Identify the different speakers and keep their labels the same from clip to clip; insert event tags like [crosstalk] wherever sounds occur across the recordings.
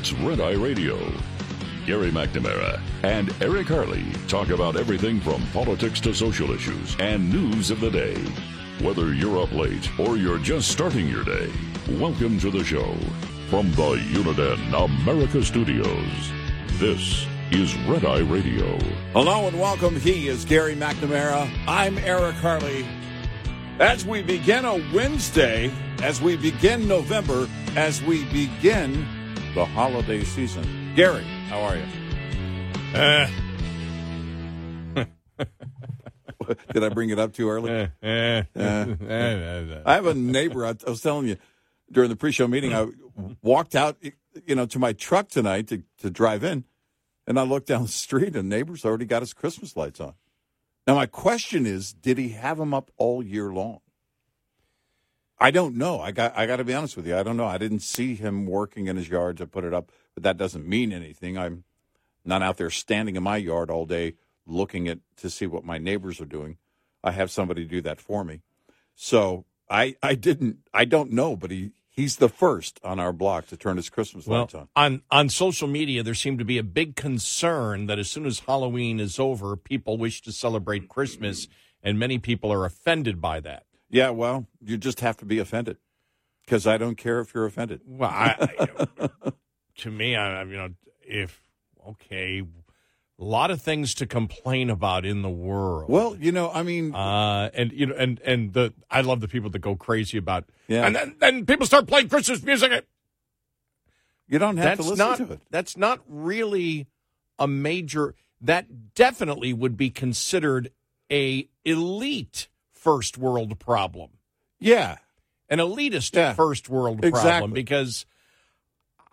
Speaker 1: it's Red Eye Radio. Gary McNamara and Eric Harley talk about everything from politics to social issues and news of the day. Whether you're up late or you're just starting your day, welcome to the show. From the Uniden America Studios, this is Red Eye Radio.
Speaker 2: Hello and welcome. He is Gary McNamara. I'm Eric Harley. As we begin a Wednesday, as we begin November, as we begin the holiday season. Gary, how are you?
Speaker 3: Uh, [laughs]
Speaker 2: Did I bring it up too early?
Speaker 3: uh, [laughs]
Speaker 2: I have a neighbor. I, I was telling you during the pre-show meeting. I walked out, you know, to my truck tonight to, to drive in, and I looked down the street, and neighbor's already got his Christmas lights on. Now, my question is, did he have them up all year long? I don't know. I got I got to be honest with you. I don't know. I didn't see him working in his yard to put it up, but that doesn't mean anything. I'm not out there standing in my yard all day looking at to see what my neighbors are doing. I have somebody do that for me. So I I didn't I don't know, but he he's the first on our block to turn his Christmas
Speaker 3: well,
Speaker 2: lights on.
Speaker 3: on on social media, there seemed to be a big concern that as soon as Halloween is over, people wish to celebrate Christmas, and many people are offended by that.
Speaker 2: Yeah, well, you just have to be offended because I don't care if you're offended.
Speaker 3: Well, I, I, to me, I, you know, if okay, a lot of things to complain about in the world.
Speaker 2: Well, you know, I mean,
Speaker 3: uh, and you know, and and the I love the people that go crazy about.
Speaker 2: Yeah.
Speaker 3: and then then people start playing Christmas music.
Speaker 2: you don't have
Speaker 3: that's
Speaker 2: to listen
Speaker 3: not
Speaker 2: to it.
Speaker 3: that's not really a major. That definitely would be considered a elite first world problem,
Speaker 2: Yeah,
Speaker 3: an elitist
Speaker 2: Yeah.
Speaker 3: first world problem because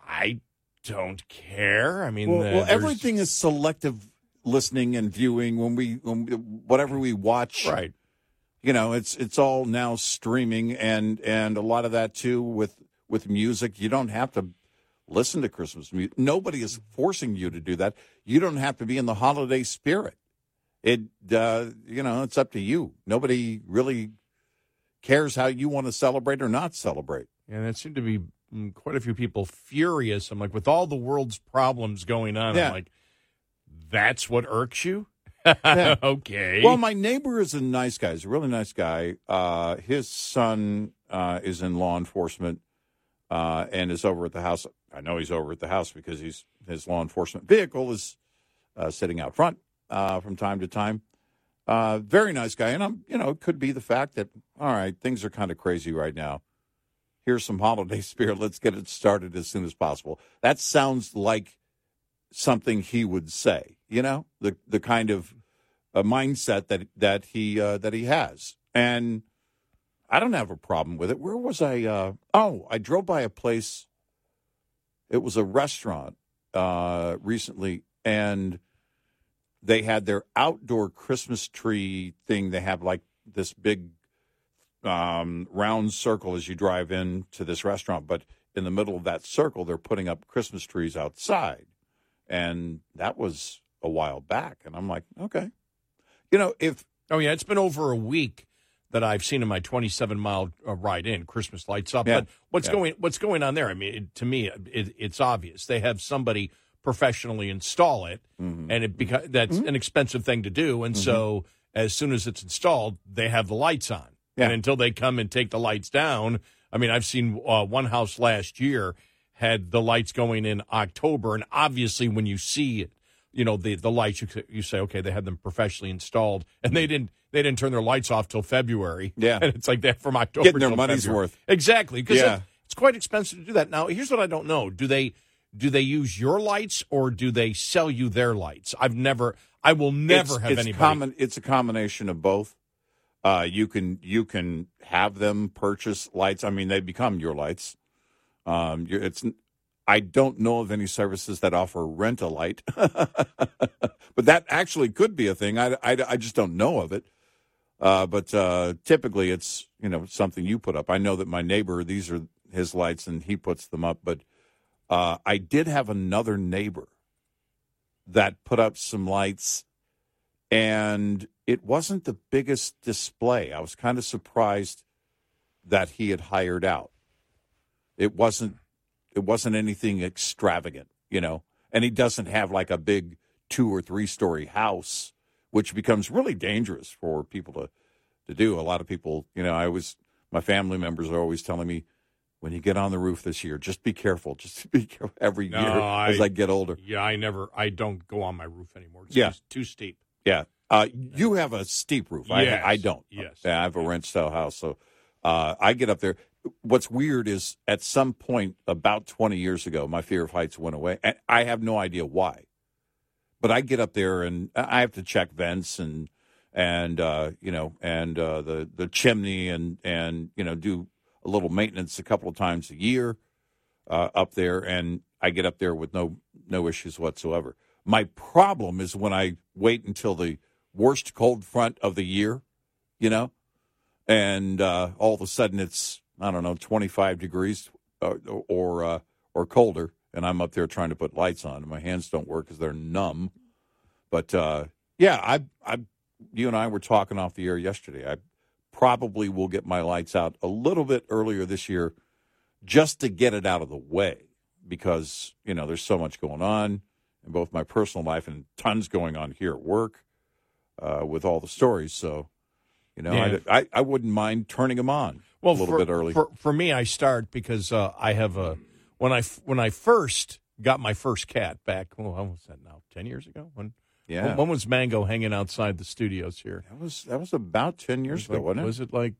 Speaker 3: I don't care. I mean,
Speaker 2: well,
Speaker 3: the-
Speaker 2: well everything is selective listening and viewing when we when we, whatever we watch.
Speaker 3: right.
Speaker 2: You know, it's it's all now streaming and and a lot of that too with with music. You don't have to listen to Christmas music. Nobody is forcing you to do that. You don't have to be in the holiday spirit. It uh, you know, it's up to you. Nobody really cares how you want to celebrate or not celebrate.
Speaker 3: And there seemed to be mm, quite a few people furious. I'm like, with all the world's problems going on,
Speaker 2: Yeah.
Speaker 3: I'm like, that's what irks you?
Speaker 2: Yeah. [laughs]
Speaker 3: okay.
Speaker 2: Well, my neighbor is a nice guy. He's a really nice guy. Uh, his son uh, is in law enforcement uh, and is over at the house. I know he's over at the house because he's his law enforcement vehicle is uh, sitting out front uh, from time to time. Uh, very nice guy, and I'm you know it could be the fact that all right things are kind of crazy right now. Here's some holiday [laughs] spirit. Let's get it started as soon as possible. That sounds like something he would say. You know the the kind of a mindset that that he uh, that he has, and I don't have a problem with it. Where was I? Uh, oh, I drove by a place. It was a restaurant uh, recently, and they had their outdoor Christmas tree thing. They have like this big um, round circle as you drive into this restaurant, but in the middle of that circle, they're putting up Christmas trees outside, and that was a while back. And I'm like, okay, you know, if
Speaker 3: Oh yeah, it's been over a week that I've seen in my 27 mile uh, ride in. Christmas lights up.
Speaker 2: Yeah.
Speaker 3: But what's
Speaker 2: Yeah.
Speaker 3: going what's going on there? I mean, it, to me, it, it's obvious. They have somebody professionally install it,
Speaker 2: Mm-hmm.
Speaker 3: and it beca- that's an expensive thing to do. And so as soon as it's installed, they have the lights on.
Speaker 2: Yeah.
Speaker 3: And until they come and take the lights down, I mean, I've seen uh, one house last year had the lights going in October, and obviously when you see it, you know the the lights, you you say, okay, they had them professionally installed, and they didn't they didn't turn their lights off till February.
Speaker 2: Yeah. [laughs]
Speaker 3: and it's like that from October.
Speaker 2: Getting their money's
Speaker 3: February.
Speaker 2: worth.
Speaker 3: exactly because
Speaker 2: Yeah.
Speaker 3: it's quite expensive to do that. Now, here's what I don't know: do they do they use your lights or do they sell you their lights? I've never, I will never
Speaker 2: it's,
Speaker 3: have
Speaker 2: it's
Speaker 3: anybody.
Speaker 2: Common, it's a combination of both. Uh, you can you can have them purchase lights. I mean, they become your lights. Um, it's. I don't know of any services that offer rent a light, [laughs] but that actually could be a thing. I, I, I just don't know of it. Uh, but uh, typically, it's you know something you put up. I know that my neighbor; these are his lights, and he puts them up. But uh, I did have another neighbor that put up some lights and it wasn't the biggest display. I was kind of surprised that he had hired out. It wasn't it wasn't anything extravagant, you know. And he doesn't have like a big two or three story house, which becomes really dangerous for people to to do. A lot of people, you know, I always my family members are always telling me when you get on the roof this year, just be careful. Just [laughs] be careful every
Speaker 3: No,
Speaker 2: year as
Speaker 3: I-
Speaker 2: I get older.
Speaker 3: Yeah, I never, I don't go on my roof anymore. It's
Speaker 2: Yeah.
Speaker 3: too, steep.
Speaker 2: Yeah. Uh, you have a steep roof.
Speaker 3: Yes.
Speaker 2: I, I don't.
Speaker 3: Yes.
Speaker 2: Yeah, I have a ranch style house. So uh, I get up there. What's weird is at some point about 20 years ago, my fear of heights went away. And I have no idea why. But I get up there and I have to check vents and, and, uh, you know, and uh, the, the chimney and, and, you know, do a little maintenance a couple of times a year uh, up there. And I get up there with no, no issues whatsoever. My problem is when I wait until the worst cold front of the year, you know, and uh, all of a sudden it's I don't know 25 degrees uh, or uh, or colder, and I'm up there trying to put lights on, and my hands don't work because they're numb. But uh, yeah, I I you and I were talking off the air yesterday. I probably will get my lights out a little bit earlier this year, just to get it out of the way because you know there's so much going on in both my personal life and tons going on here at work uh, with all the stories. So, you know,
Speaker 3: Yeah.
Speaker 2: I, I, I wouldn't mind turning them on
Speaker 3: Well,
Speaker 2: a little
Speaker 3: for,
Speaker 2: bit early.
Speaker 3: For, for me, I start because uh, I have a when I when I first got my first cat back. Oh, how was that now? Ten years ago? When
Speaker 2: yeah,
Speaker 3: when was Mango hanging outside the studios here?
Speaker 2: that was that was about ten years ago,
Speaker 3: Like,
Speaker 2: wasn't it?
Speaker 3: Was it like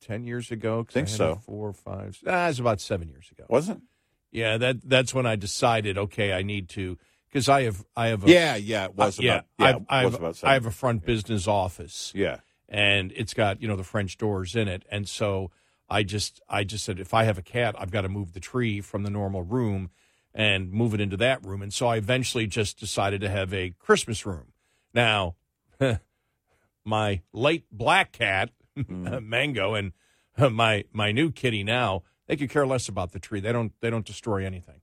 Speaker 3: ten years ago? 'Cause
Speaker 2: Think
Speaker 3: I
Speaker 2: so.
Speaker 3: Four, five. Ah, it was about seven years ago.
Speaker 2: Wasn't? It?
Speaker 3: Yeah, that that's when I decided. Okay, I need to because I have I have a
Speaker 2: Yeah, yeah, it was
Speaker 3: uh, yeah,
Speaker 2: about yeah,
Speaker 3: I've,
Speaker 2: it
Speaker 3: I've,
Speaker 2: was about
Speaker 3: I have a front business office
Speaker 2: yeah,
Speaker 3: and it's got you know the French doors in it, and so I just I just said if I have a cat, I've got to move the tree from the normal room and move it into that room, and so I eventually just decided to have a Christmas room. Now, [laughs] my late black cat mm-hmm. [laughs] Mango and uh, my my new kitty now they could care less about the tree. They don't they don't destroy anything.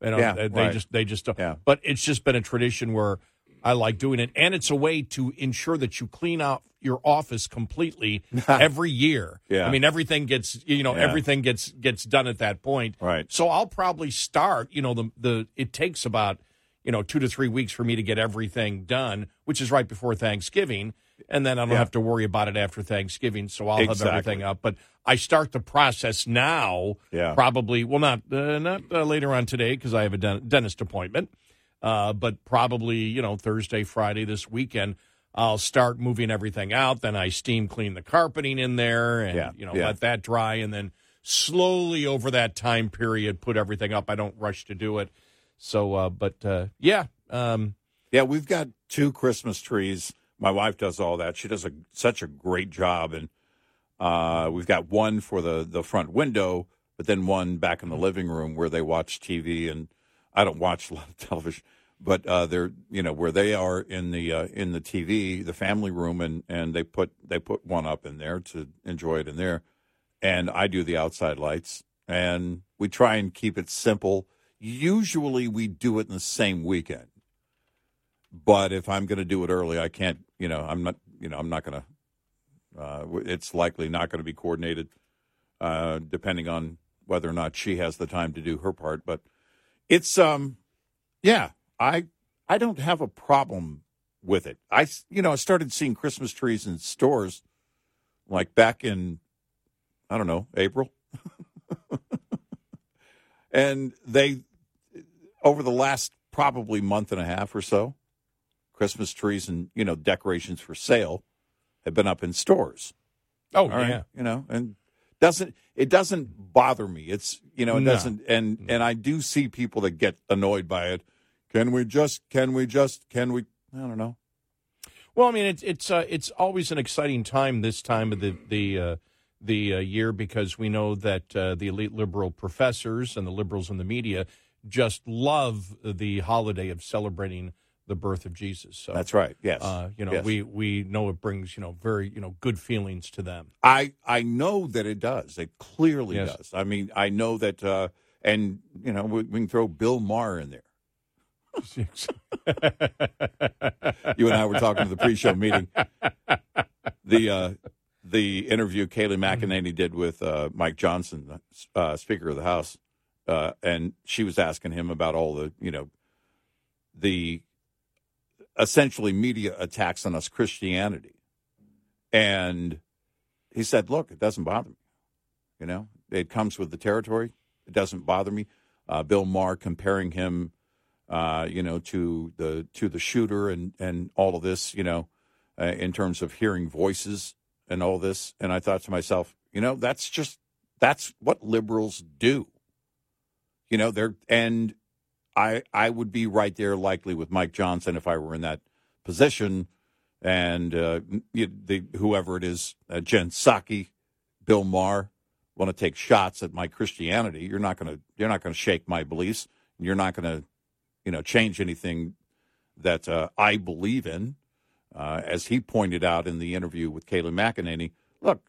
Speaker 3: They don't.
Speaker 2: Yeah,
Speaker 3: they, they
Speaker 2: right.
Speaker 3: just they just don't.
Speaker 2: Yeah.
Speaker 3: But it's just been a tradition where I like doing it, and it's a way to ensure that you clean out your office completely [laughs] every year.
Speaker 2: Yeah.
Speaker 3: I mean everything gets you know
Speaker 2: Yeah.
Speaker 3: everything gets gets done at that point.
Speaker 2: Right.
Speaker 3: So I'll probably start. You know the the it takes about you know two to three weeks for me to get everything done, which is right before Thanksgiving, and then I don't
Speaker 2: Yeah.
Speaker 3: have to worry about it after Thanksgiving. So I'll have everything up, but. I start the process now.
Speaker 2: Yeah.
Speaker 3: Probably, well, not uh, not uh, later on today because I have a den- dentist appointment. Uh, but probably, you know, Thursday, Friday this weekend, I'll start moving everything out. Then I steam clean the carpeting in there and,
Speaker 2: Yeah,
Speaker 3: you know,
Speaker 2: yeah.
Speaker 3: let that dry. And then slowly over that time period, put everything up. I don't rush to do it. So, uh, but uh, yeah, um,
Speaker 2: yeah. We've got two Christmas trees. My wife does all that. She does a such a great job, and uh, we've got one for the the front window, but then one back in the living room where they watch TV. And I don't watch a lot of [laughs] television, but uh, they're you know where they are in the uh, in the TV, the family room, and and they put they put one up in there to enjoy it in there, and I do the outside lights, and we try and keep it simple. Usually, we do it in the same weekend but if I'm going to do it early, I can't. You know, I'm not. You know, I'm not going to. Uh, it's likely not going to be coordinated, uh, depending on whether or not she has the time to do her part. But it's um, yeah. I I don't have a problem with it. I you know, I started seeing Christmas trees in stores like back in, I don't know, April. [laughs] and they, over the last probably month and a half or so, Christmas trees and, you know, decorations for sale have been up in stores.
Speaker 3: Oh
Speaker 2: right,
Speaker 3: yeah.
Speaker 2: you know, and doesn't it doesn't bother me. It's you know it
Speaker 3: No.
Speaker 2: doesn't, and and I do see people that get annoyed by it. Can we just? Can we just? Can we? I don't know.
Speaker 3: Well, I mean, it's it's uh, it's always an exciting time this time of the the uh, the uh, year because we know that uh, the elite liberal professors and the liberals in the media just love the holiday of celebrating the birth of Jesus. So
Speaker 2: That's right. Yes.
Speaker 3: Uh, you know,
Speaker 2: Yes.
Speaker 3: we we know it brings you know very you know good feelings to them.
Speaker 2: I I know that it does. It clearly
Speaker 3: Yes.
Speaker 2: does. I mean, I know that, uh, and you know, we, we can throw Bill Maher in there. [laughs] You and I were talking to the pre-show meeting. The uh, the interview Kayleigh McEnany did with uh, Mike Johnson, uh, Speaker of the House, uh, and she was asking him about all the you know the essentially media attacks on us Christianity, and he said, "Look, it doesn't bother me. You know, it comes with the territory. It doesn't bother me." Uh, Bill Maher comparing him uh, you know, to the to the shooter and and all of this, you know, uh, in terms of hearing voices and all this. And I thought to myself, you know, that's just that's what liberals do. You know, they're and I I would be right there likely with Mike Johnson if I were in that position, and uh, the whoever it is, uh, Jen Psaki, Bill Maher, want to take shots at my Christianity. You're not to you're not to shake my beliefs. You're not to you know, change anything that uh, I believe in. Uh, as he pointed out in the interview with Kayleigh McEnany, look,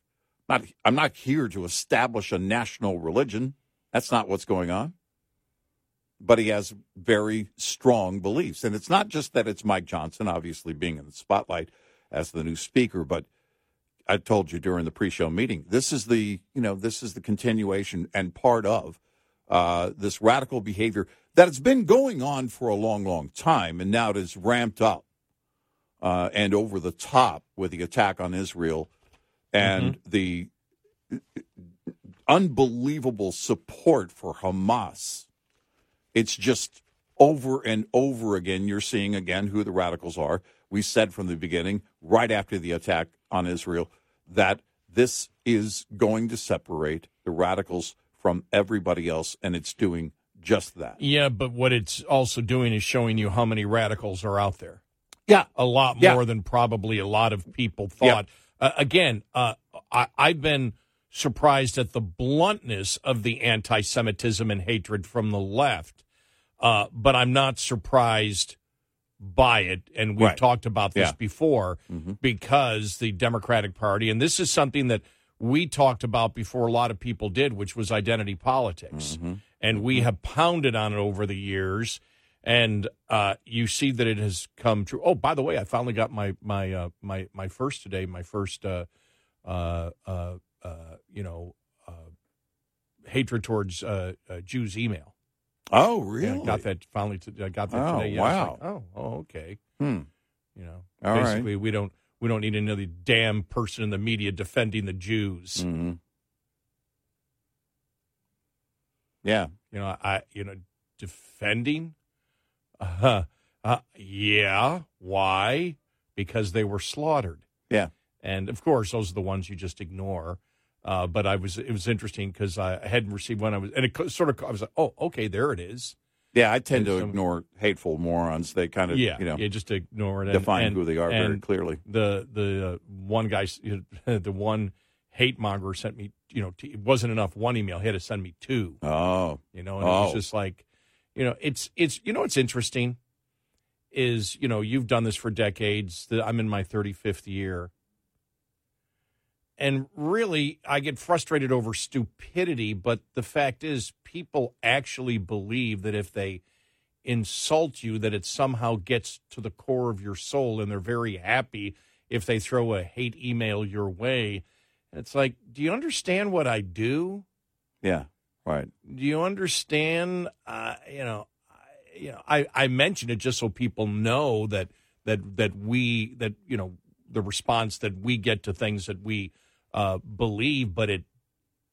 Speaker 2: not, I'm not here to establish a national religion. That's not what's going on. But he has very strong beliefs. And it's not just that it's Mike Johnson, obviously being in the spotlight as the new speaker, but I told you during the pre-show meeting, this is the, you know, this is the continuation and part of uh, this radical behavior that has been going on for a long, long time, and now it is ramped up uh, and over the top with the attack on Israel and the unbelievable support for Hamas. It's just over and over again. You're seeing again who the radicals are. We said from the beginning, right after the attack on Israel, that this is going to separate the radicals from everybody else, and it's doing just that.
Speaker 3: Yeah, but what it's also doing is showing you how many radicals are out there.
Speaker 2: Yeah.
Speaker 3: a lot
Speaker 2: Yeah.
Speaker 3: more than probably a lot of people
Speaker 2: Yeah.
Speaker 3: thought. Uh, again, uh, I, I've been surprised at the bluntness of the anti Semitism and hatred from the left, uh, but I'm not surprised by it. And we've
Speaker 2: Right.
Speaker 3: talked about this
Speaker 2: Yeah.
Speaker 3: before because the Democratic Party, and this is something that we talked about before a lot of people did, which was identity politics. And we have pounded on it over the years and uh, you see that it has come true. Oh, by the way, I finally got my my uh, my my first today, my first uh, uh, uh, uh, you know uh, hatred towards uh, uh, Jews email.
Speaker 2: Oh, really?
Speaker 3: I got that finally. To, I got that
Speaker 2: Oh,
Speaker 3: today. Yeah, was like,
Speaker 2: wow.
Speaker 3: oh, oh, okay.
Speaker 2: Hmm.
Speaker 3: You know,
Speaker 2: All right.
Speaker 3: basically, we don't we don't need another damn person in the media defending the Jews.
Speaker 2: hmm Yeah.
Speaker 3: You know, I you know defending. Uh, uh, yeah. Why? Because they were slaughtered.
Speaker 2: Yeah.
Speaker 3: And of course, those are the ones you just ignore. Uh, but I was it was interesting because I hadn't received one. I was and it sort of I was like, oh, okay, there it is.
Speaker 2: Yeah, I tend to
Speaker 3: And some-
Speaker 2: ignore hateful morons. They kind of,
Speaker 3: yeah,
Speaker 2: you know,
Speaker 3: yeah, just ignore it. And,
Speaker 2: define
Speaker 3: and-
Speaker 2: who they are very clearly.
Speaker 3: The the uh, one guy, [laughs] the one hate monger sent me. You know, t- it wasn't enough one email. He had to send me two.
Speaker 2: Oh,
Speaker 3: you know and it was
Speaker 2: Oh.
Speaker 3: just like you know it's it's you know what's interesting is you know you've done this for decades that i'm in my 35th year and really i get frustrated over stupidity but the fact is people actually believe that if they insult you that it somehow gets to the core of your soul and they're very happy if they throw a hate email your way it's like do you understand what i do
Speaker 2: yeah, right.
Speaker 3: do you understand? Uh, you know, I, you know, I, I mention it just so people know that that that we that you know the response that we get to things that we uh, believe, but it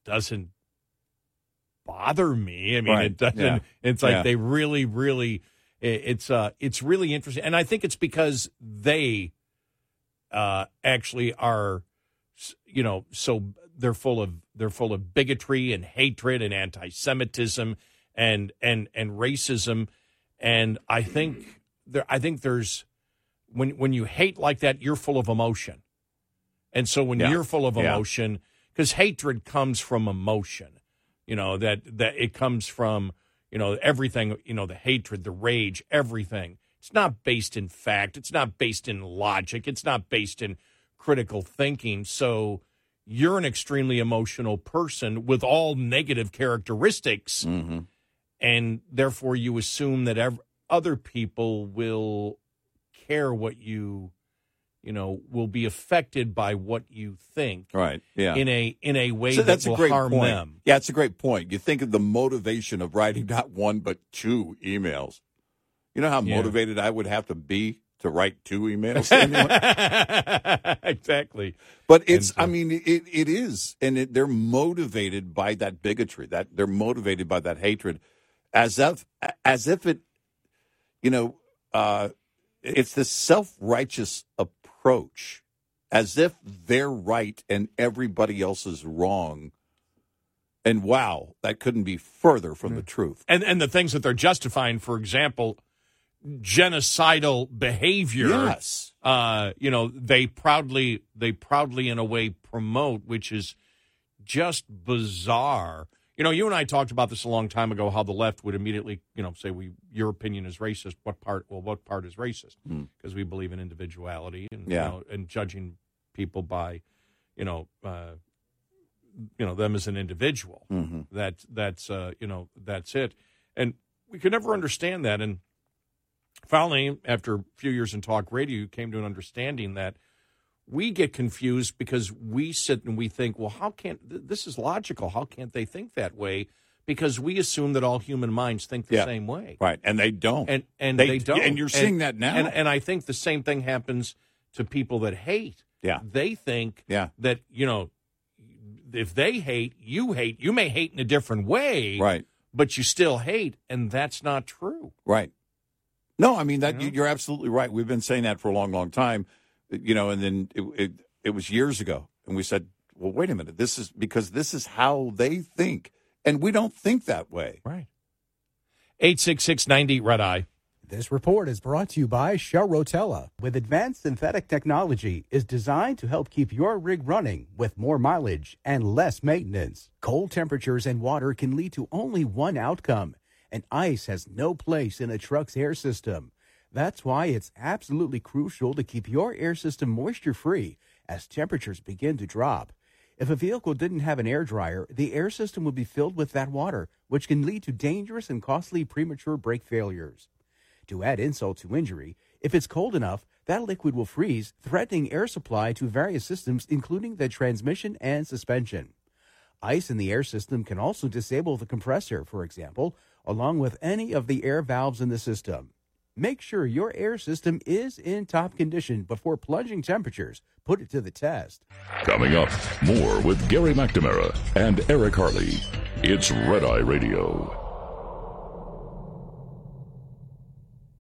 Speaker 3: doesn't bother me. I mean,
Speaker 2: Right.
Speaker 3: it doesn't.
Speaker 2: Yeah.
Speaker 3: It's like
Speaker 2: Yeah.
Speaker 3: they really, really. it- It's uh, it's really interesting, and I think it's because they uh, actually are, you know, so they're full of they're full of bigotry and hatred and anti-Semitism and and and racism, and I think there I think there's when when you hate like that, you're full of emotion, and so when
Speaker 2: Yeah.
Speaker 3: you're full of emotion, because hatred comes from emotion, you know that that it comes from you know everything, you know the hatred, the rage, everything. It's not based in fact. It's not based in logic. It's not based in critical thinking. So you're an extremely emotional person with all negative characteristics,
Speaker 2: Mm-hmm.
Speaker 3: and therefore you assume that ev- other people will care what you, you know, will be affected by what you think
Speaker 2: Right. Yeah.
Speaker 3: in a in a way
Speaker 2: so
Speaker 3: that
Speaker 2: that's
Speaker 3: will
Speaker 2: a great
Speaker 3: harm
Speaker 2: point.
Speaker 3: them.
Speaker 2: Yeah, it's a great point. You think of the motivation of writing not one but two emails. You know how
Speaker 3: Yeah.
Speaker 2: motivated I would have to be to write two emails to anyone? [laughs]
Speaker 3: exactly.
Speaker 2: But it's,
Speaker 3: uh,
Speaker 2: I mean, it, it is, and it, they're motivated by that bigotry. That they're motivated by that hatred, as if, as if it, you know, uh, it's this self righteous approach, as if they're right and everybody else is wrong. And wow, that couldn't be further from the truth.
Speaker 3: And and the things that they're justifying, for example, genocidal behavior.
Speaker 2: Yes.
Speaker 3: uh, you know, they proudly they proudly in a way promote, which is just bizarre. You know, you and I talked about this a long time ago. How the left would immediately, you know, say, "We, your opinion is racist." What part? Well, what part is racist?
Speaker 2: Hmm.
Speaker 3: Because we believe in individuality and
Speaker 2: Yeah.
Speaker 3: you know, and judging people by, you know, uh, you know them as an individual.
Speaker 2: hmm
Speaker 3: That that's uh, you know that's it, and we could never understand that. And finally, after a few years in talk radio, came to an understanding that we get confused because we sit and we think, well, how can't th- this is logical? How can't they think that way? Because we assume that all human minds think the
Speaker 2: Yeah.
Speaker 3: same way,
Speaker 2: Right. And they don't.
Speaker 3: and and
Speaker 2: They-
Speaker 3: they, don't.
Speaker 2: and you're seeing that now.
Speaker 3: And, and I think the same thing happens to people that hate.
Speaker 2: Yeah.
Speaker 3: they think
Speaker 2: Yeah.
Speaker 3: that you know if they hate, you hate. You may hate in a different way,
Speaker 2: right.
Speaker 3: but you still hate, and that's not true.
Speaker 2: Right. No, I mean that
Speaker 3: You know?
Speaker 2: you're absolutely right. We've been saying that for a long, long time, you know. And then it, it it was years ago, and we said, "Well, wait a minute. This is because this is how they think, and we don't think that way."
Speaker 3: Right. Eight six six ninety red eye.
Speaker 4: This report is brought to you by Shell Rotella. With advanced synthetic technology, is designed to help keep your rig running with more mileage and less maintenance. Cold temperatures and water can lead to only one outcome, and ice has no place in a truck's air system. That's why it's absolutely crucial to keep your air system moisture free as temperatures begin to drop. If a vehicle didn't have an air dryer, the air system would be filled with that water, which can lead to dangerous and costly premature brake failures. To add insult to injury, if it's cold enough, that liquid will freeze, threatening air supply to various systems, including the transmission and suspension. Ice in the air system can also disable the compressor, for example, along with any of the air valves in the system. Make sure your air system is in top condition before plunging temperatures. Put it to the test.
Speaker 1: Coming up, more with Gary McNamara and Eric Harley. It's Red Eye Radio.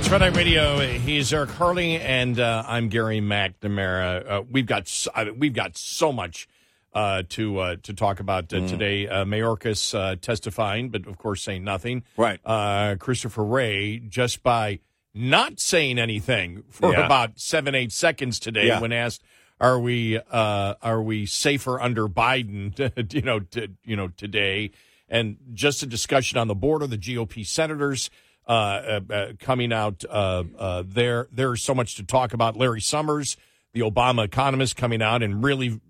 Speaker 3: It's Red Eye Radio. He's Eric Harley, and uh, I'm Gary McNamara. Uh, we've got so, I mean, we've got so much uh, to uh, to talk about uh, today. Uh, Mayorkas uh, testifying, but of course saying nothing.
Speaker 2: Right.
Speaker 3: Uh, Christopher Wray just by not saying anything for
Speaker 2: Yeah.
Speaker 3: about seven eight seconds today
Speaker 2: Yeah.
Speaker 3: when asked. Are we uh, are we safer under Biden? [laughs] you know, to, you know today, and just a discussion on the border. The GOP senators coming out uh, uh, there. There's so much to talk about. Larry Summers, the Obama economist, coming out and really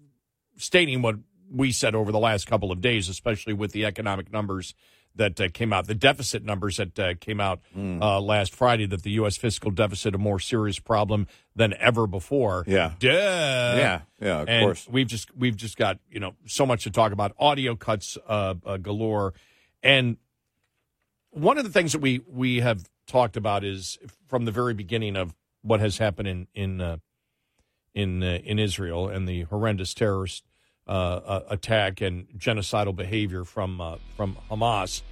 Speaker 3: stating what we said over the last couple of days, especially with the economic numbers that uh, came out, the deficit numbers that uh, came out uh, last Friday, that the U.S. fiscal deficit a more serious problem than ever before.
Speaker 2: Yeah.
Speaker 3: Duh.
Speaker 2: Yeah, yeah, of
Speaker 3: and
Speaker 2: course.
Speaker 3: We've just we've just got you know so much to talk about. Audio cuts uh, uh, galore, and one of the things that we we have talked about is from the very beginning of what has happened in in uh, in uh, in Israel and the horrendous terrorist uh, uh, attack and genocidal behavior from uh, from Hamas.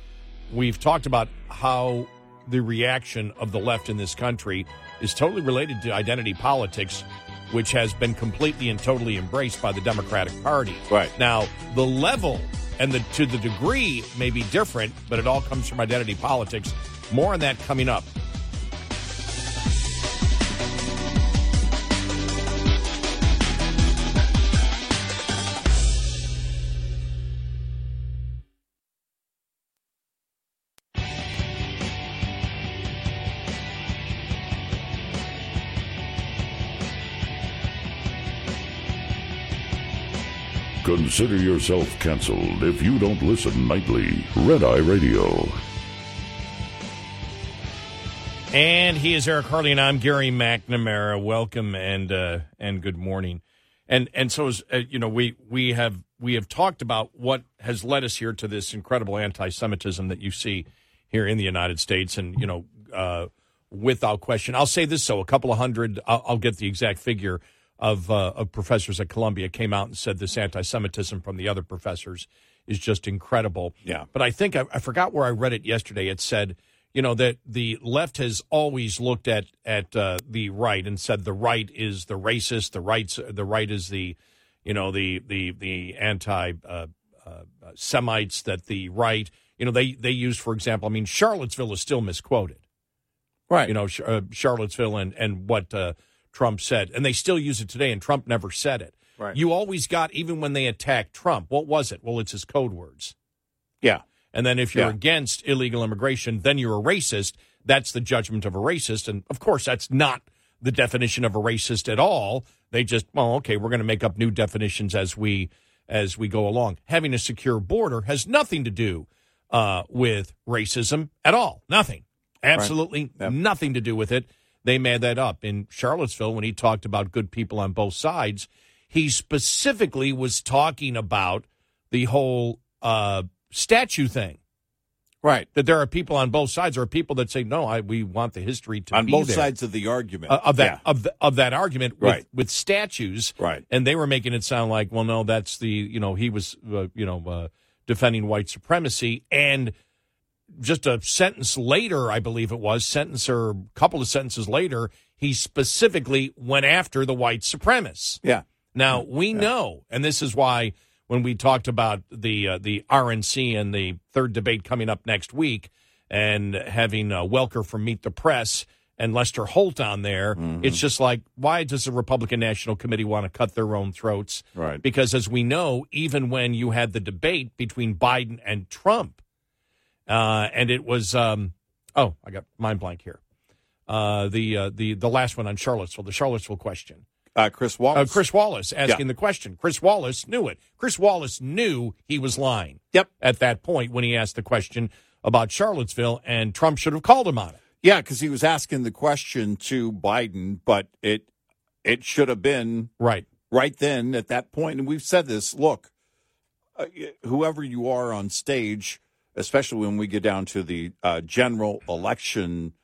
Speaker 3: We've talked about how the reaction of the left in this country is totally related to identity politics, which has been completely and totally embraced by the Democratic Party.
Speaker 2: Right.
Speaker 3: Now, the level and the to the degree may be different, but it all comes from identity politics. More on that coming up.
Speaker 1: Consider yourself canceled if you don't listen nightly. Red Eye Radio.
Speaker 3: And he is Eric Harley, and I'm Gary McNamara. Welcome and uh, and good morning. And and so as uh, you know, we we have we have talked about what has led us here to this incredible anti-Semitism that you see here in the United States, and you know, uh, without question, I'll say this: so a couple of hundred, I'll, I'll get the exact figure of uh, of professors at Columbia came out and said this anti-Semitism from the other professors is just incredible.
Speaker 2: Yeah.
Speaker 3: But I think I, I forgot where I read it yesterday. It said, you know, that the left has always looked at at uh, the right and said the right is the racist, the right's the right is the, you know, the the the anti uh, uh, Semites. That the right, you know, they they use, for example, I mean, Charlottesville is still misquoted
Speaker 2: Right.
Speaker 3: you know, uh, Charlottesville and, and what uh, Trump said. And they still use it today, and Trump never said it.
Speaker 2: Right.
Speaker 3: You always got, even when they attacked Trump, what was it? Well, it's his code words.
Speaker 2: yeah.
Speaker 3: And then if you're
Speaker 2: Yeah.
Speaker 3: against illegal immigration, then you're a racist. That's the judgment of a racist. And of course, that's not the definition of a racist at all. They just, well, okay, we're going to make up new definitions as we as we go along. Having a secure border has nothing to do uh, with racism at all. Nothing. Absolutely
Speaker 2: Yep.
Speaker 3: nothing to do with it. They made that up in Charlottesville when he talked about good people on both sides. He specifically was talking about the whole uh, statue thing.
Speaker 2: Right.
Speaker 3: That there are people on both sides. There are people that say, "No, I, we want the history to
Speaker 2: On both
Speaker 3: there."
Speaker 2: sides of the argument.
Speaker 3: uh, of that
Speaker 2: Yeah.
Speaker 3: of the, of that argument with,
Speaker 2: Right.
Speaker 3: with statues,
Speaker 2: Right.
Speaker 3: And they were making it sound like, well, no, that's the you know he was uh, you know uh, defending white supremacy, and just a sentence later, I believe it was sentence or a couple of sentences later, he specifically went after the white supremacists.
Speaker 2: Yeah.
Speaker 3: Now we know, and this is why when we talked about the uh, the RNC and the third debate coming up next week, and having uh, Welker from Meet the Press and Lester Holt on there,
Speaker 2: Mm-hmm.
Speaker 3: it's just like why does the Republican National Committee want to cut their own throats?
Speaker 2: Right.
Speaker 3: Because as we know, even when you had the debate between Biden and Trump, uh, and it was um, Oh, I got mind blank here. Uh, the uh, the the last one on Charlottesville, the Charlottesville question.
Speaker 2: Uh, Chris
Speaker 3: Uh,
Speaker 2: Wallace.
Speaker 3: Chris Wallace asking
Speaker 2: Yeah.
Speaker 3: the question. Chris Wallace knew it. Chris Wallace knew he was lying.
Speaker 2: Yep.
Speaker 3: At that point when he asked the question about Charlottesville, and Trump should have called him on it.
Speaker 2: Yeah, because he was asking the question to Biden, but it it should have been
Speaker 3: Right.
Speaker 2: right then at that point. And we've said this. Look, uh, whoever you are on stage, especially when we get down to the uh, general election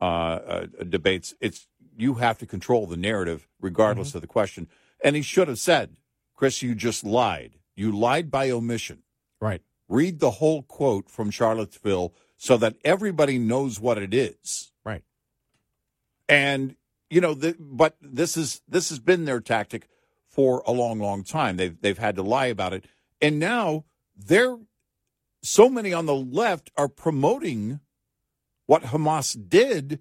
Speaker 2: uh, uh, debates, it's you have to control the narrative regardless of the question. And he should have said, "Chris, you just lied. You lied by omission."
Speaker 3: Right.
Speaker 2: Read the whole quote from Charlottesville so that everybody knows what it is.
Speaker 3: Right.
Speaker 2: And you know, the, but this is this has been their tactic for a long, long time. They've they've had to lie about it, and now they're so many on the left are promoting what Hamas did.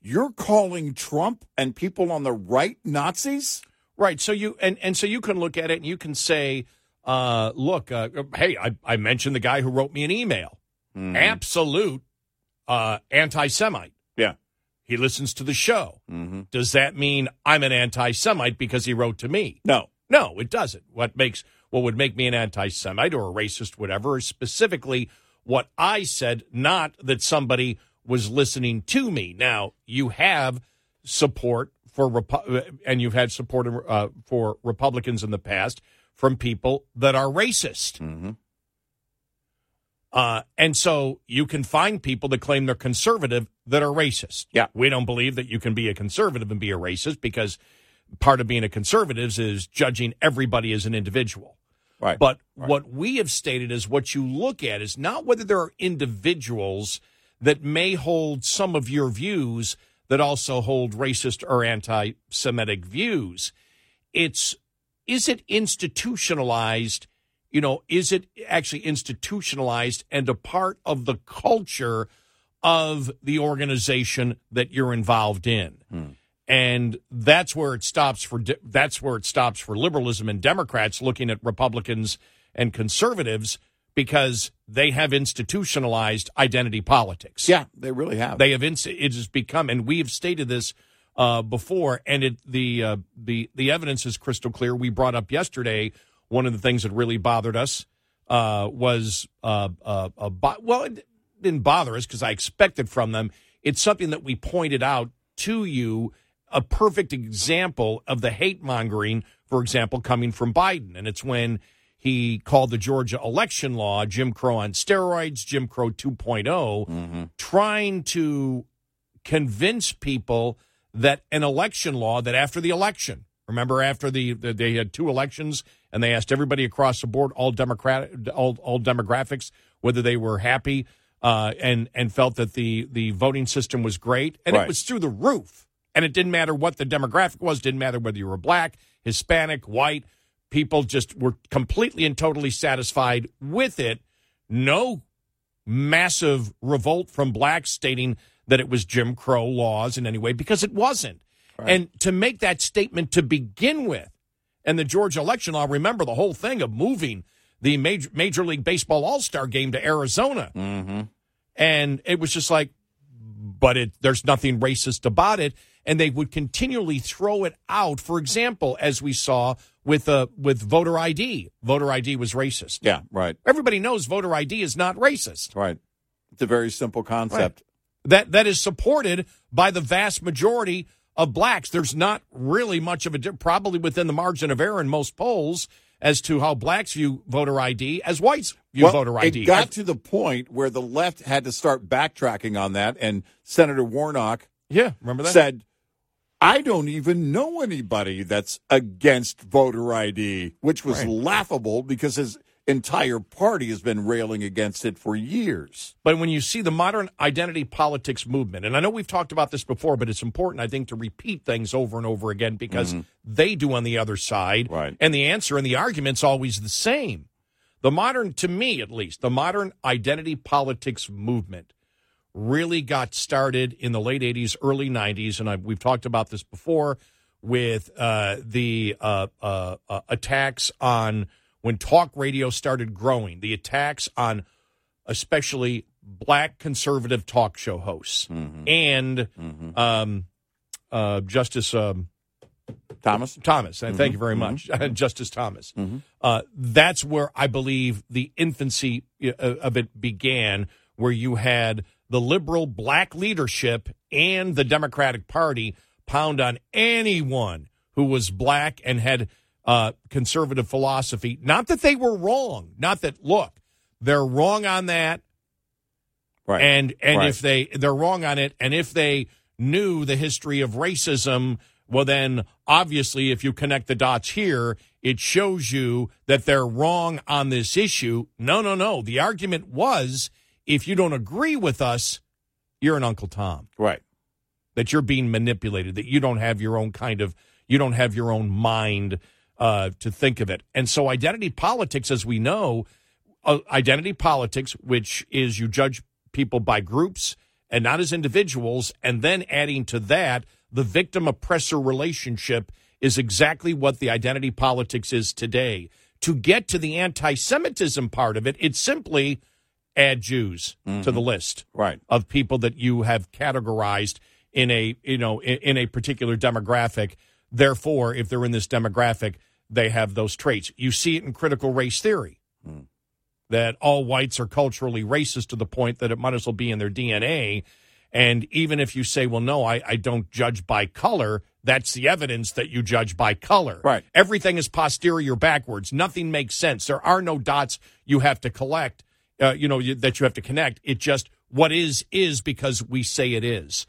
Speaker 2: You're calling Trump and people on the right Nazis?
Speaker 3: Right. So you and and so you can look at it and you can say, uh, look, uh, hey, I, I mentioned the guy who wrote me an email. Absolute uh, anti-Semite.
Speaker 2: Yeah.
Speaker 3: He listens to the show. Does that mean I'm an anti-Semite because he wrote to me?
Speaker 2: No.
Speaker 3: No, it doesn't. What makes what would make me an anti-Semite or a racist, whatever, is specifically what I said, not that somebody was listening to me. Now you have support for Repu- and you've had support uh, for Republicans in the past from people that are racist. Uh, and so you can find people that claim they're conservative that are racist.
Speaker 2: Yeah.
Speaker 3: We don't believe that you can be a conservative and be a racist because part of being a conservative is judging everybody as an individual.
Speaker 2: Right.
Speaker 3: But what we have stated is what you look at is not whether there are individuals that may hold some of your views that also hold racist or anti Semitic views. It's is it institutionalized? You know, is it actually institutionalized and a part of the culture of the organization that you're involved in? Hmm. And that's where it stops for that's where it stops for liberalism and Democrats looking at Republicans and conservatives because they have institutionalized identity politics.
Speaker 2: Yeah, they really have.
Speaker 3: They have inst- it has become, and we have stated this uh, before, and it the uh, the the evidence is crystal clear. We brought up yesterday one of the things that really bothered us uh, was uh, uh, uh, bo- well, it didn't bother us because I expected from them. It's something that we pointed out to you. A perfect example of the hate mongering, for example, coming from Biden, and it's when he called the Georgia election law Jim Crow on steroids, Jim Crow 2.0, trying to convince people that an election law that after the election, remember after the, the they had two elections and they asked everybody across the board, all democratic, all, all demographics, whether they were happy uh, and and felt that the the voting system was great, and
Speaker 2: Right.
Speaker 3: it was through the roof. And it didn't matter what the demographic was, didn't matter whether you were black, Hispanic, white. People just were completely and totally satisfied with it. No massive revolt from blacks stating that it was Jim Crow laws in any way because it wasn't. And to make that statement to begin with, and the Georgia election law, remember the whole thing of moving the Major, Major League Baseball All Star game to Arizona. Mm-hmm. And it was just like, but it, there's nothing racist about it. And they would continually throw it out. For example, as we saw with uh, with voter ID, voter ID was racist.
Speaker 2: yeah, right,
Speaker 3: Everybody knows voter ID is not racist.
Speaker 2: right. It's a very simple concept.
Speaker 3: That that is supported by the vast majority of blacks. There's not really much of a di- probably within the margin of error in most polls as to how blacks view voter ID as whites view
Speaker 2: well,
Speaker 3: voter ID.
Speaker 2: It got to the point where the left had to start backtracking on that, and Senator Warnock
Speaker 3: yeah, remember that?
Speaker 2: said, I don't even know anybody that's against voter ID, which was
Speaker 3: Right.
Speaker 2: laughable because his entire party has been railing against it for years.
Speaker 3: But when you see the modern identity politics movement, and I know we've talked about this before, but it's important, I think, to repeat things over and over again because mm-hmm. they do on the other side.
Speaker 2: Right.
Speaker 3: And the answer and the argument's always the same. The modern, to me at least, the modern identity politics movement really got started in the late 80s, early 90s. And I, we've talked about this before with uh, the uh, uh, uh, attacks on when talk radio started growing, the attacks on especially black conservative talk show hosts
Speaker 2: Mm-hmm.
Speaker 3: and um, uh, Justice um,
Speaker 2: Thomas.
Speaker 3: Thomas. And thank you very
Speaker 2: Mm-hmm.
Speaker 3: much, [laughs] Justice Thomas. Uh, that's where I believe the infancy uh, of it began, where you had the liberal black leadership and the Democratic Party pound on anyone who was black and had uh, conservative philosophy. Not that they were wrong. Not that look, they're wrong on that.
Speaker 2: Right.
Speaker 3: And and
Speaker 2: Right.
Speaker 3: if they they're wrong on it, and if they knew the history of racism, well then obviously if you connect the dots here, it shows you that they're wrong on this issue. No, no, no. The argument was if you don't agree with us, you're an Uncle Tom.
Speaker 2: right.
Speaker 3: That you're being manipulated, that you don't have your own kind of you don't have your own mind uh, to think of it. And so identity politics, as we know, uh, identity politics, which is you judge people by groups and not as individuals, and then adding to that the victim oppressor relationship is exactly what the identity politics is today. To get to the anti Semitism part of it, it's simply add Jews to the mm-hmm. list
Speaker 2: Right.
Speaker 3: of people that you have categorized in a you know in, in a particular demographic. Therefore, if they're in this demographic, they have those traits. You see it in critical race theory mm. that all whites are culturally racist to the point that it might as well be in their DNA. And even if you say, well, no, I, I don't judge by color, that's the evidence that you judge by color.
Speaker 2: Right.
Speaker 3: Everything is posterior backwards. Nothing makes sense. There are no dots you have to collect, uh, you know, you, that you have to connect. It just, what is, is because we say it is.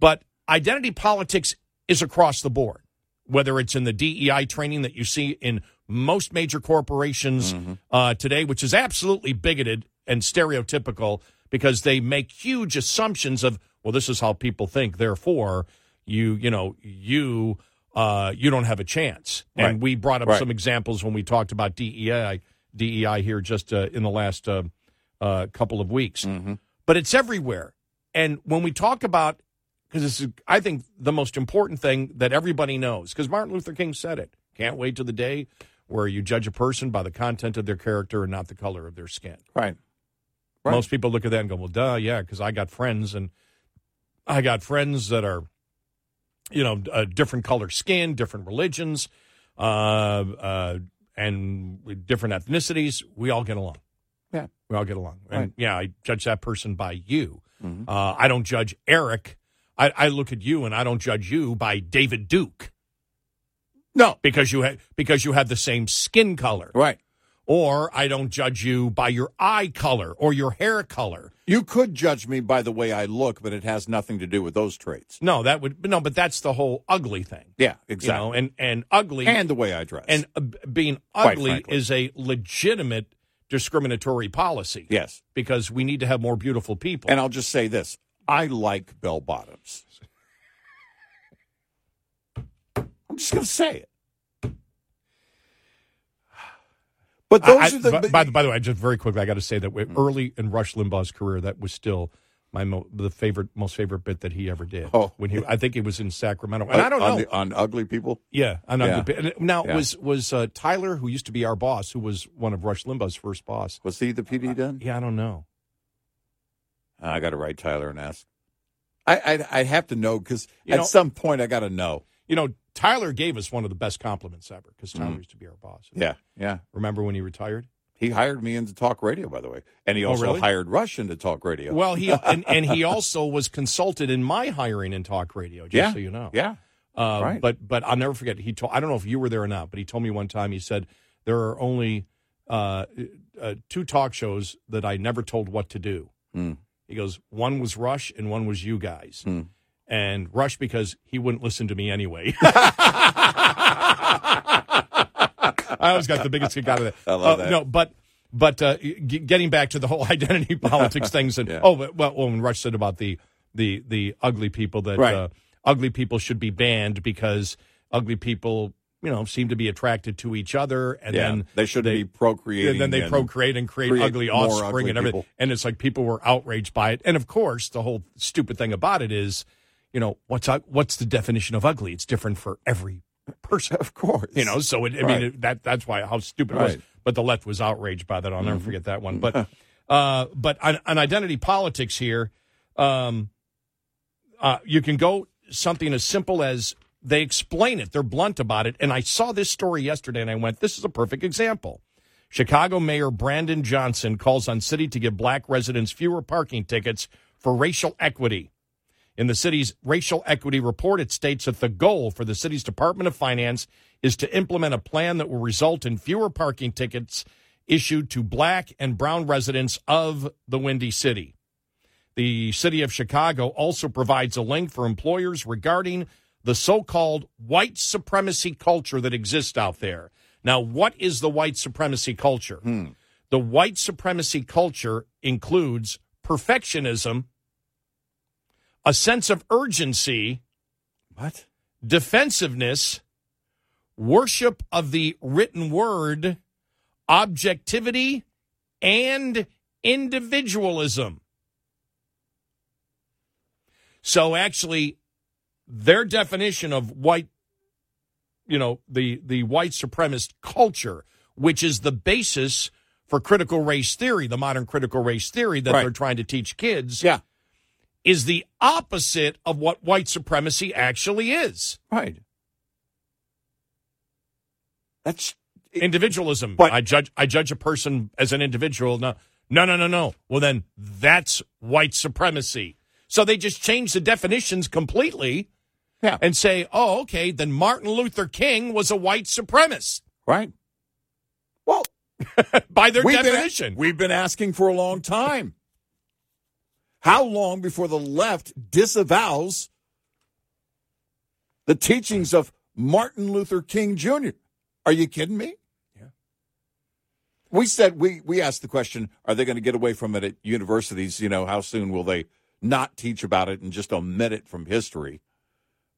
Speaker 3: But identity politics is across the board, whether it's in the DEI training that you see in most major corporations uh, today, which is absolutely bigoted and stereotypical because they make huge assumptions of, well, this is how people think, therefore, you, you know, you. Uh, you don't have a chance, and
Speaker 2: Right.
Speaker 3: we brought up
Speaker 2: Right.
Speaker 3: some examples when we talked about DEI, DEI here just uh, in the last uh, uh, couple of weeks. But it's everywhere, and when we talk about because this is, I think, the most important thing that everybody knows. Because Martin Luther King said it. Can't wait to the day where you judge a person by the content of their character and not the color of their skin.
Speaker 2: Right. Right.
Speaker 3: Most people look at that and go, "Well, duh, yeah," because I got friends and I got friends that are, you know, different color skin, different religions, uh, uh, and with different ethnicities. We all get along.
Speaker 2: Yeah.
Speaker 3: We all get along. And
Speaker 2: Right.
Speaker 3: yeah, I judge that person by you.
Speaker 2: Mhm.
Speaker 3: Uh, I don't judge Eric. I, I look at you and I don't judge you by David Duke
Speaker 2: No.
Speaker 3: because you ha- because you have the same skin color,
Speaker 2: Right.
Speaker 3: Or I don't judge you by your eye color or your hair color.
Speaker 2: You could judge me by the way I look, but it has nothing to do with those traits.
Speaker 3: No, that would no, but that's the whole ugly thing,
Speaker 2: Yeah,
Speaker 3: you
Speaker 2: exactly.
Speaker 3: know. And and ugly
Speaker 2: and the way I dress.
Speaker 3: and uh, being ugly is a legitimate discriminatory policy.
Speaker 2: yes.
Speaker 3: because we need to have more beautiful people.
Speaker 2: And I'll just say this I like bell bottoms. [laughs] I'm just going to say it. But those
Speaker 3: I-
Speaker 2: are the.
Speaker 3: by, by, the- by the way, just very quickly, I got to say that early in Rush Limbaugh's career, that was still my mo- the favorite, most favorite bit that he ever did.
Speaker 2: Oh.
Speaker 3: when he, I think it was in Sacramento, and I don't
Speaker 2: on
Speaker 3: know.
Speaker 2: the- on ugly people?
Speaker 3: yeah, on
Speaker 2: Yeah.
Speaker 3: Ugly Pe- and Now
Speaker 2: Yeah.
Speaker 3: was was uh, Tyler, who used to be our boss, who was one of Rush Limbaugh's first boss.
Speaker 2: Was he the PD done?
Speaker 3: Yeah, I don't know.
Speaker 2: I got to write Tyler and ask. I, I, I have to know because at
Speaker 3: know-
Speaker 2: some point I got to know.
Speaker 3: You know, Tyler gave us one of the best compliments ever because Tyler used to be our boss.
Speaker 2: Mm. Yeah, yeah.
Speaker 3: Remember when he retired?
Speaker 2: He hired me into talk radio, by the way, and he
Speaker 3: Oh,
Speaker 2: also
Speaker 3: really?
Speaker 2: hired Rush into talk radio.
Speaker 3: Well, he and, [laughs] and he also was consulted in my hiring in talk radio. Just
Speaker 2: yeah,
Speaker 3: so you know.
Speaker 2: yeah.
Speaker 3: Uh,
Speaker 2: Right.
Speaker 3: But but I'll never forget. He told I don't know if you were there or not, but he told me one time. He said there are only uh, uh, two talk shows that I never told what to do.
Speaker 2: Mm.
Speaker 3: He goes, one was Rush and one was you guys.
Speaker 2: Mm.
Speaker 3: And Rush because he wouldn't listen to me anyway. [laughs] I always got the biggest kick out of that.
Speaker 2: I love
Speaker 3: Uh,
Speaker 2: that.
Speaker 3: No, but but uh, g- getting back to the whole [laughs] identity politics things, and
Speaker 2: Yeah.
Speaker 3: oh, but- well, when Rush said about the the the ugly people that
Speaker 2: Right.
Speaker 3: uh, ugly people should be banned because ugly people, you know, seem to be attracted to each other, and
Speaker 2: yeah.
Speaker 3: then
Speaker 2: they shouldn't be procreating.
Speaker 3: and then they
Speaker 2: and-
Speaker 3: procreate and create,
Speaker 2: create
Speaker 3: ugly offspring
Speaker 2: ugly
Speaker 3: and everything.
Speaker 2: people.
Speaker 3: And it's like people were outraged by it. And of course, the whole stupid thing about it is, you know, what's what's the definition of ugly? It's different for every person.
Speaker 2: Of course.
Speaker 3: You know, so it, I
Speaker 2: Right.
Speaker 3: mean it, that that's why how stupid it was. But the left was outraged by that. I'll never forget that one. But [laughs] Uh, but on, on identity politics here, um, uh, you can go something as simple as they explain it. They're blunt about it. And I saw this story yesterday and I went, this is a perfect example. Chicago Mayor Brandon Johnson calls on city to give black residents fewer parking tickets for racial equity. In the city's racial equity report, it states that the goal for the city's Department of Finance is to implement a plan that will result in fewer parking tickets issued to black and brown residents of the Windy City. The city of Chicago also provides a link for employers regarding the so called white supremacy culture that exists out there. Now, what is the white supremacy culture? Hmm. The white supremacy culture includes perfectionism, a sense of urgency,
Speaker 2: What?
Speaker 3: defensiveness, worship of the written word, objectivity, and individualism. So actually, their definition of white, you know, the, the white supremacist culture, which is the basis for critical race theory, the modern critical race theory that
Speaker 2: Right.
Speaker 3: they're trying to teach kids,
Speaker 2: Yeah.
Speaker 3: Is the opposite of what white supremacy actually is.
Speaker 2: Right. That's
Speaker 3: individualism.
Speaker 2: But-
Speaker 3: I judge I judge a person as an individual. No, no, no, no, no. Well, then that's white supremacy. So they just change the definitions completely
Speaker 2: yeah.
Speaker 3: and say, oh, okay, then Martin Luther King was a white supremacist
Speaker 2: right. Well, [laughs]
Speaker 3: by their
Speaker 2: we've
Speaker 3: definition.
Speaker 2: Been, we've been asking for a long time. How long before the left disavows the teachings of Martin Luther King Jr.? Are you kidding me?
Speaker 3: Yeah.
Speaker 2: We said we we asked the question: Are they going to get away from it at universities? You know, how soon will they not teach about it and just omit it from history?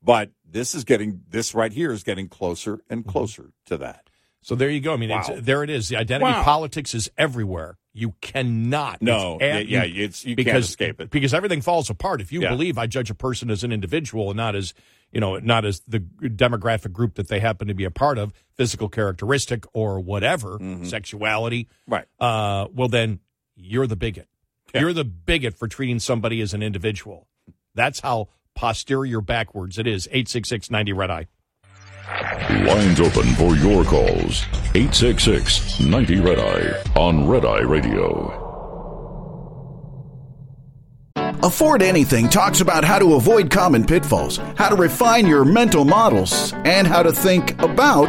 Speaker 2: But this is getting this right here is getting closer
Speaker 3: Mm-hmm.
Speaker 2: and closer to that.
Speaker 3: so there you go. I mean,
Speaker 2: Wow.
Speaker 3: it's, there it is. The identity
Speaker 2: Wow.
Speaker 3: politics is everywhere. You cannot.
Speaker 2: No,
Speaker 3: It's
Speaker 2: yeah, yeah, it's you
Speaker 3: because
Speaker 2: can't escape it.
Speaker 3: because everything falls apart. If you
Speaker 2: Yeah.
Speaker 3: believe I judge a person as an individual and not as you know, not as the demographic group that they happen to be a part of, physical characteristic or whatever, sexuality,
Speaker 2: Mm-hmm. Right.
Speaker 3: Uh, well, then you're the bigot.
Speaker 2: Yeah.
Speaker 3: You're the bigot for treating somebody as an individual. That's how posterior backwards it is. Eight six six ninety red eye.
Speaker 1: Lines open for your calls. 866 90 Red Eye on Red Eye Radio.
Speaker 5: Afford Anything talks about how to avoid common pitfalls, how to refine your mental models, and how to think about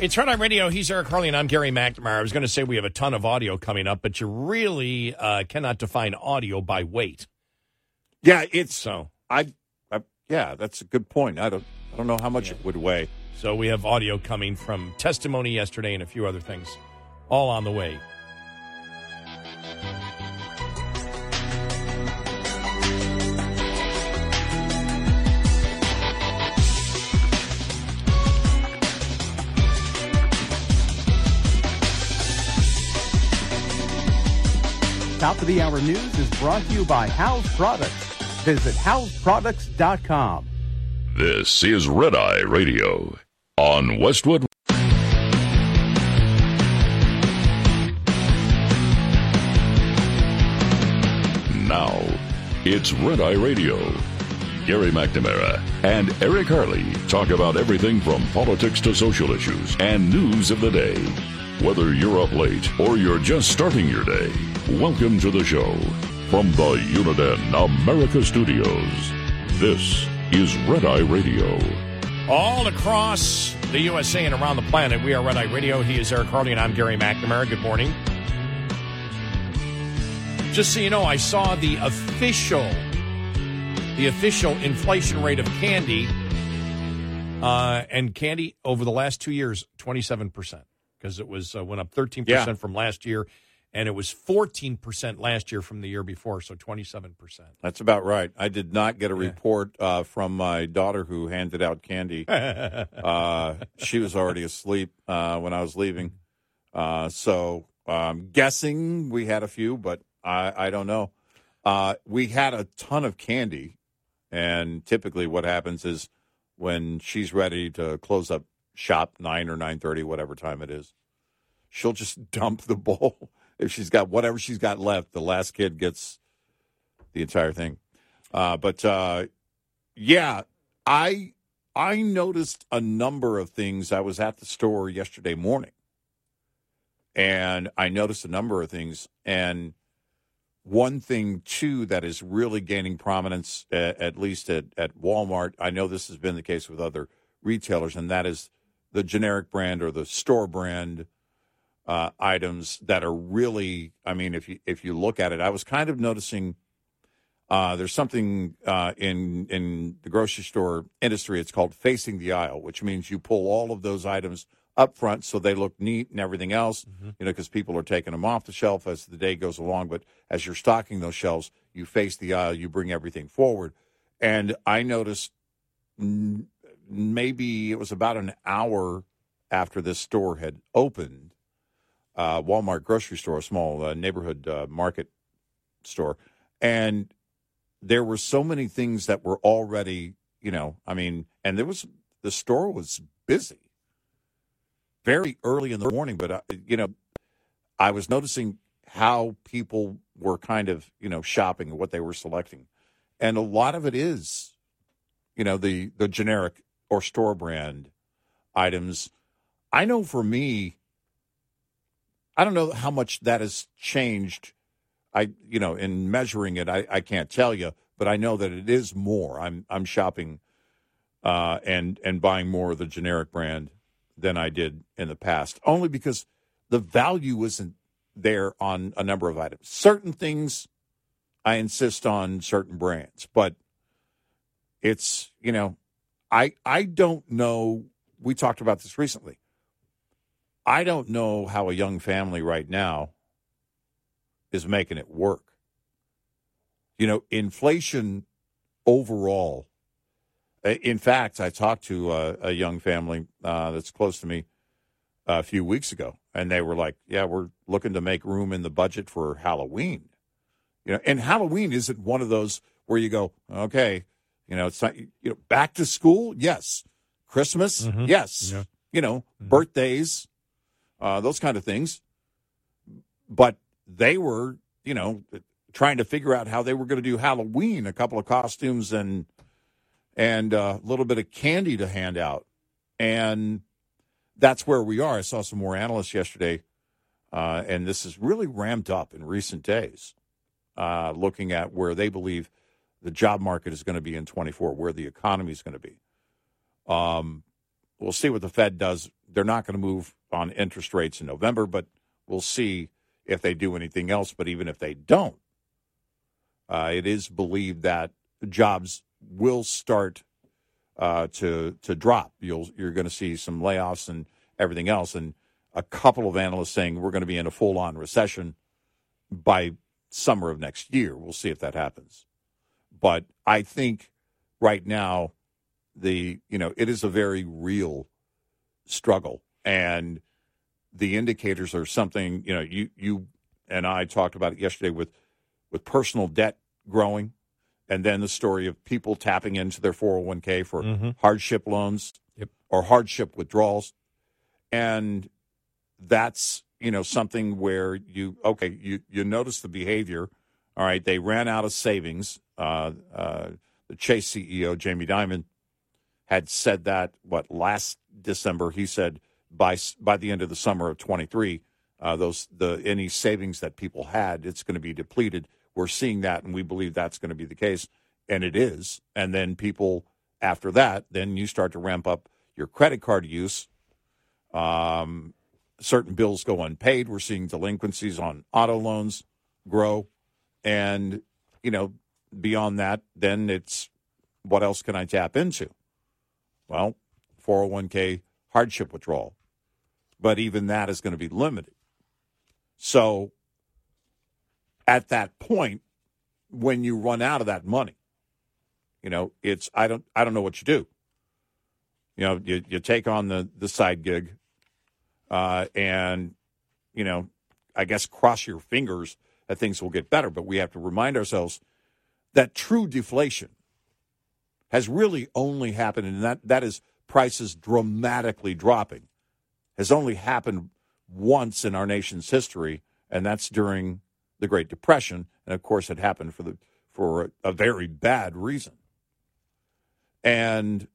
Speaker 3: It's Red Eye Radio. He's Eric Harley, and I'm Gary McNamara. I was going to say we have a ton of audio coming up, but you really uh, cannot define audio by weight.
Speaker 2: Yeah, it's
Speaker 3: So,
Speaker 2: I, I yeah, that's a good point. I don't I don't know how much it would weigh.
Speaker 3: so we have audio coming from testimony yesterday and a few other things, all on the way.
Speaker 4: Top of the hour news is brought to you by House Products. Visit houseproducts.com.
Speaker 1: This is Red Eye Radio on Westwood. Now, it's Red Eye Radio. Gary McNamara and Eric Harley talk about everything from politics to social issues and news of the day. Whether you're up late or you're just starting your day, welcome to the show. From the Uniden America Studios, this is Red Eye Radio.
Speaker 3: All across the USA and around the planet, we are Red Eye Radio. He is Eric Harley, and I'm Gary McNamara. Good morning. Just so you know, I saw the official, the official inflation rate of candy Uh, and candy over the last two years, 27%, because it was uh, went up 13% from last year, and it was 14% last year from the year before, so 27%.
Speaker 2: That's about right. I did not get a report uh, from my daughter who handed out candy. [laughs] uh, she was already asleep uh, when I was leaving. Uh, so I'm guessing we had a few, but I, I don't know. Uh, we had a ton of candy, and typically what happens is when she's ready to close up shop nine or nine thirty, whatever time it is, she'll just [laughs] dump the bowl. If she's got whatever she's got left, the last kid gets the entire thing. Uh, but uh, yeah, I I noticed a number of things. I was at the store yesterday morning, and I noticed a number of things. And one thing too that is really gaining prominence, at, at least at, at Walmart. I know this has been the case with other retailers, and that is the generic brand or the store brand uh, items that are really. I mean, if you if you look at it, I was kind of noticing. Uh, there's something uh, in in the grocery store industry. It's called facing the aisle, which means you pull all of those items up front so they look neat and everything else. You know, because people are taking them off the shelf as the day goes along. But as you're stocking those shelves, you face the aisle, you bring everything forward. And I noticed mm, maybe it was about an hour after this store had opened, uh, Walmart grocery store, a small uh, neighborhood uh, market store, and there were so many things that were already, you know, I mean, and there was the store was busy. Very early in the morning, but uh, you know, I was noticing how people were kind of, you know, shopping and what they were selecting, and a lot of it is, you know, the the generic or store brand items. I know for me, I don't know how much that has changed. I, you know, in measuring it, I, I can't tell you, but I know that it is more. I'm I'm shopping uh, and and buying more of the generic brand than I did in the past, only because the value isn't there on a number of items. Certain things, I insist on certain brands, but it's you know, I I don't know. We talked about this recently. I don't know how a young family right now is making it work. You know, inflation overall. uh, In fact, I talked to a, a young family uh, that's close to me a few weeks ago, and they were like, "Yeah, we're looking to make room in the budget for Halloween." You know, and Halloween isn't one of those where you go, "Okay, you know, it's not you know back to school, yes, Christmas, yes,
Speaker 3: Yeah.
Speaker 2: you know, birthdays, uh, those kind of things." But they were, you know, trying to figure out how they were going to do Halloween, a couple of costumes and and uh, a little bit of candy to hand out, and that's where we are. I saw some more analysts yesterday, uh, and this is really ramped up in recent days, uh, looking at where they believe the job market is going to be in 24, where the economy is going to be. Um, we'll see what the Fed does. They're not going to move on interest rates in November, but we'll see if they do anything else. But even if they don't, uh, it is believed that jobs will start uh, to to drop. You'll you're going to see some layoffs and everything else, and a couple of analysts saying we're going to be in a full on recession by summer of next year. We'll see if that happens. But I think right now the you know it is a very real struggle. And the indicators are something you know you you and I talked about it yesterday with with personal debt growing and then the story of people tapping into their 401k for
Speaker 3: Mhm.
Speaker 2: hardship loans
Speaker 3: Yep.
Speaker 2: or hardship withdrawals. And that's you know something where you okay you you notice the behavior. All right. They ran out of savings. Uh, uh, the chase ceo jamie dimon had said that what last december he said by by the end of the summer of 23 uh, those the any savings that people had it's going to be depleted we're seeing that and we believe that's going to be the case and it is and then people after that then you start to ramp up your credit card use um, certain bills go unpaid. We're seeing delinquencies on auto loans grow. And, you know, beyond that, then it's what else can I tap into? Well, 401k hardship withdrawal. But even that is going to be limited. So at that point, when you run out of that money, you know, it's I don't I don't know what you do. You know, you, you take on the the side gig, uh, and you know, I guess cross your fingers that things will get better. But we have to remind ourselves that true deflation has really only happened, and that that is prices dramatically dropping, has only happened once in our nation's history, and that's during the Great Depression, and of course, it happened for the for a, a very bad reason. And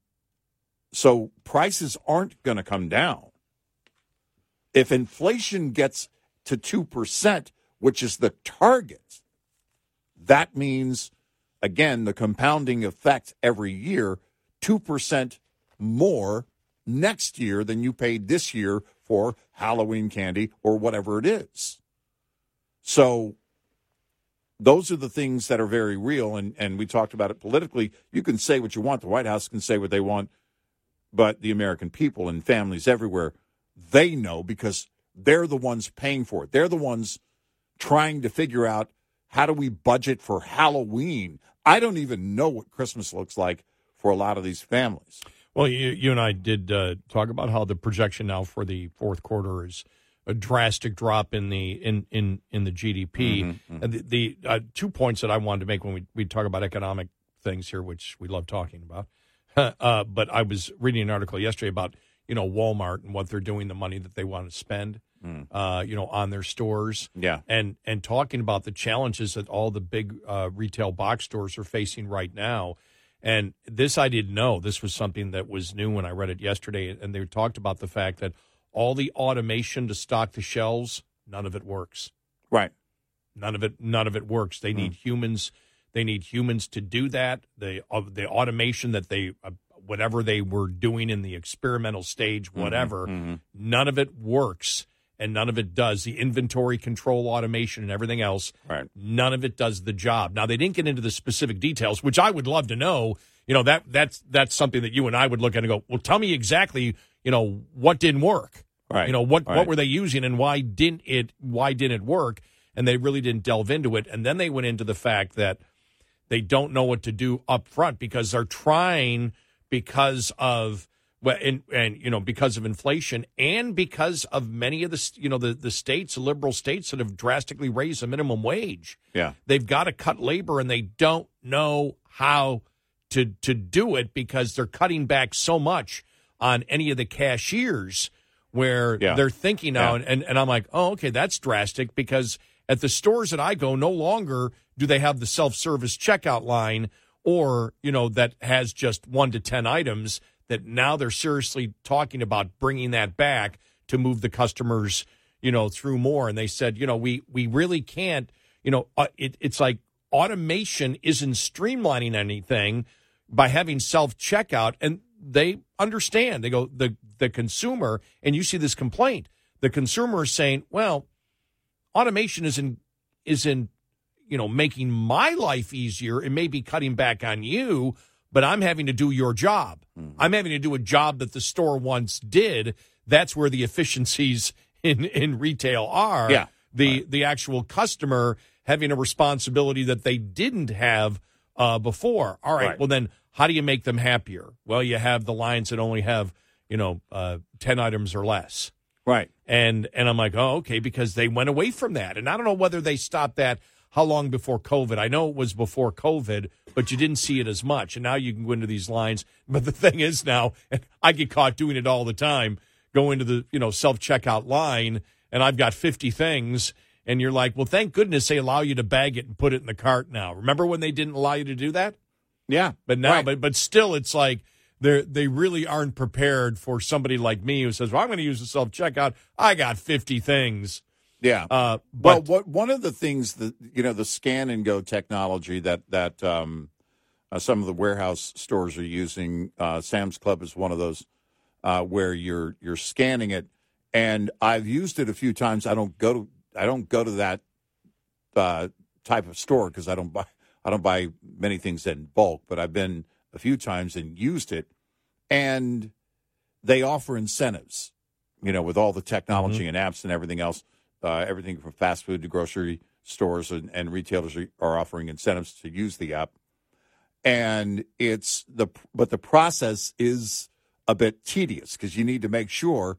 Speaker 2: so prices aren't going to come down. If inflation gets to 2%, which is the target, that means, again, the compounding effect every year 2% more next year than you paid this year for Halloween candy or whatever it is. So those are the things that are very real. And, and we talked about it politically. You can say what you want. The White House can say what they want. But the American people and families everywhere, they know because they're the ones paying for it. They're the ones trying to figure out how do we budget for Halloween. I don't even know what Christmas looks like for a lot of these families.
Speaker 3: Well, you, you and I did uh, talk about how the projection now for the fourth quarter is a drastic drop in the in in in the GDP.
Speaker 2: Mm-hmm,
Speaker 3: And the, the uh, two points that I wanted to make when we we talk about economic things here, which we love talking about. [laughs] uh, but I was reading an article yesterday about you know Walmart and what they're doing, the money that they want to spend, uh, you know, on their stores.
Speaker 2: Mm. Yeah.
Speaker 3: and and talking about the challenges that all the big uh, retail box stores are facing right now. And this I didn't know. This was something that was new when I read it yesterday. And they talked about the fact that all the automation to stock the shelves, none of it works.
Speaker 2: Right.
Speaker 3: None of it. None of it works. They need humans. They need humans to do that. The uh, the automation that they uh, whatever they were doing in the experimental stage, whatever, none of it works. And none of it does the inventory control automation and everything else.
Speaker 2: Right.
Speaker 3: None of it does the job. Now they didn't get into the specific details, which I would love to know. You know that that's that's something that you and I would look at and go, well, tell me exactly. You know what didn't work.
Speaker 2: Right.
Speaker 3: You know what
Speaker 2: Right.
Speaker 3: what were they using and why didn't it why didn't it work? And they really didn't delve into it. And then they went into the fact that they don't know what to do up front because they're trying because of well, and, and you know because of inflation and because of many of the you know the the states, the liberal states that have drastically raised the minimum wage.
Speaker 2: Yeah.
Speaker 3: They've got to cut labor and they don't know how to to do it because they're cutting back so much on any of the cashiers where
Speaker 2: Yeah.
Speaker 3: they're thinking now
Speaker 2: Yeah.
Speaker 3: and, and I'm like, oh, okay, that's drastic because at the stores that I go, no longer do they have the self-service checkout line or, you know, that has just one to 10 items that now they're seriously talking about bringing that back to move the customers, you know, through more. And they said, you know, we, we really can't, you know, uh, it, it's like automation isn't streamlining anything by having self checkout. And they understand. They go, the, the consumer, and you see this complaint, the consumer is saying, well, automation isn't, isn't, you know, making my life easier. It may be cutting back on you, but I'm having to do your job. I'm having to do a job that the store once did. That's where the efficiencies [laughs] in, in retail are.
Speaker 2: Yeah.
Speaker 3: The, the actual customer having a responsibility that they didn't have uh, before. All right,
Speaker 2: Right.
Speaker 3: Well, then how do you make them happier? Well, you have the lines that only have, you know, uh, 10 items or less
Speaker 2: Right.
Speaker 3: and and I'm like, oh, okay, because they went away from that, and I don't know whether they stopped that. How long before COVID? I know it was before COVID, but you didn't see it as much, and now you can go into these lines. But the thing is now, and I get caught doing it all the time. Go into the you know self checkout line, and I've got 50 things, and you're like, well, thank goodness they allow you to bag it and put it in the cart now. Remember when they didn't allow you to do that?
Speaker 2: Yeah.
Speaker 3: But now,
Speaker 2: Right.
Speaker 3: but but still, it's like they they really aren't prepared for somebody like me who says, "Well, I'm going to use the self checkout. I got 50 things."
Speaker 2: Yeah.
Speaker 3: Uh,
Speaker 2: well,
Speaker 3: but
Speaker 2: what one of the things that you know the scan and go technology that that um, uh, some of the warehouse stores are using, uh, Sam's Club is one of those uh, where you're you're scanning it, and I've used it a few times. I don't go to I don't go to that uh, type of store because I don't buy I don't buy many things in bulk, but I've been a few times and used it, and they offer incentives, you know, with all the technology and apps and everything else, uh, everything from fast food to grocery stores and, and retailers are, are offering incentives to use the app. And it's the, but the process is a bit tedious because you need to make sure,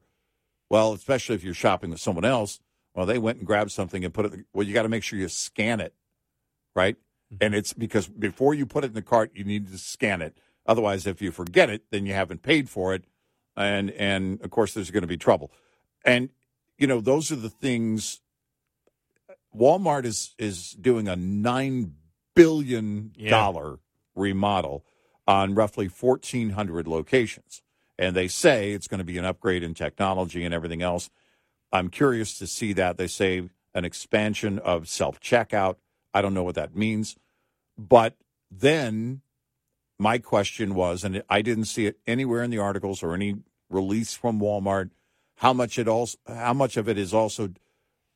Speaker 2: well, especially if you're shopping with someone else, well, they went and grabbed something and put it, well, you got to make sure you scan it, right? And it's because before you put it in the cart, you need to scan it. Otherwise, if you forget it, then you haven't paid for it, and and of course, there's going to be trouble. And you know, those are the things. Walmart is is doing a nine billion dollar remodel on roughly fourteen hundred locations, and they say it's going to be an upgrade in technology and everything else. I'm curious to see that they say an expansion of self checkout. I don't know what that means, but then my question was, and I didn't see it anywhere in the articles or any release from Walmart, how much it also, how much of it is also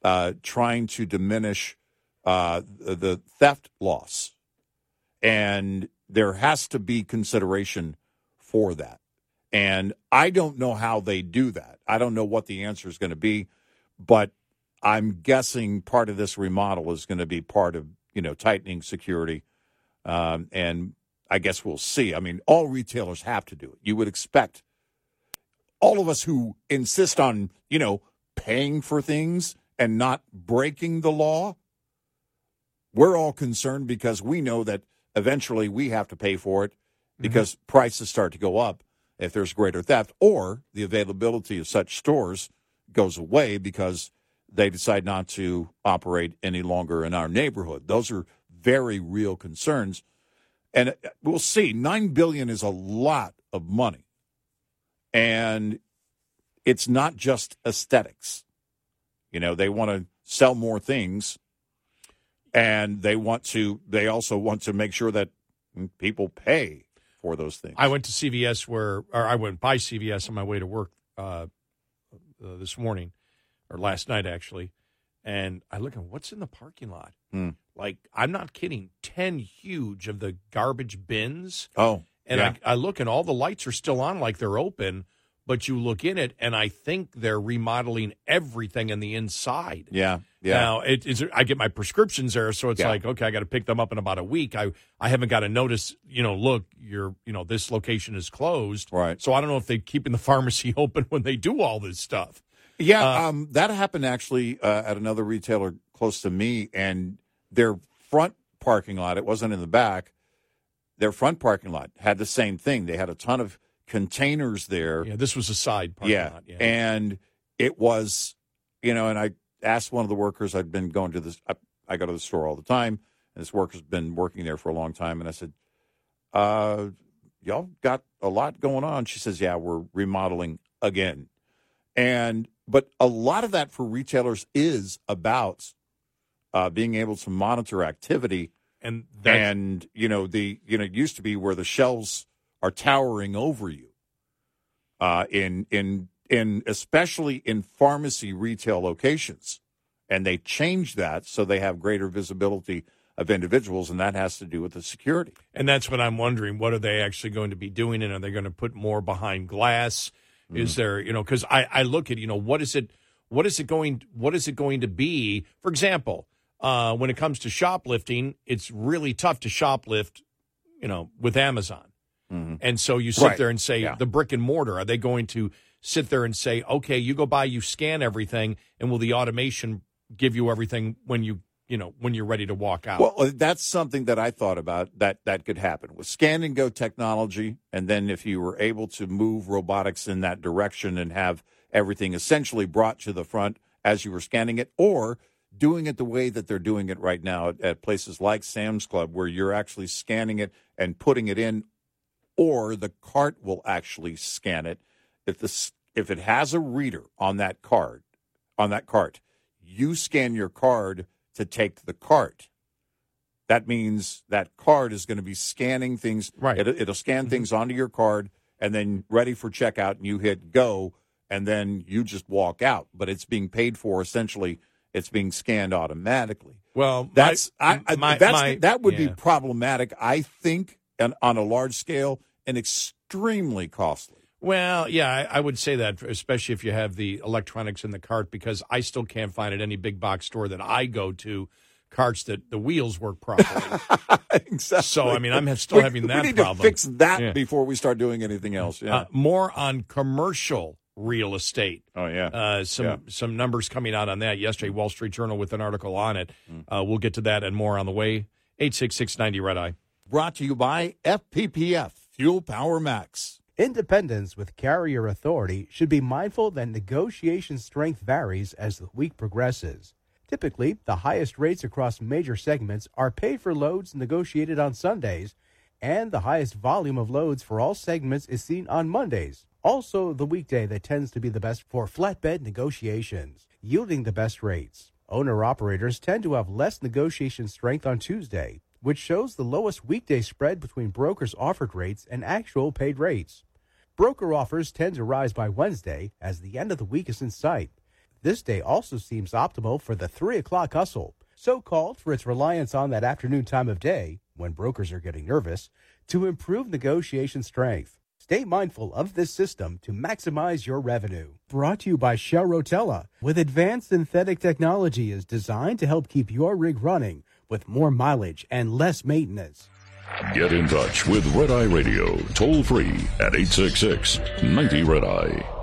Speaker 2: uh, trying to diminish uh, the the theft loss, and there has to be consideration for that. And I don't know how they do that. I don't know what the answer is going to be, but I'm guessing part of this remodel is going to be part of you know tightening security, um, and I guess we'll see. I mean, all retailers have to do it. You would expect all of us who insist on you know paying for things and not breaking the law. We're all concerned because we know that eventually we have to pay for it because prices start to go up if there's greater theft or the availability of such stores goes away because they decide not to operate any longer in our neighborhood. Those are very real concerns. And uh, we'll see. 9 billion is a lot of money. And it's not just aesthetics. You know, they want to sell more things and they want to they also want to make sure that people pay for those things.
Speaker 3: I went to CVS where, or I went by CVS on my way to work uh, uh, this morning, or last night actually, and I look at what's in the parking lot.
Speaker 2: Hmm.
Speaker 3: Like I'm not kidding, ten huge of the garbage bins.
Speaker 2: Oh,
Speaker 3: and
Speaker 2: yeah.
Speaker 3: I, I look and all the lights are still on, like they're open. But you look in it, and I think they're remodeling everything in the inside.
Speaker 2: Yeah, yeah.
Speaker 3: Now it is. I get my prescriptions there, so it's
Speaker 2: Yeah.
Speaker 3: like okay, I got to pick them up in about a week. I I haven't got a notice. You know, look, your you know this location is closed.
Speaker 2: Right.
Speaker 3: So I don't know if they're keeping the [laughs] pharmacy open when they do all this stuff.
Speaker 2: Yeah,
Speaker 3: Uh,
Speaker 2: um, that happened actually uh, at another retailer close to me, and their front parking lot, it wasn't in the back, their front parking lot had the same thing. They had a ton of containers there.
Speaker 3: Yeah, this was a side parking
Speaker 2: yeah.
Speaker 3: lot. Yeah.
Speaker 2: And it was, you know, and I asked one of the workers, I'd been going to this, I, I go to the store all the time, and this worker's been working there for a long time. And I said, uh, y'all got a lot going on. She says, yeah, we're remodeling again. And, but a lot of that for retailers is about uh, being able to monitor activity
Speaker 3: and
Speaker 2: and you know the you know it used to be where the shelves are towering over you uh, in in in especially in pharmacy retail locations and they changed that so they have greater visibility of individuals and that has to do with the security
Speaker 3: And that's what I'm wondering. What are they actually going to be doing? And are they going to put more behind glass? Is there, you know, because I, I look at, you know, what is it, what is it going, what is it going to be? For example, uh, when it comes to shoplifting, it's really tough to shoplift, you know, with Amazon. And so you sit
Speaker 2: Right.
Speaker 3: there and say,
Speaker 2: Yeah.
Speaker 3: the brick and mortar, are they going to sit there and say, okay, you go by, you scan everything, and will the automation give you everything when you, you know, when you're ready to walk out?
Speaker 2: Well, uh, that's something that I thought about that that could happen with scan and go technology, and then if you were able to move robotics in that direction and have everything essentially brought to the front as you were scanning it, or doing it the way that they're doing it right now at, at places like Sam's Club, where you're actually scanning it and putting it in, or the cart will actually scan it. If the if it has a reader on that card, on that cart, you scan your card to take the cart that means that card is going to be scanning things.
Speaker 3: Right.
Speaker 2: It, it'll scan mm-hmm. things onto your card and then ready for checkout, and you hit go, and then you just walk out. But it's being paid for essentially. It's being scanned automatically.
Speaker 3: well, my-
Speaker 2: That's I, I,
Speaker 3: my-
Speaker 2: that's
Speaker 3: my-
Speaker 2: that would be problematic. I think, and on a large scale, and extremely costly.
Speaker 3: Well, yeah, I, I would say that, especially if you have the electronics in the cart, because I still can't find at any big box store that I go to carts that the wheels work properly. [laughs]
Speaker 2: exactly.
Speaker 3: So, I mean, I'm still
Speaker 2: We-
Speaker 3: having that
Speaker 2: We need
Speaker 3: problem.
Speaker 2: to fix that
Speaker 3: Yeah.
Speaker 2: before we start doing anything else. Yeah.
Speaker 3: Uh, more on commercial real estate.
Speaker 2: oh yeah.
Speaker 3: Uh, some
Speaker 2: Yeah.
Speaker 3: some numbers coming out on that yesterday. Wall Street Journal with an article on it.
Speaker 2: Mm.
Speaker 3: Uh, we'll get to that and more on the way. Eight six six ninety red eye.
Speaker 2: Brought to you by FPPF Fuel Power Max.
Speaker 4: Independents with carrier authority should be mindful that negotiation strength varies as the week progresses. Typically, the highest rates across major segments are paid for loads negotiated on Sundays, and the highest volume of loads for all segments is seen on Mondays. Also, the weekday that tends to be the best for flatbed negotiations, yielding the best rates. Owner operators tend to have less negotiation strength on Tuesday, which shows the lowest weekday spread between brokers' offered rates and actual paid rates. Broker offers tend to rise by Wednesday as the end of the week is in sight. This day also seems optimal for the 3 o'clock hustle, so called for its reliance on that afternoon time of day, when brokers are getting nervous, to improve negotiation strength. Stay mindful of this system to maximize your revenue. Brought to you by Shell Rotella, with advanced synthetic technology is designed to help keep your rig running with more mileage and less maintenance.
Speaker 1: Get in touch with Red Eye Radio, toll free at 866 90 Red Eye.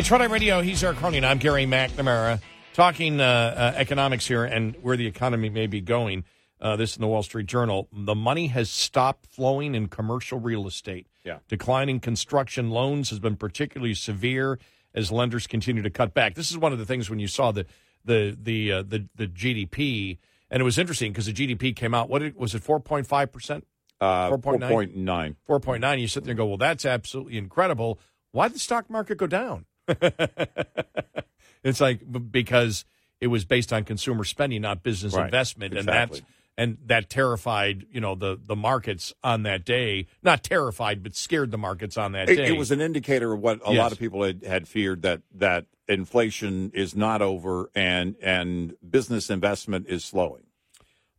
Speaker 3: It's Red Eye Radio. He's Eric Cronin. I'm Gary McNamara. Talking uh, uh, economics here and where the economy may be going. Uh, this in the Wall Street Journal. The money has stopped flowing in commercial real estate.
Speaker 2: Yeah.
Speaker 3: Declining construction loans has been particularly severe as lenders continue to cut back. This is one of the things when you saw the the the uh, the, the GDP, and it was interesting because the GDP came out. What it, was it? Four point five percent.
Speaker 2: Uh,
Speaker 3: 4.9?
Speaker 2: 4.9.
Speaker 3: 4.9 you sit there and go well that's absolutely incredible why did the stock market go down [laughs] it's like because it was based on consumer spending not business
Speaker 2: Right,
Speaker 3: investment and
Speaker 2: exactly.
Speaker 3: that's and that terrified you know the the markets on that day not terrified but scared the markets on that
Speaker 2: It,
Speaker 3: day
Speaker 2: it was an indicator of what a
Speaker 3: Yes.
Speaker 2: lot of people had, had feared that that inflation is not over and and business investment is slowing.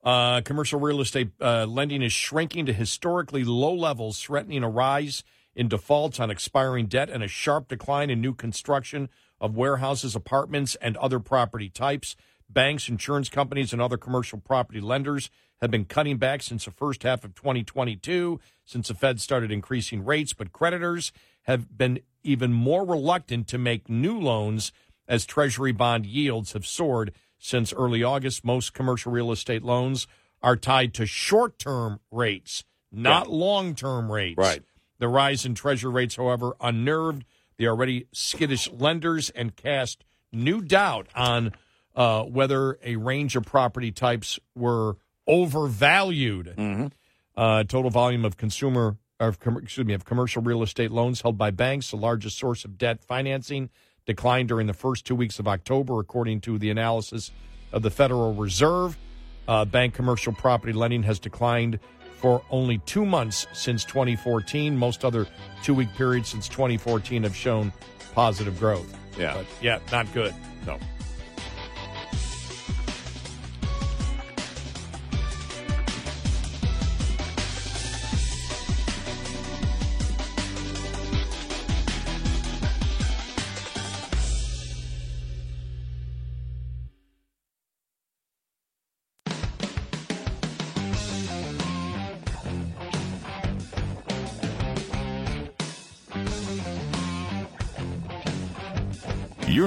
Speaker 3: Uh, commercial real estate uh, lending is shrinking to historically low levels, threatening a rise in defaults on expiring debt and a sharp decline in new construction of warehouses, apartments, and other property types. Banks, insurance companies, and other commercial property lenders have been cutting back since the first half of 2022, since the Fed started increasing rates. But creditors have been even more reluctant to make new loans as Treasury bond yields have soared since early August. Most commercial real estate loans are tied to short term rates, not long term rates.
Speaker 2: Right.
Speaker 3: The rise in Treasury rates, however, unnerved the already skittish lenders and cast new doubt on uh, whether a range of property types were overvalued. Uh, total volume of consumer, of com- excuse me, of commercial real estate loans held by banks, the largest source of debt financing, declined during the first two weeks of October, according to the analysis of the Federal Reserve. Uh, bank commercial property lending has declined for only two months since 2014. Most other two week periods since 2014 have shown positive growth.
Speaker 2: Yeah.
Speaker 3: But yeah, not good.
Speaker 2: No.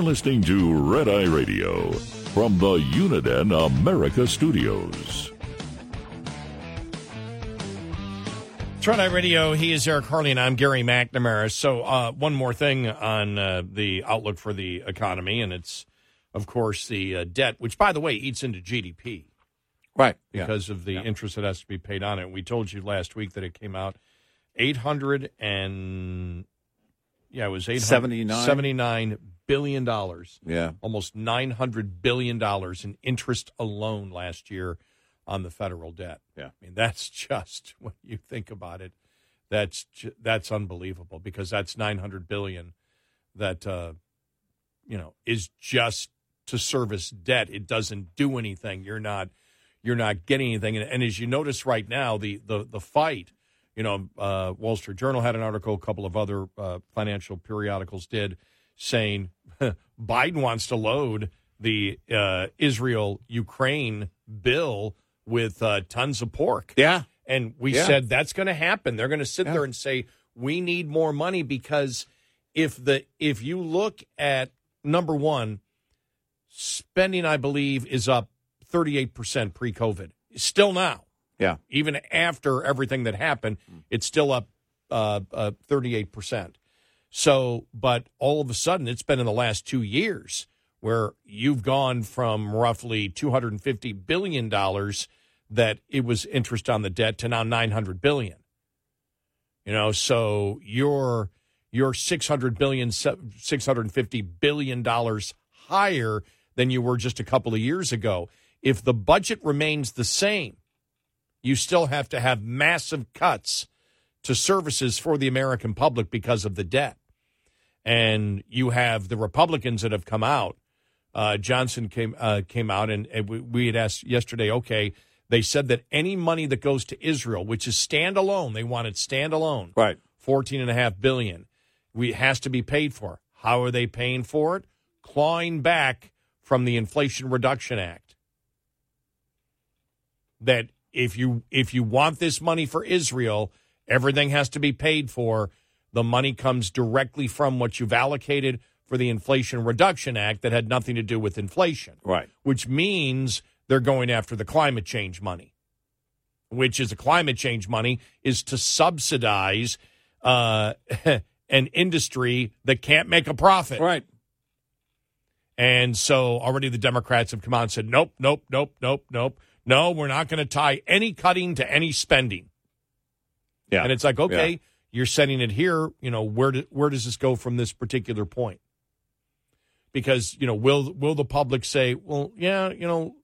Speaker 1: Listening to Red Eye Radio from the Uniden America Studios.
Speaker 3: Red Eye Radio, he is Eric Harley, and I'm Gary McNamara. So, uh, one more thing on uh, the outlook for the economy, and it's, of course, the uh, debt, which, by the way, eats into GDP
Speaker 2: Right. Yeah.
Speaker 3: because of the interest that has to be paid on it. We told you last week that it came out 800 and, yeah, it was 800
Speaker 2: 79?
Speaker 3: 79 billion dollars.
Speaker 2: Yeah.
Speaker 3: Almost 900 billion dollars in interest alone last year on the federal debt.
Speaker 2: Yeah.
Speaker 3: I mean, that's [laughs] just when you think about it. That's that's unbelievable because that's 900 billion that uh, you know is just to service debt. It doesn't do anything. You're not you're not getting anything. And, and as you notice right now, the the the fight. You know, uh, Wall Street Journal had an article. A couple of other uh, financial periodicals did, saying [laughs] Biden wants to load the uh, Israel Ukraine bill with uh, tons of pork.
Speaker 2: Yeah.
Speaker 3: And we
Speaker 2: Yeah.
Speaker 3: said that's going to happen. They're going to sit
Speaker 2: Yeah.
Speaker 3: there and say we need more money because if the if you look at number one, spending I believe is up thirty eight percent pre COVID. Still now,
Speaker 2: Yeah.
Speaker 3: even after everything that happened, it's still up uh, thirty eight percent. So, but all of a sudden, it's been in the last two years where you've gone from roughly two hundred and fifty billion dollars that it was interest on the debt to now nine hundred billion. You know, so you're you're six hundred billion, six hundred and fifty billion dollars higher than you were just a couple of years ago. If the budget remains the same, you still have to have massive cuts to services for the American public because of the debt. And you have the Republicans that have come out. Uh, Johnson came uh, came out, and, and we, we had asked yesterday. Okay, they said that any money that goes to Israel, which is standalone, they want it standalone,
Speaker 2: Right.
Speaker 3: fourteen and a half billion, we has to be paid for. How are they paying for it? Clawing back from the Inflation Reduction Act. That if you if you want this money for Israel, everything has to be paid for. The money comes directly from what you've allocated for the Inflation Reduction Act that had nothing to do with inflation
Speaker 2: Right.
Speaker 3: which means they're going after the climate change money, which is the climate change money is to subsidize uh, [laughs] an industry that can't make a profit.
Speaker 2: Right.
Speaker 3: And so already the Democrats have come out and said, nope, nope, nope, nope, nope. No, we're not going to tie any cutting to any spending.
Speaker 2: Yeah.
Speaker 3: And it's like, okay,
Speaker 2: Yeah.
Speaker 3: You're setting it here. You know, where do, where does this go from this particular point? Because you know, will will the public say, well, yeah, you know,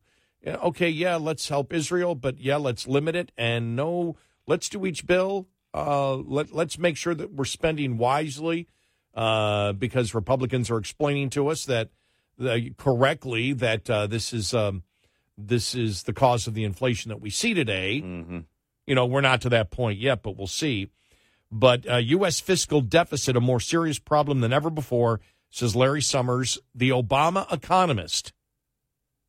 Speaker 3: yeah, okay, yeah, let's help Israel, but yeah, let's limit it, and no, let's do each bill. Uh, let let's make sure that we're spending wisely, uh, because Republicans are explaining to us that uh, correctly that uh, this is um, this is the cause of the inflation that we see today.
Speaker 2: Mm-hmm.
Speaker 3: You know, we're not to that point yet, but we'll see. But uh, U.S. fiscal deficit, a more serious problem than ever before, says Larry Summers, the Obama economist,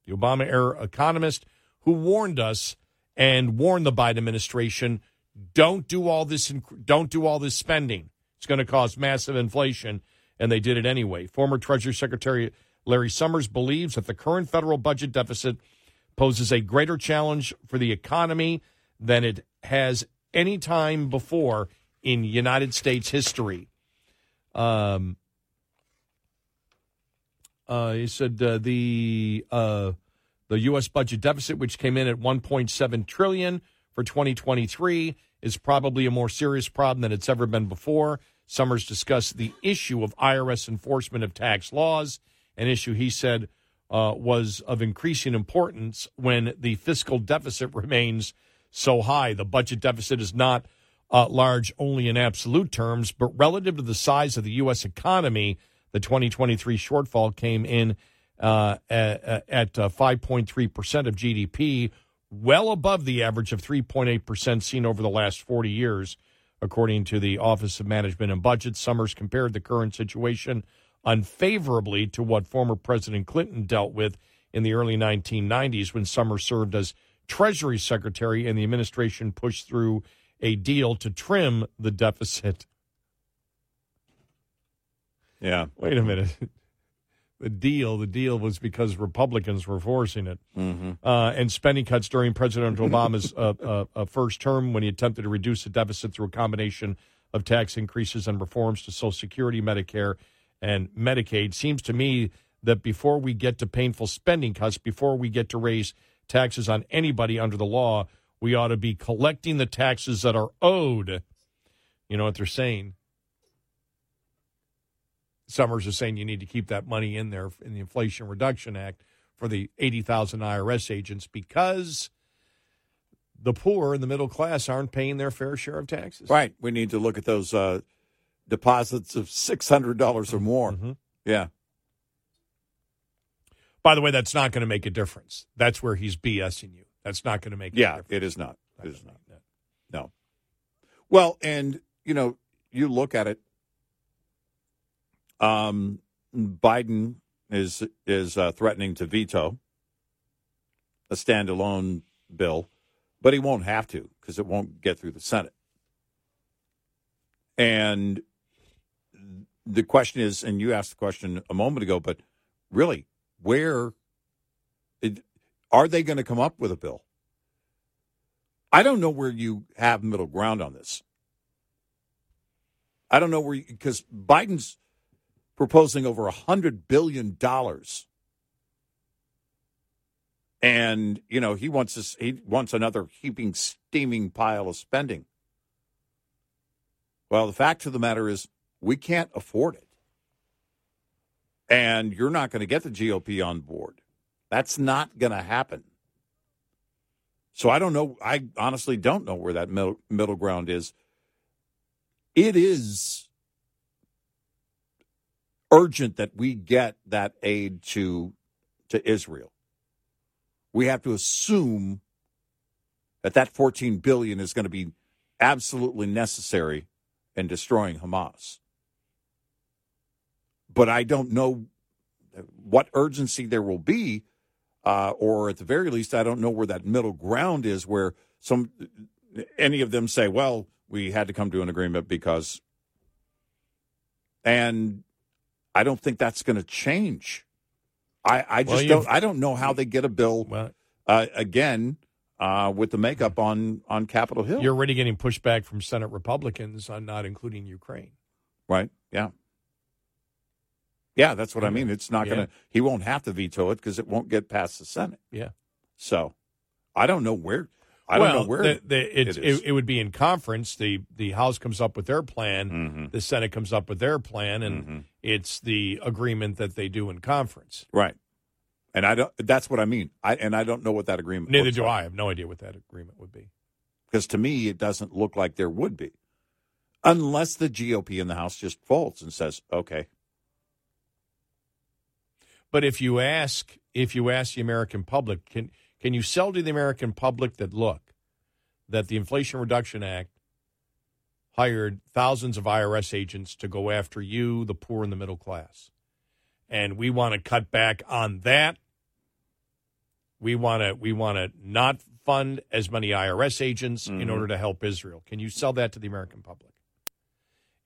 Speaker 3: the Obama era economist who warned us and warned the Biden administration, don't do all this, don't do all this spending. It's going to cause massive inflation, and they did it anyway. Former Treasury Secretary Larry Summers believes that the current federal budget deficit poses a greater challenge for the economy than it has any time before in United States history. Um, uh, he said uh, the uh, the U.S. budget deficit, which came in at 1.7 trillion for 2023, is probably a more serious problem than it's ever been before. Summers discussed the issue of IRS enforcement of tax laws, an issue he said uh, was of increasing importance when the fiscal deficit [laughs] remains so high. The budget deficit is not uh, large only in absolute terms, but relative to the size of the U.S. economy, the 2023 shortfall came in uh, at, at uh, 5.3% of GDP, well above the average of 3.8% seen over the last 40 years, according to the Office of Management and Budget. Summers compared the current situation unfavorably to what former President Clinton dealt with in the early 1990s when Summers served as Treasury Secretary and the administration pushed through a deal to trim the deficit.
Speaker 2: Yeah.
Speaker 3: Wait a minute. [laughs] The deal, the deal was because Republicans were forcing it.
Speaker 2: Mm-hmm.
Speaker 3: Uh, and spending cuts during President Obama's uh, uh, uh, first term when he attempted to reduce the deficit through a combination of tax increases and reforms to Social Security, Medicare, and Medicaid. Seems to me that before we get to painful spending cuts, before we get to raise taxes on anybody under the law, we ought to be collecting the taxes that are owed. You know what they're saying? Summers is saying you need to keep that money in there in the Inflation Reduction Act for the 80,000 IRS agents because the poor and the middle class aren't paying their fair share of taxes.
Speaker 2: Right. We need to look at those uh, deposits of six hundred dollars or more.
Speaker 3: Mm-hmm.
Speaker 2: Yeah.
Speaker 3: By the way, that's not going to make a difference. That's where he's BSing you. That's not going to make.
Speaker 2: Yeah.
Speaker 3: difference.
Speaker 2: It is not. It is not.
Speaker 3: that.
Speaker 2: No. Well, and you know, you look at it. Um, Biden is is uh, threatening to veto a standalone bill, but he won't have to because it won't get through the Senate. And the question is, and you asked the question a moment ago, but really, where it, are they going to come up with a bill? I don't know where you have middle ground on this. I don't know where because Biden's proposing over a hundred billion dollars, and you know he wants this. He wants another heaping, steaming pile of spending. Well, the fact of the matter is, we can't afford it, and you're not going to get the GOP on board. That's not going to happen. So I don't know. I honestly don't know where that middle, middle ground is. It is urgent that we get that aid to to Israel. We have to assume that that 14 billion is going to be absolutely necessary in destroying Hamas. But I don't know what urgency there will be uh, or at the very least, I don't know where that middle ground is, where some any of them say, "Well, we had to come to an agreement because," and I don't think that's going to change. I, I just
Speaker 3: you've-
Speaker 2: don't. I don't know how they get a bill
Speaker 3: Well,
Speaker 2: uh, again uh, with the makeup on on Capitol Hill.
Speaker 3: you're already getting pushback from Senate Republicans on not including Ukraine.
Speaker 2: right? Yeah, yeah. That's what I mean. It's not
Speaker 3: Yeah.
Speaker 2: going to. He won't have to veto it because it won't get past the Senate.
Speaker 3: Yeah.
Speaker 2: So, I don't know where. I don't
Speaker 3: well,
Speaker 2: know where
Speaker 3: the, the, it's,
Speaker 2: it
Speaker 3: it,
Speaker 2: is.
Speaker 3: it, would be in conference. The the House comes up with their plan,
Speaker 2: Mhm.
Speaker 3: the Senate comes up with their plan, and
Speaker 2: Mhm.
Speaker 3: it's the agreement that they do in conference.
Speaker 2: Right. And I don't. That's what I mean. I and I don't know what that agreement.
Speaker 3: Neither do I. I have no idea what that agreement would be.
Speaker 2: Because to me, it doesn't look like there would be, unless the GOP in the House just folds and says, "Okay,
Speaker 3: But if you ask, if you ask the American public, can can you sell to the American public that look that the Inflation Reduction Act hired thousands of IRS agents to go after you, the poor and the middle class, and we want to cut back on that. We want to we want to not fund as many IRS agents in
Speaker 2: Mhm.
Speaker 3: order to help Israel. Can you sell that to the American public?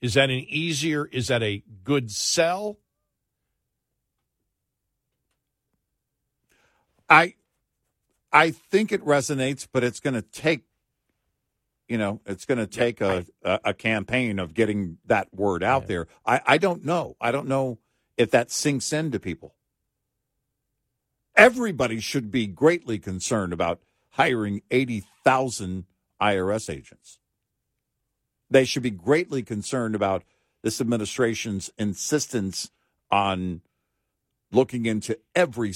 Speaker 3: Is that an easier? Is that a good sell?
Speaker 2: I, I think it resonates, but it's going to take, you know, it's going to take a, a a campaign of getting that word out
Speaker 3: Yeah.
Speaker 2: there. I I don't know. I don't know if that sinks into people. Everybody should be greatly concerned about hiring 80,000 IRS agents. They should be greatly concerned about this administration's insistence on looking into every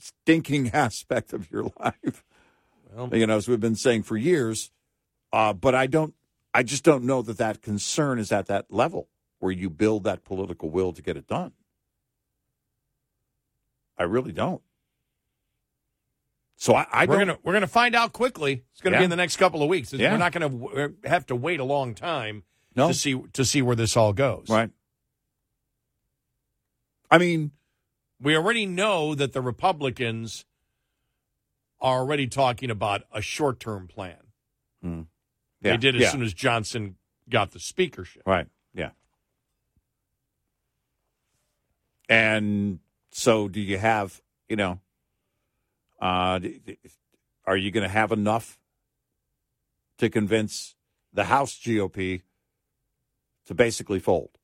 Speaker 2: stinking [laughs] aspect of your life.
Speaker 3: Well,
Speaker 2: You know, as we've been saying for years. Uh, but I don't, I just don't know that that concern is at that level where you build that political will to get it done. I really don't. So I, I
Speaker 3: we're
Speaker 2: don't.
Speaker 3: gonna we're gonna find out quickly. It's gonna
Speaker 2: Yeah.
Speaker 3: be in the next couple of weeks.
Speaker 2: Yeah.
Speaker 3: We're not gonna w- have to wait a long time
Speaker 2: no,
Speaker 3: to see to see where this all goes.
Speaker 2: right. I mean,
Speaker 3: We already know that the Republicans are already talking about a short term plan.
Speaker 2: yeah,
Speaker 3: They did as
Speaker 2: yeah,
Speaker 3: soon as Johnson got the speakership.
Speaker 2: right, yeah. And so, do you have, you know, uh, are you going to have enough to convince the House GOP to basically fold?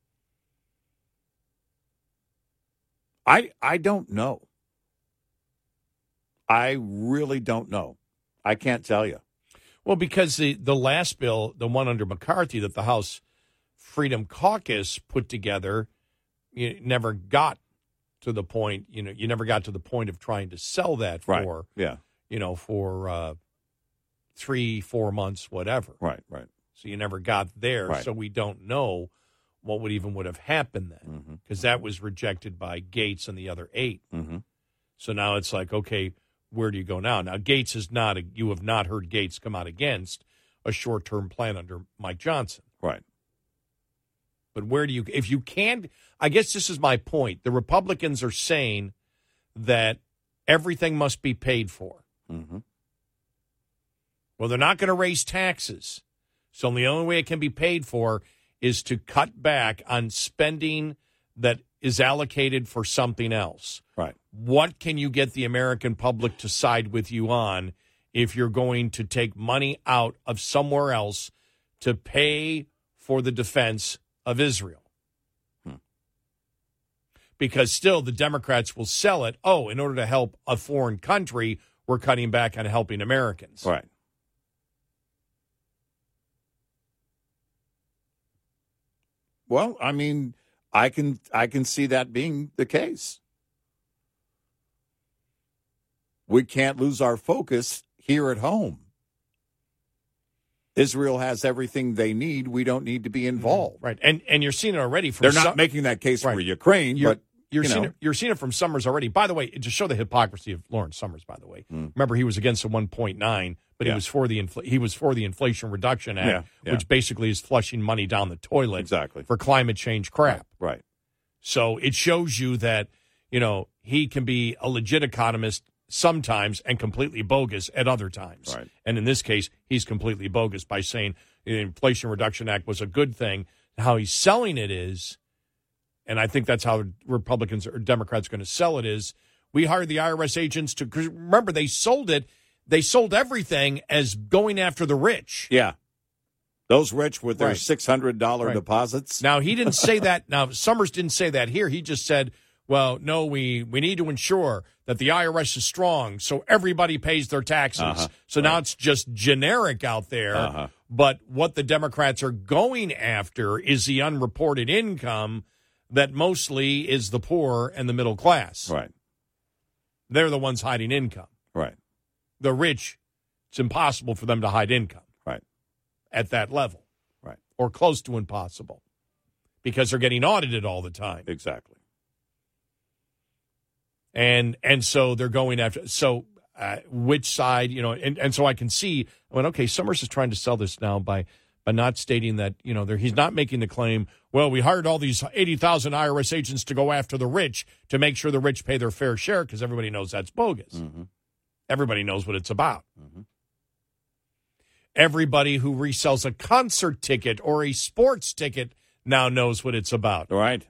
Speaker 2: I I don't know. I really don't know. I can't tell you.
Speaker 3: Well, because the the last bill, the one under McCarthy that the House Freedom Caucus put together, you never got to the point. You know, you never got to the point of trying to sell that
Speaker 2: Right.
Speaker 3: for
Speaker 2: Yeah.
Speaker 3: you know for uh, three, four months, whatever.
Speaker 2: Right, right.
Speaker 3: So you never got there.
Speaker 2: Right.
Speaker 3: So we don't know what would even would have happened then because that was rejected by Gaetz and the other 8
Speaker 2: Mm-hmm.
Speaker 3: So now it's like, okay, where do you go now? Now Gaetz is not. A, you have not heard Gaetz come out against a short term plan under Mike Johnson.
Speaker 2: Right.
Speaker 3: But where do you, if you can't, I guess this is my point. The Republicans are saying that everything must be paid for.
Speaker 2: Mm-hmm.
Speaker 3: Well, they're not going to raise taxes. So the only way it can be paid for is to cut back on spending that is allocated for something else.
Speaker 2: Right.
Speaker 3: What can you get the American public to side with you on if you're going to take money out of somewhere else to pay for the defense of Israel? Hmm. Because still, the Democrats will sell it. Oh, in order to help a foreign country, we're cutting back on helping Americans.
Speaker 2: Right. Well, I mean, I can I can see that being the case. We can't lose our focus here at home. Israel has everything they need. We don't need to be involved.
Speaker 3: Right. And and you're seeing it already from
Speaker 2: They're not making that case for Ukraine,
Speaker 3: You're,
Speaker 2: but
Speaker 3: you're
Speaker 2: you
Speaker 3: seeing it, you're seeing it from Summers already. By the way, to show the hypocrisy of Lawrence Summers, by the way,
Speaker 2: Mm.
Speaker 3: remember he was against the 1.9, but
Speaker 2: Yeah.
Speaker 3: he was for the infl- he was for the Inflation Reduction Act,
Speaker 2: Yeah,
Speaker 3: which basically is flushing money down the toilet
Speaker 2: Exactly.
Speaker 3: for climate change crap.
Speaker 2: Right.
Speaker 3: So it shows you that you know he can be a legit economist sometimes and completely bogus at other times.
Speaker 2: Right.
Speaker 3: And in this case, he's completely bogus by saying the Inflation Reduction Act was a good thing. How he's selling it is, and I think that's how Republicans or Democrats are going to sell it is. We hired the IRS agents to remember they sold it. They sold everything as going after the rich.
Speaker 2: Yeah. Those rich with their
Speaker 3: Right.
Speaker 2: six hundred dollar
Speaker 3: Right.
Speaker 2: deposits.
Speaker 3: Now he didn't say [laughs] that. Now Summers didn't say that here. He just said, "Well, no, we we need to ensure that the IRS is strong, so everybody pays their taxes."
Speaker 2: Uh-huh.
Speaker 3: So now it's just generic out there.
Speaker 2: Uh-huh.
Speaker 3: But what the Democrats are going after is the unreported income that mostly is the poor and the middle class.
Speaker 2: Right.
Speaker 3: They're the ones hiding income.
Speaker 2: Right.
Speaker 3: The rich, it's impossible for them to hide income
Speaker 2: Right.
Speaker 3: at that level,
Speaker 2: Right.
Speaker 3: or close to impossible, because they're getting audited all the time.
Speaker 2: Exactly.
Speaker 3: and and so they're going after so uh, which side you know and, and so i can see i went okay summers is trying to sell this now by by not stating that you know he's not making the claim well we hired all these 80000 irs agents to go after the rich to make sure the rich pay their fair share because everybody knows that's bogus
Speaker 2: Mm-hmm.
Speaker 3: Everybody knows what it's about mm-hmm. everybody who resells a concert ticket or a sports ticket now knows what it's about
Speaker 2: All right.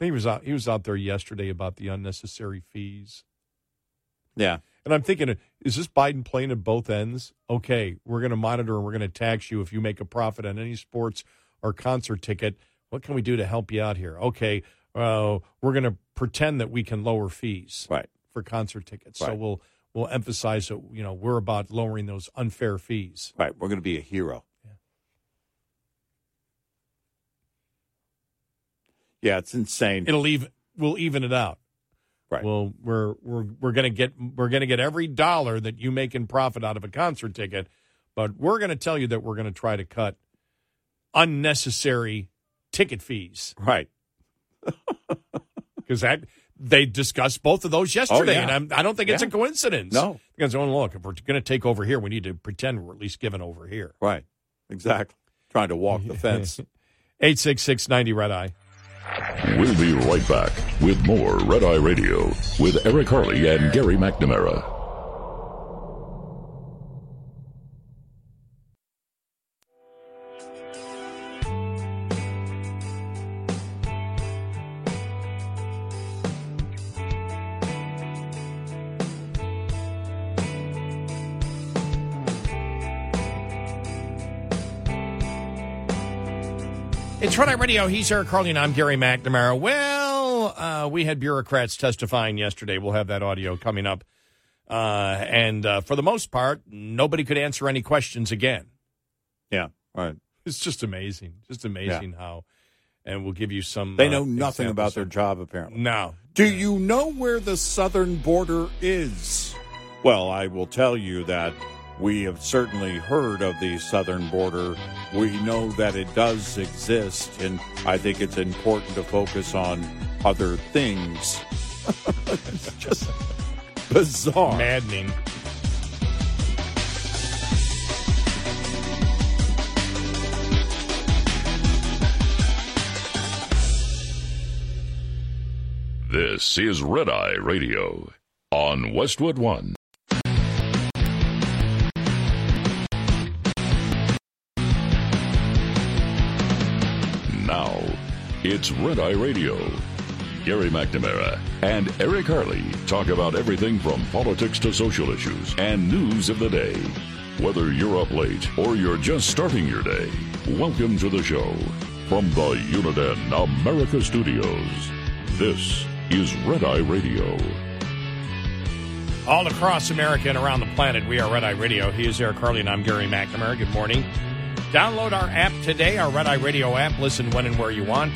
Speaker 3: He was out he was out there yesterday about the unnecessary fees
Speaker 2: Yeah.
Speaker 3: And I'm thinking, is this Biden playing at both ends? Okay, we're going to monitor and we're going to tax you if you make a profit on any sports or concert ticket. What can we do to help you out here? Okay, uh, we're going to pretend that we can lower fees
Speaker 2: Right.
Speaker 3: for concert tickets. So we'll we'll emphasize that you know we're about lowering those unfair fees.
Speaker 2: Right. We're going to be a hero. Yeah, yeah, it's insane.
Speaker 3: It'll even we'll even it out.
Speaker 2: Right.
Speaker 3: Well, we're we're we're going to get we're going to get every dollar that you make in profit out of a concert ticket, but we're going to tell you that we're going to try to cut unnecessary ticket fees
Speaker 2: right.
Speaker 3: Because that they discussed both of those oh, yesterday,
Speaker 2: Oh, yeah.
Speaker 3: and I'm, I don't think it's a coincidence.
Speaker 2: No.
Speaker 3: because oh look, if we're going to take over here, we need to pretend we're at least giving over here.
Speaker 2: Right. Exactly. Trying to walk the fence. [laughs]
Speaker 3: Eight six six ninety red eye.
Speaker 1: We'll be right back with more Red Eye Radio with Eric Harley and Gary McNamara.
Speaker 3: It's Red Eye Radio. He's Eric Harley, and I'm Gary McNamara. Well, uh, we had bureaucrats testifying yesterday. We'll have that audio coming up. Uh, and uh, for the most part, nobody could answer any questions again.
Speaker 2: Yeah. Right.
Speaker 3: It's just amazing. Just amazing how. And we'll give you some.
Speaker 2: They
Speaker 3: uh,
Speaker 2: know nothing about their job, apparently.
Speaker 3: No.
Speaker 2: Do you know where the southern border is? Well, I will tell you that we have certainly heard of the southern border. We know that it does exist, and I think it's important to focus on other things. it's [laughs] just bizarre.
Speaker 3: Maddening.
Speaker 1: This is Red Eye Radio on Westwood One. It's Red Eye Radio. Gary McNamara and Eric Harley talk about everything from politics to social issues and news of the day. Whether you're up late or you're just starting your day, welcome to the show. From the Uniden America Studios, this is Red Eye Radio.
Speaker 3: All across America and around the planet, we are Red Eye Radio. He is Eric Harley and I'm Gary McNamara. Good morning. Download our app today, our Red Eye Radio app. Listen when and where you want,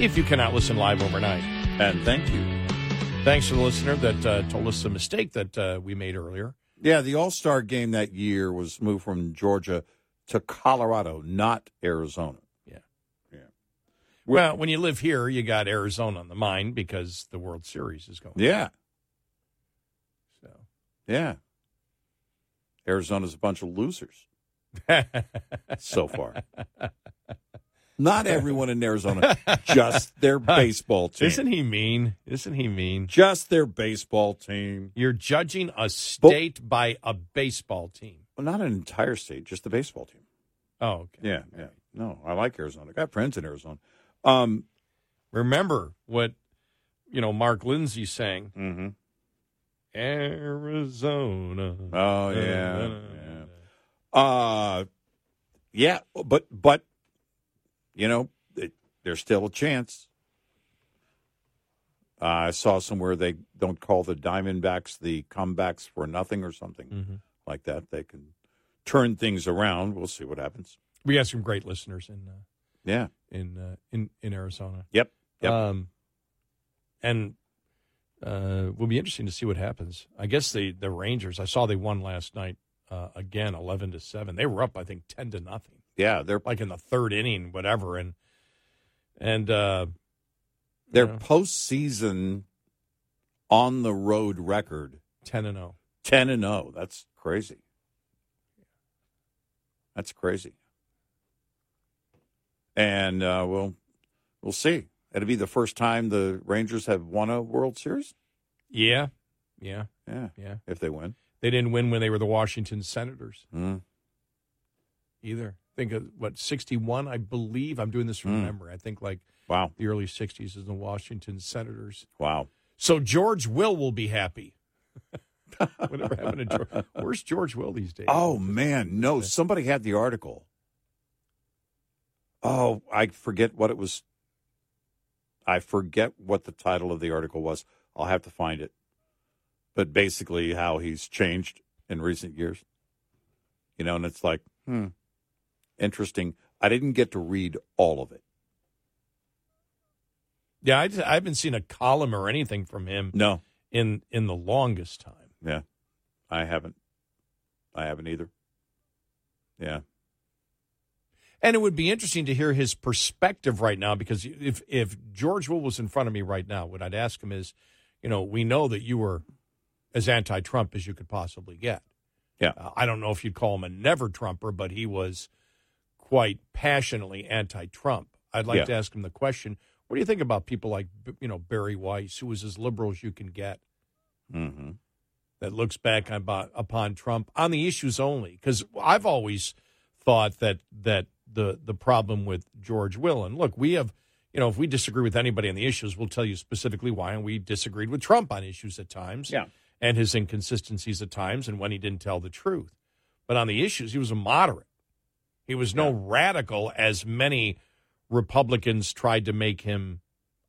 Speaker 3: if you cannot listen live overnight.
Speaker 2: And thank you.
Speaker 3: Thanks to the listener that uh, told us the mistake that uh, we made earlier.
Speaker 2: Yeah, the All Star game that year was moved from Georgia to Colorado, not Arizona.
Speaker 3: Yeah.
Speaker 2: Yeah.
Speaker 3: Well, when you live here, you got Arizona on the mind because the World Series is going.
Speaker 2: Yeah.
Speaker 3: So.
Speaker 2: Yeah. Arizona's a bunch of losers [laughs] so far. [laughs] Not everyone in Arizona, [laughs] just their baseball team.
Speaker 3: Isn't he mean? Isn't he mean?
Speaker 2: Just their baseball team.
Speaker 3: You're judging a state by a baseball team.
Speaker 2: Well, not an entire state, just the baseball team.
Speaker 3: Oh, okay.
Speaker 2: Yeah, yeah. No, I like Arizona. I got friends in Arizona. Um,
Speaker 3: Remember what you know Mark Lindsay sang.
Speaker 2: mhm.
Speaker 3: Arizona.
Speaker 2: Oh yeah, yeah. Uh, yeah, but but you know, it, there's still a chance. Uh, I saw somewhere they don't call the Diamondbacks the comebacks for nothing or something
Speaker 3: Mhm.
Speaker 2: like that. They can turn things around. We'll see what happens.
Speaker 3: We have some great listeners in uh,
Speaker 2: Yeah.
Speaker 3: in uh, in in Arizona.
Speaker 2: Yep. Yep.
Speaker 3: Um, and uh, will be interesting to see what happens. I guess the the Rangers. I saw they won last night uh, again, eleven to seven. They were up, I think, ten to nothing,
Speaker 2: yeah, they're
Speaker 3: like in the third inning, whatever. And and uh,
Speaker 2: their
Speaker 3: Yeah.
Speaker 2: postseason on the road record
Speaker 3: ten and oh. zero.
Speaker 2: ten and zero. That's crazy. That's crazy. And uh, we'll we'll see. It'll be the first time the Rangers have won a World Series.
Speaker 3: Yeah, yeah,
Speaker 2: Yeah,
Speaker 3: yeah.
Speaker 2: if they win.
Speaker 3: They didn't win when they were the Washington Senators
Speaker 2: Mm.
Speaker 3: either. Think of what sixty one, I believe. I'm doing this from
Speaker 2: Mm.
Speaker 3: memory. I think like
Speaker 2: Wow,
Speaker 3: the early '60s is the Washington Senators.
Speaker 2: wow.
Speaker 3: So George Will will be happy. [laughs] Whatever happened to George? Where's George Will these days?
Speaker 2: Oh man, no! Somebody had the article. Oh, I forget what it was. I forget what the title of the article was. I'll have to find it. But basically, how he's changed in recent years. You know, and it's like, hmm, interesting. I didn't get to read all of it.
Speaker 3: yeah. I, just- I haven't seen a column or anything from him
Speaker 2: No,
Speaker 3: in in the longest time.
Speaker 2: yeah, I haven't. I haven't either. Yeah.
Speaker 3: And it would be interesting to hear his perspective right now because if if George Will was in front of me right now, what I'd ask him is, you know, we know that you were as anti-Trump as you could possibly get.
Speaker 2: Yeah.
Speaker 3: Uh, I don't know if you'd call him a never Trumper, but he was quite passionately anti-Trump. I'd like
Speaker 2: Yeah.
Speaker 3: to ask him the question: What do you think about people like you know Bari Weiss, who was as liberal as you can get?
Speaker 2: Mm-hmm.
Speaker 3: that looks back about, upon Trump on the issues only. Because I've always thought that that the the problem with George Will and look, we have you know if we disagree with anybody on the issues, we'll tell you specifically why, and we disagreed with Trump on issues at times,
Speaker 2: Yeah.
Speaker 3: and his inconsistencies at times, and when he didn't tell the truth. But on the issues, he was a moderate. He was no radical as many Republicans tried to make him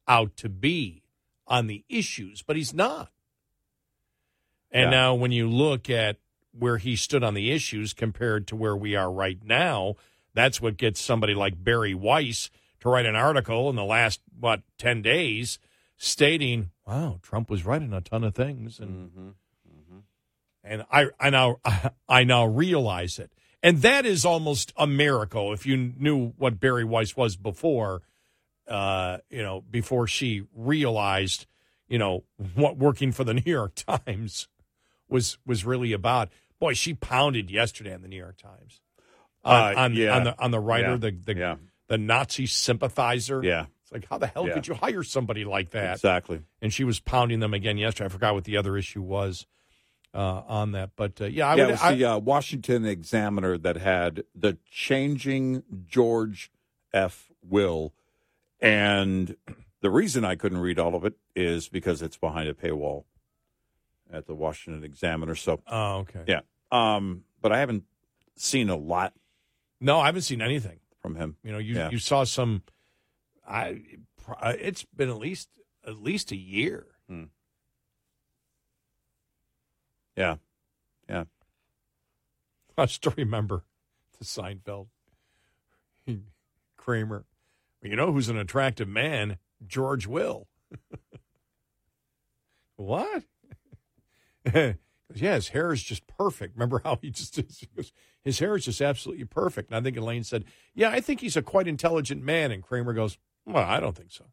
Speaker 3: out to be on the issues, but he's not. And
Speaker 2: Yeah.
Speaker 3: now, when you look at where he stood on the issues compared to where we are right now, that's what gets somebody like Bari Weiss to write an article in the last, what, 10 days stating, wow, Trump was right on a ton of things. And
Speaker 2: Mm-hmm.
Speaker 3: and I I now [laughs] I now realize it, and that is almost a miracle. If you knew what Bari Weiss was before, uh, you know, before she realized, you know, what working for the [laughs] New York Times was was really about. Boy, she pounded yesterday on the New York Times on,
Speaker 2: Uh,
Speaker 3: on,
Speaker 2: yeah.
Speaker 3: on the on the writer,
Speaker 2: Yeah.
Speaker 3: the the,
Speaker 2: Yeah.
Speaker 3: the Nazi sympathizer.
Speaker 2: Yeah.
Speaker 3: It's like, how the hell could you hire somebody like that?
Speaker 2: Exactly.
Speaker 3: And she was pounding them again yesterday. I forgot what the other issue was uh, on that, but uh, yeah, I
Speaker 2: yeah,
Speaker 3: would.
Speaker 2: it was
Speaker 3: I-
Speaker 2: the uh, Washington Examiner that had the changing George F. Will, and the reason I couldn't read all of it is because it's behind a paywall at the Washington Examiner. So,
Speaker 3: oh, okay.
Speaker 2: yeah, um, but I haven't seen a lot
Speaker 3: No, I haven't seen anything.
Speaker 2: from him.
Speaker 3: You know, you
Speaker 2: Yeah.
Speaker 3: you saw some. I. It's been at least at least a year.
Speaker 2: Yeah, yeah. [laughs]
Speaker 3: I still remember the Seinfeld. Kramer. You know who's an attractive man? George Will. [laughs] what? [laughs] yeah, his hair is just perfect. Remember how he just His hair is just absolutely perfect. And I think Elaine said, Yeah, I think he's a quite intelligent man. And Kramer goes, Well, I don't think so.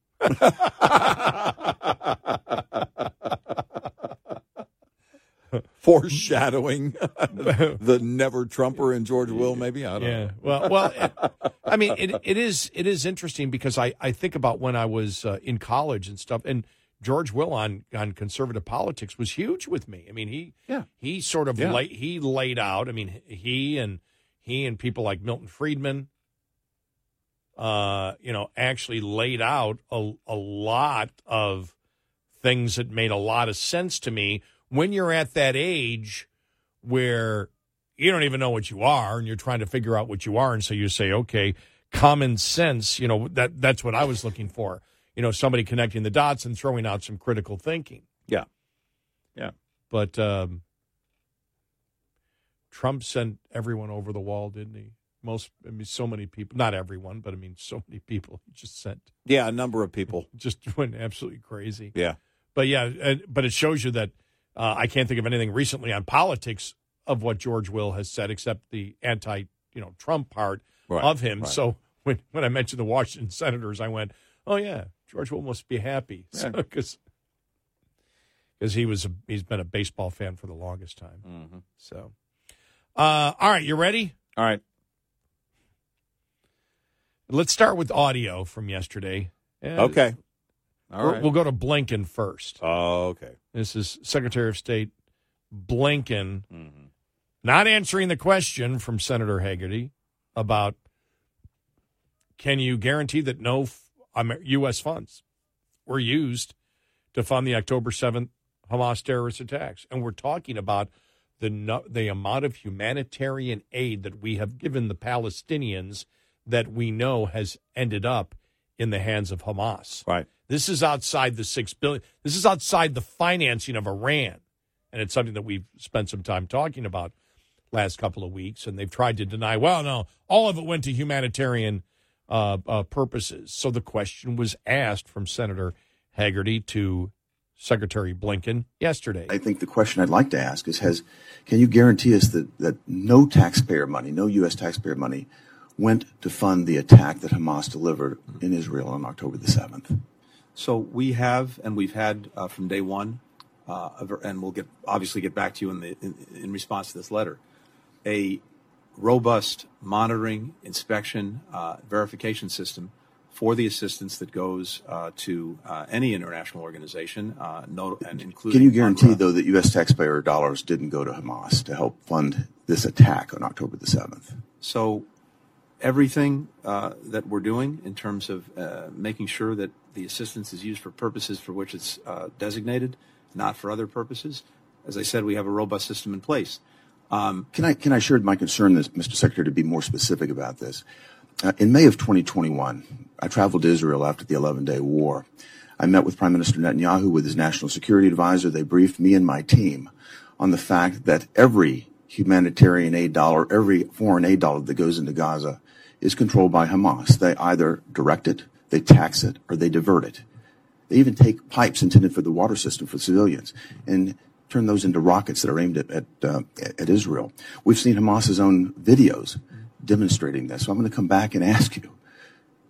Speaker 3: [laughs]
Speaker 2: Foreshadowing [laughs] the never Trumper and George Will, maybe I don't
Speaker 3: yeah.
Speaker 2: know.
Speaker 3: Well, well, it, [laughs] I mean, it it is it is interesting because I I think about when I was uh, in college and stuff, and George Will on on conservative politics was huge with me. I mean, he
Speaker 2: Yeah.
Speaker 3: he sort of
Speaker 2: Yeah.
Speaker 3: lay, he laid out. I mean, he and he and people like Milton Friedman, uh, you know, actually laid out a a lot of things that made a lot of sense to me when you're at that age where you don't even know what you are and you're trying to figure out what you are and so you say okay common sense you know that that's what i was looking for you know somebody connecting the dots and throwing out some critical thinking
Speaker 2: Yeah, yeah.
Speaker 3: but um, trump sent everyone over the wall didn't he most i mean so many people not everyone but i mean so many people he just sent
Speaker 2: Yeah, a number of people. [laughs]
Speaker 3: just went absolutely crazy
Speaker 2: Yeah.
Speaker 3: but yeah, but it shows you that uh, I can't think of anything recently on politics of what George Will has said, except the anti, you know, Trump part
Speaker 2: Right,
Speaker 3: of him.
Speaker 2: right.
Speaker 3: So [laughs] when when I mentioned the Washington Senators, I went, "Oh yeah, George Will must be happy [laughs]
Speaker 2: Yeah.
Speaker 3: because because he was a, he's been a baseball fan for the longest time."
Speaker 2: Mm-hmm.
Speaker 3: So, uh, all right, you ready?
Speaker 2: All right.
Speaker 3: Let's start with audio from yesterday.
Speaker 2: Okay. All
Speaker 3: we'll,
Speaker 2: right.
Speaker 3: we'll go to Blinken first.
Speaker 2: Oh, okay.
Speaker 3: This is Secretary of State Blinken
Speaker 2: Mm-hmm.
Speaker 3: not answering the question from Senator Hagerty about can you guarantee that no U.S. funds were used to fund the October 7th Hamas terrorist attacks? And we're talking about the, the amount of humanitarian aid that we have given the Palestinians that we know has ended up in the hands of Hamas.
Speaker 2: Right.
Speaker 3: This is outside the six billion. This is outside the financing of Iran, and it's something that we've spent some time talking about last couple of weeks. And they've tried to deny. Well, no, all of it went to humanitarian uh, uh, purposes. So the question was asked from Senator Hagerty to Secretary Blinken yesterday.
Speaker 6: I think the question I'd like to ask is has can you guarantee us that, that no taxpayer money, no US taxpayer money went to fund the attack that Hamas delivered in Israel on October the 7th?
Speaker 7: So we have, and we've had uh, from day one, uh, and we'll get obviously get back to you in the in, in response to this letter, a robust monitoring, inspection, uh, verification system for the assistance that goes uh, to uh, any international organization, uh, no, and including.
Speaker 6: Can you guarantee
Speaker 7: UNRWA.
Speaker 6: though that US taxpayer dollars didn't go to Hamas to help fund this attack on October the 7th?
Speaker 7: So everything uh, that we're doing in terms of uh, making sure that the assistance is used for purposes for which it's uh, designated, not for other purposes. As I said, we have a robust system in place. Um,
Speaker 6: Can I can I share my concern, this, Mr. Secretary, to be more specific about this? Uh, in May of 2021, I traveled to Israel after the 11-day war. I met with Prime Minister Netanyahu with his national security advisor. They briefed me and my team on the fact that every humanitarian aid dollar, every foreign aid dollar that goes into Gaza is controlled by Hamas. They either direct it, they tax it, or they divert it. They even take pipes intended for the water system for civilians. and turn those into rockets that are aimed at at, uh, at Israel. We've seen Hamas's own videos demonstrating this. So I'm going to come back and ask you: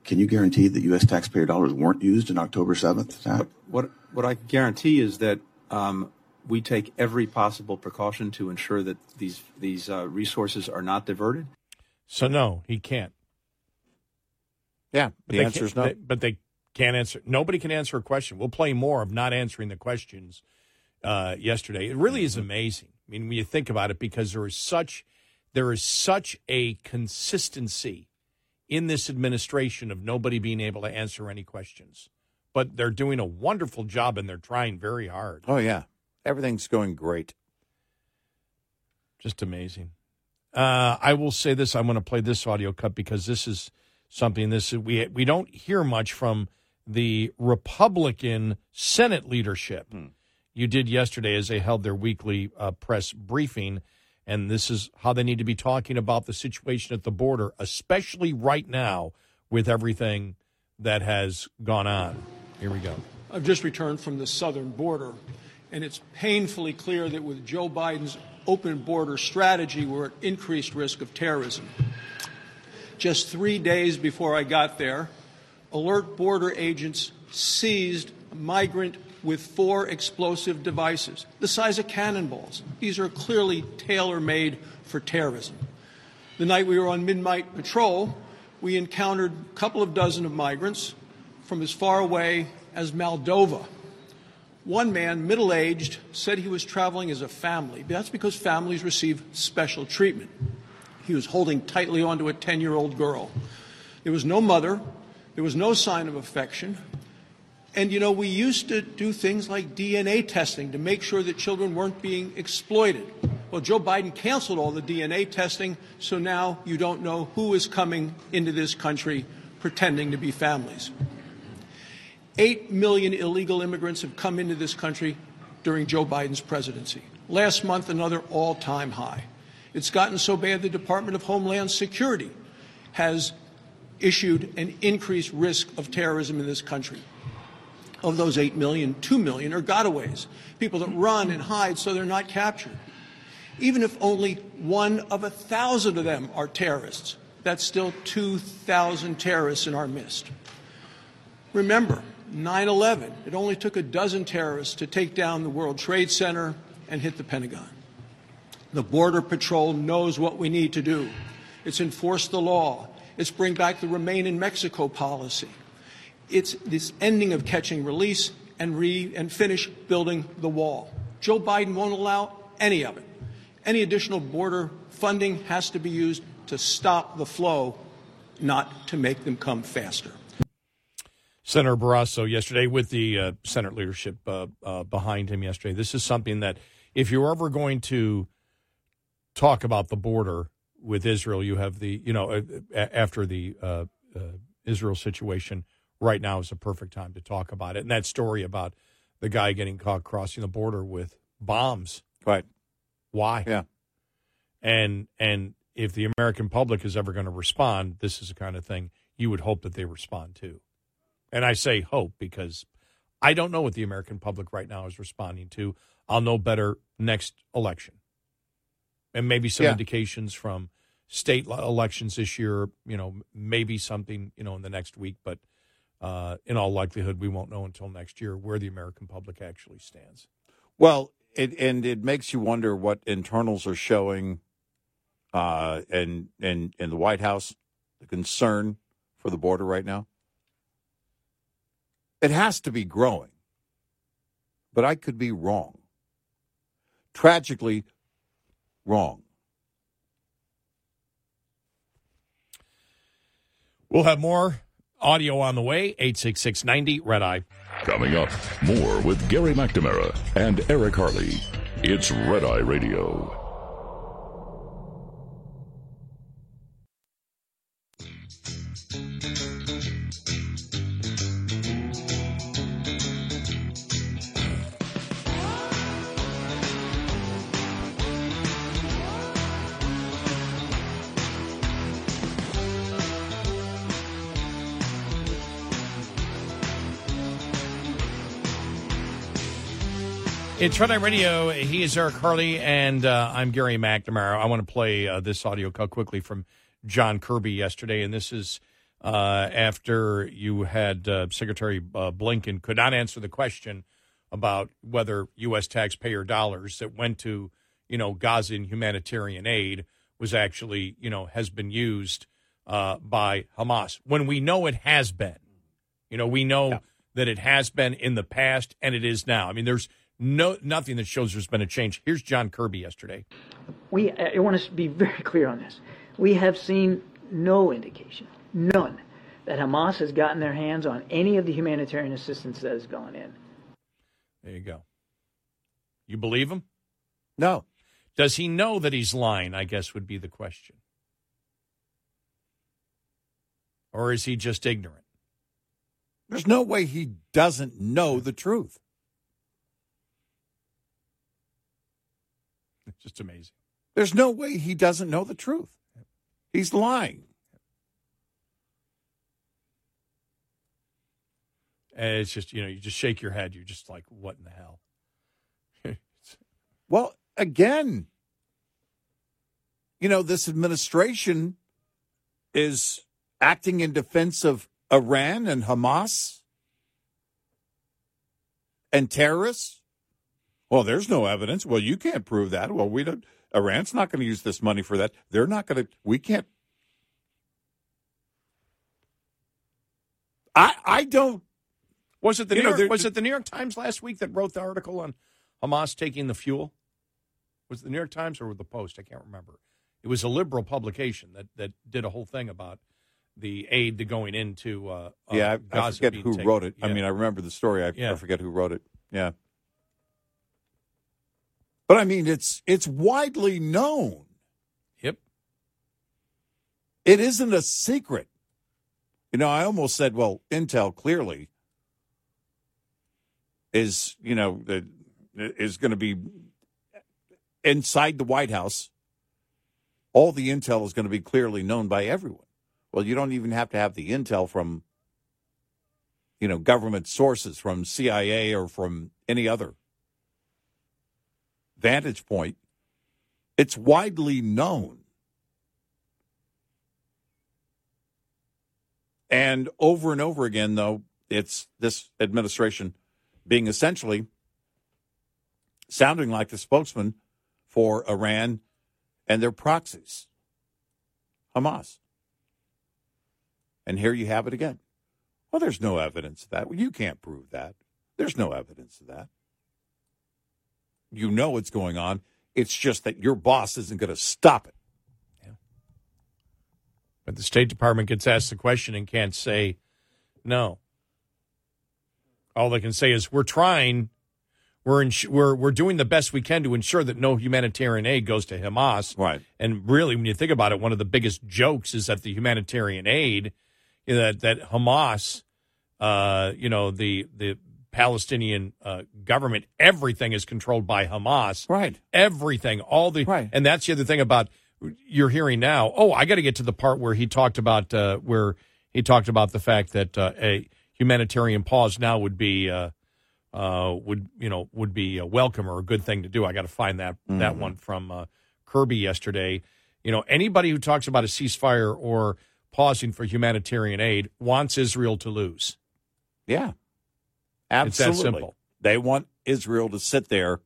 Speaker 6: Can you guarantee that U.S. taxpayer dollars weren't used in October 7th?
Speaker 7: What, what, what I guarantee is that um, we take every possible precaution to ensure that these these uh, resources are not diverted.
Speaker 3: So no, he can't.
Speaker 2: Yeah,
Speaker 3: But
Speaker 2: the
Speaker 3: they
Speaker 2: answer
Speaker 3: can't-
Speaker 2: is no.
Speaker 3: they- but they can't answer. Nobody can answer a question. We'll play more of not answering the questions uh, yesterday. It really
Speaker 2: Mm-hmm.
Speaker 3: is amazing. I mean, when you think about it, because there is such there is such a consistency in this administration of nobody being able to answer any questions. But they're doing a wonderful job and they're trying very hard.
Speaker 2: Oh yeah, everything's going great.
Speaker 3: Just amazing. Uh, I will say this: I'm going to play this audio cut because this is something. This is, we we don't hear much from the Republican Senate leadership. You did yesterday as they held their weekly uh, press briefing, and this is how they need to be talking about the situation at the border, especially right now with everything that has gone on. Here we go.
Speaker 8: I've just returned from the southern border, and it's painfully clear that with Joe Biden's open border strategy, we're at increased risk of terrorism. Just three days before I got there, alert border agents seized a migrant with four explosive devices, the size of cannonballs. These are clearly tailor made for terrorism. The night we were on midnight patrol, we encountered a couple of dozen of migrants from as far away as Moldova. One man, middle aged, said he was traveling as a family. That's because families receive special treatment. He was holding tightly onto a 10 year old girl. There was no mother, there was no sign of affection. And you know, we used to do things like DNA testing to make sure that children weren't being exploited. Well, Joe Biden canceled all the DNA testing, so now you don't know who is coming into this country pretending to be families. Eight million illegal immigrants have come into this country during Joe Biden's presidency. Last month, another all time high. It's gotten so bad the Department of Homeland Security has issued an increased risk of terrorism in this country. Of those 8 million, 2 million are gotaways, people that run and hide so they're not captured. Even if only one of a thousand of them are terrorists, that's still 2,000 terrorists in our midst. Remember, 9 11, it only took a dozen terrorists to take down the World Trade Center and hit the Pentagon. The Border Patrol knows what we need to do it's enforce the law, it's bring back the Remain in Mexico policy, it's this ending of catching release and, re, and finish building the wall. Joe Biden won't allow any of it. Any additional border funding has to be used to stop the flow, not to make them come faster.
Speaker 3: Senator Barrasso yesterday with the uh, Senate leadership uh, uh, behind him yesterday. This is something that if you're ever going to talk about the border with Israel, you have the, you know, uh, after the uh, uh, Israel situation, right now is a perfect time to talk about it. And that story about the guy getting caught crossing the border with bombs.
Speaker 2: Right.
Speaker 3: Why?
Speaker 2: Yeah.
Speaker 3: And and if the American public is ever going to respond, this is the kind of thing you would hope that they respond to. And I say hope because I don't know what the American public right now is responding to. I'll know better next election. And maybe some
Speaker 2: Yeah.
Speaker 3: indications from state elections this year, you know, maybe something, you know, in the next week, but uh, in all likelihood, we won't know until next year where the American public actually stands.
Speaker 2: Well, it, and it makes you wonder what internals are showing, uh, and and in the White House, the concern for the border right now. It has to be growing, but I could be wrong. Tragically, wrong.
Speaker 3: We'll have more audio on the way. 86690 Red Eye.
Speaker 1: Coming up, more with Gary McNamara and Eric Harley. It's Red Eye Radio.
Speaker 3: It's Red Eye Radio. He is Eric Harley, and uh, I'm Gary McNamara. I want to play uh, this audio cut quickly from John Kirby yesterday, and this is uh, after you had uh, Secretary uh, Blinken could not answer the question about whether U.S. taxpayer dollars that went to you know Gazan humanitarian aid was actually you know has been used uh, by Hamas when we know it has been. You know, we know that it has been in the past and it is now. I mean, there's no nothing that shows there's been a change. Here's John Kirby yesterday.
Speaker 9: We, I want to be very [laughs] clear on this. We have seen no indication, none, that Hamas has gotten their hands on any of the humanitarian assistance that has gone in.
Speaker 3: There you go. You believe him?
Speaker 2: No.
Speaker 3: Does he know that he's lying? I guess would be the question. Or is he just ignorant?
Speaker 2: There's no way he doesn't know the truth.
Speaker 3: Just amazing.
Speaker 2: There's no way he doesn't know the truth. He's lying.
Speaker 3: And it's just, you know, you just shake your head. You're just like, what in the hell? [laughs]
Speaker 2: Well, again, you know, this administration is acting in defense of Iran and Hamas and terrorists. Well, there's no evidence. Well, you can't prove that. Well, we don't. Iran's not going to use this money for that. They're not going to. We can't. I I don't.
Speaker 3: Was it the New
Speaker 2: know,
Speaker 3: York,
Speaker 2: there-
Speaker 3: was it the New York Times last week that wrote the article on Hamas taking the fuel? Was it the New York Times or the Post? I can't remember. It was a liberal publication that that did a whole thing about the aid to going into uh, uh,
Speaker 2: Yeah, I, I forget who
Speaker 3: taken.
Speaker 2: wrote it. I mean, I remember the story. I,
Speaker 3: Yeah.
Speaker 2: I forget who wrote it. Yeah. But I mean, it's it's widely known.
Speaker 3: Yep.
Speaker 2: It isn't a secret. You know, I almost said, well, Intel clearly is, you know, the, is going to be inside the White House. All the intel is going to be clearly known by everyone. Well, you don't even have to have the intel from, you know, government sources, from CIA or from any other vantage point. It's widely known. And over and over again, though, it's this administration being essentially sounding like the spokesman for Iran and their proxies, Hamas. And here you have it again. Well, there's no evidence of that. Well, you can't prove that. There's no evidence of that. You know what's going on. It's just that your boss isn't going to stop it.
Speaker 3: But the State Department gets asked the question and can't say no. All they can say is we're trying, we're ins- we're we're doing the best we can to ensure that no humanitarian aid goes to Hamas.
Speaker 2: Right.
Speaker 3: And really, when you think about it, one of the biggest jokes is that the humanitarian aid that that Hamas, uh, you know, the the Palestinian uh, government, everything is controlled by Hamas.
Speaker 2: Right.
Speaker 3: Everything, all the
Speaker 2: Right.
Speaker 3: and that's the other thing about you're hearing now. Oh, I got to get to the part where he talked about uh, where he talked about the fact that uh, a humanitarian pause now would be uh, uh, would you know would be a welcome or a good thing to do. I got to find that that
Speaker 2: Mhm.
Speaker 3: one from uh, Kirby yesterday. You know, anybody who talks about a ceasefire or pausing for humanitarian aid wants Israel to lose.
Speaker 2: Yeah.
Speaker 3: It's that
Speaker 2: Absolutely.
Speaker 3: simple.
Speaker 2: They want Israel to sit there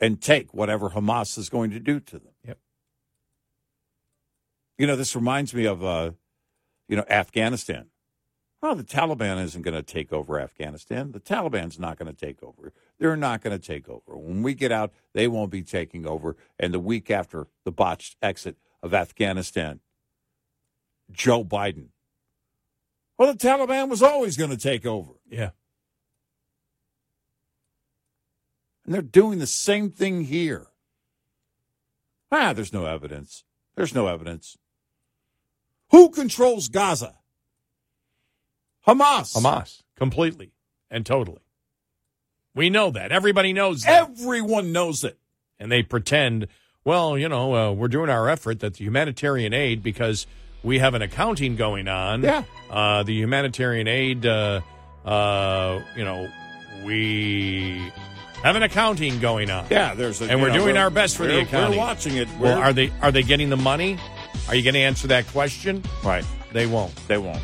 Speaker 2: and take whatever Hamas is going to do to them.
Speaker 3: Yep.
Speaker 2: You know, this reminds me of, uh, you know, Afghanistan. Oh, the Taliban isn't going to take over Afghanistan. The Taliban's not going to take over. They're not going to take over. When we get out, they won't be taking over. And the week after the botched exit of Afghanistan, Joe Biden. Well, the Taliban was always going to take over.
Speaker 3: Yeah.
Speaker 2: And they're doing the same thing here. Ah, there's no evidence. There's no evidence. Who controls Gaza? Hamas.
Speaker 3: Hamas completely and totally. We know that. Everybody knows that.
Speaker 2: Everyone knows it.
Speaker 3: and they pretend, well, you know, uh, we're doing our effort that the humanitarian aid because we have an accounting going on.
Speaker 2: Yeah.
Speaker 3: Uh, the humanitarian aid, uh, uh, you know, we have an accounting going on.
Speaker 2: Yeah, there's a,
Speaker 3: and we're
Speaker 2: know,
Speaker 3: doing
Speaker 2: we're-
Speaker 3: our best for the accounting.
Speaker 2: We're watching it.
Speaker 3: Well,
Speaker 2: We're-
Speaker 3: are they are they getting the money? Are you going to answer that question?
Speaker 2: Right.
Speaker 3: They won't.
Speaker 2: They won't.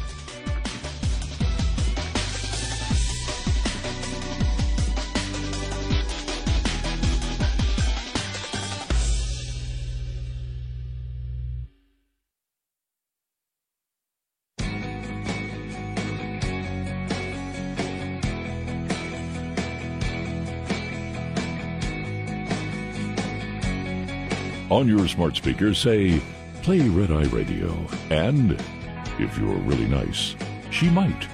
Speaker 1: On your smart speaker, say, play Red Eye Radio. And, if you're really nice, she might.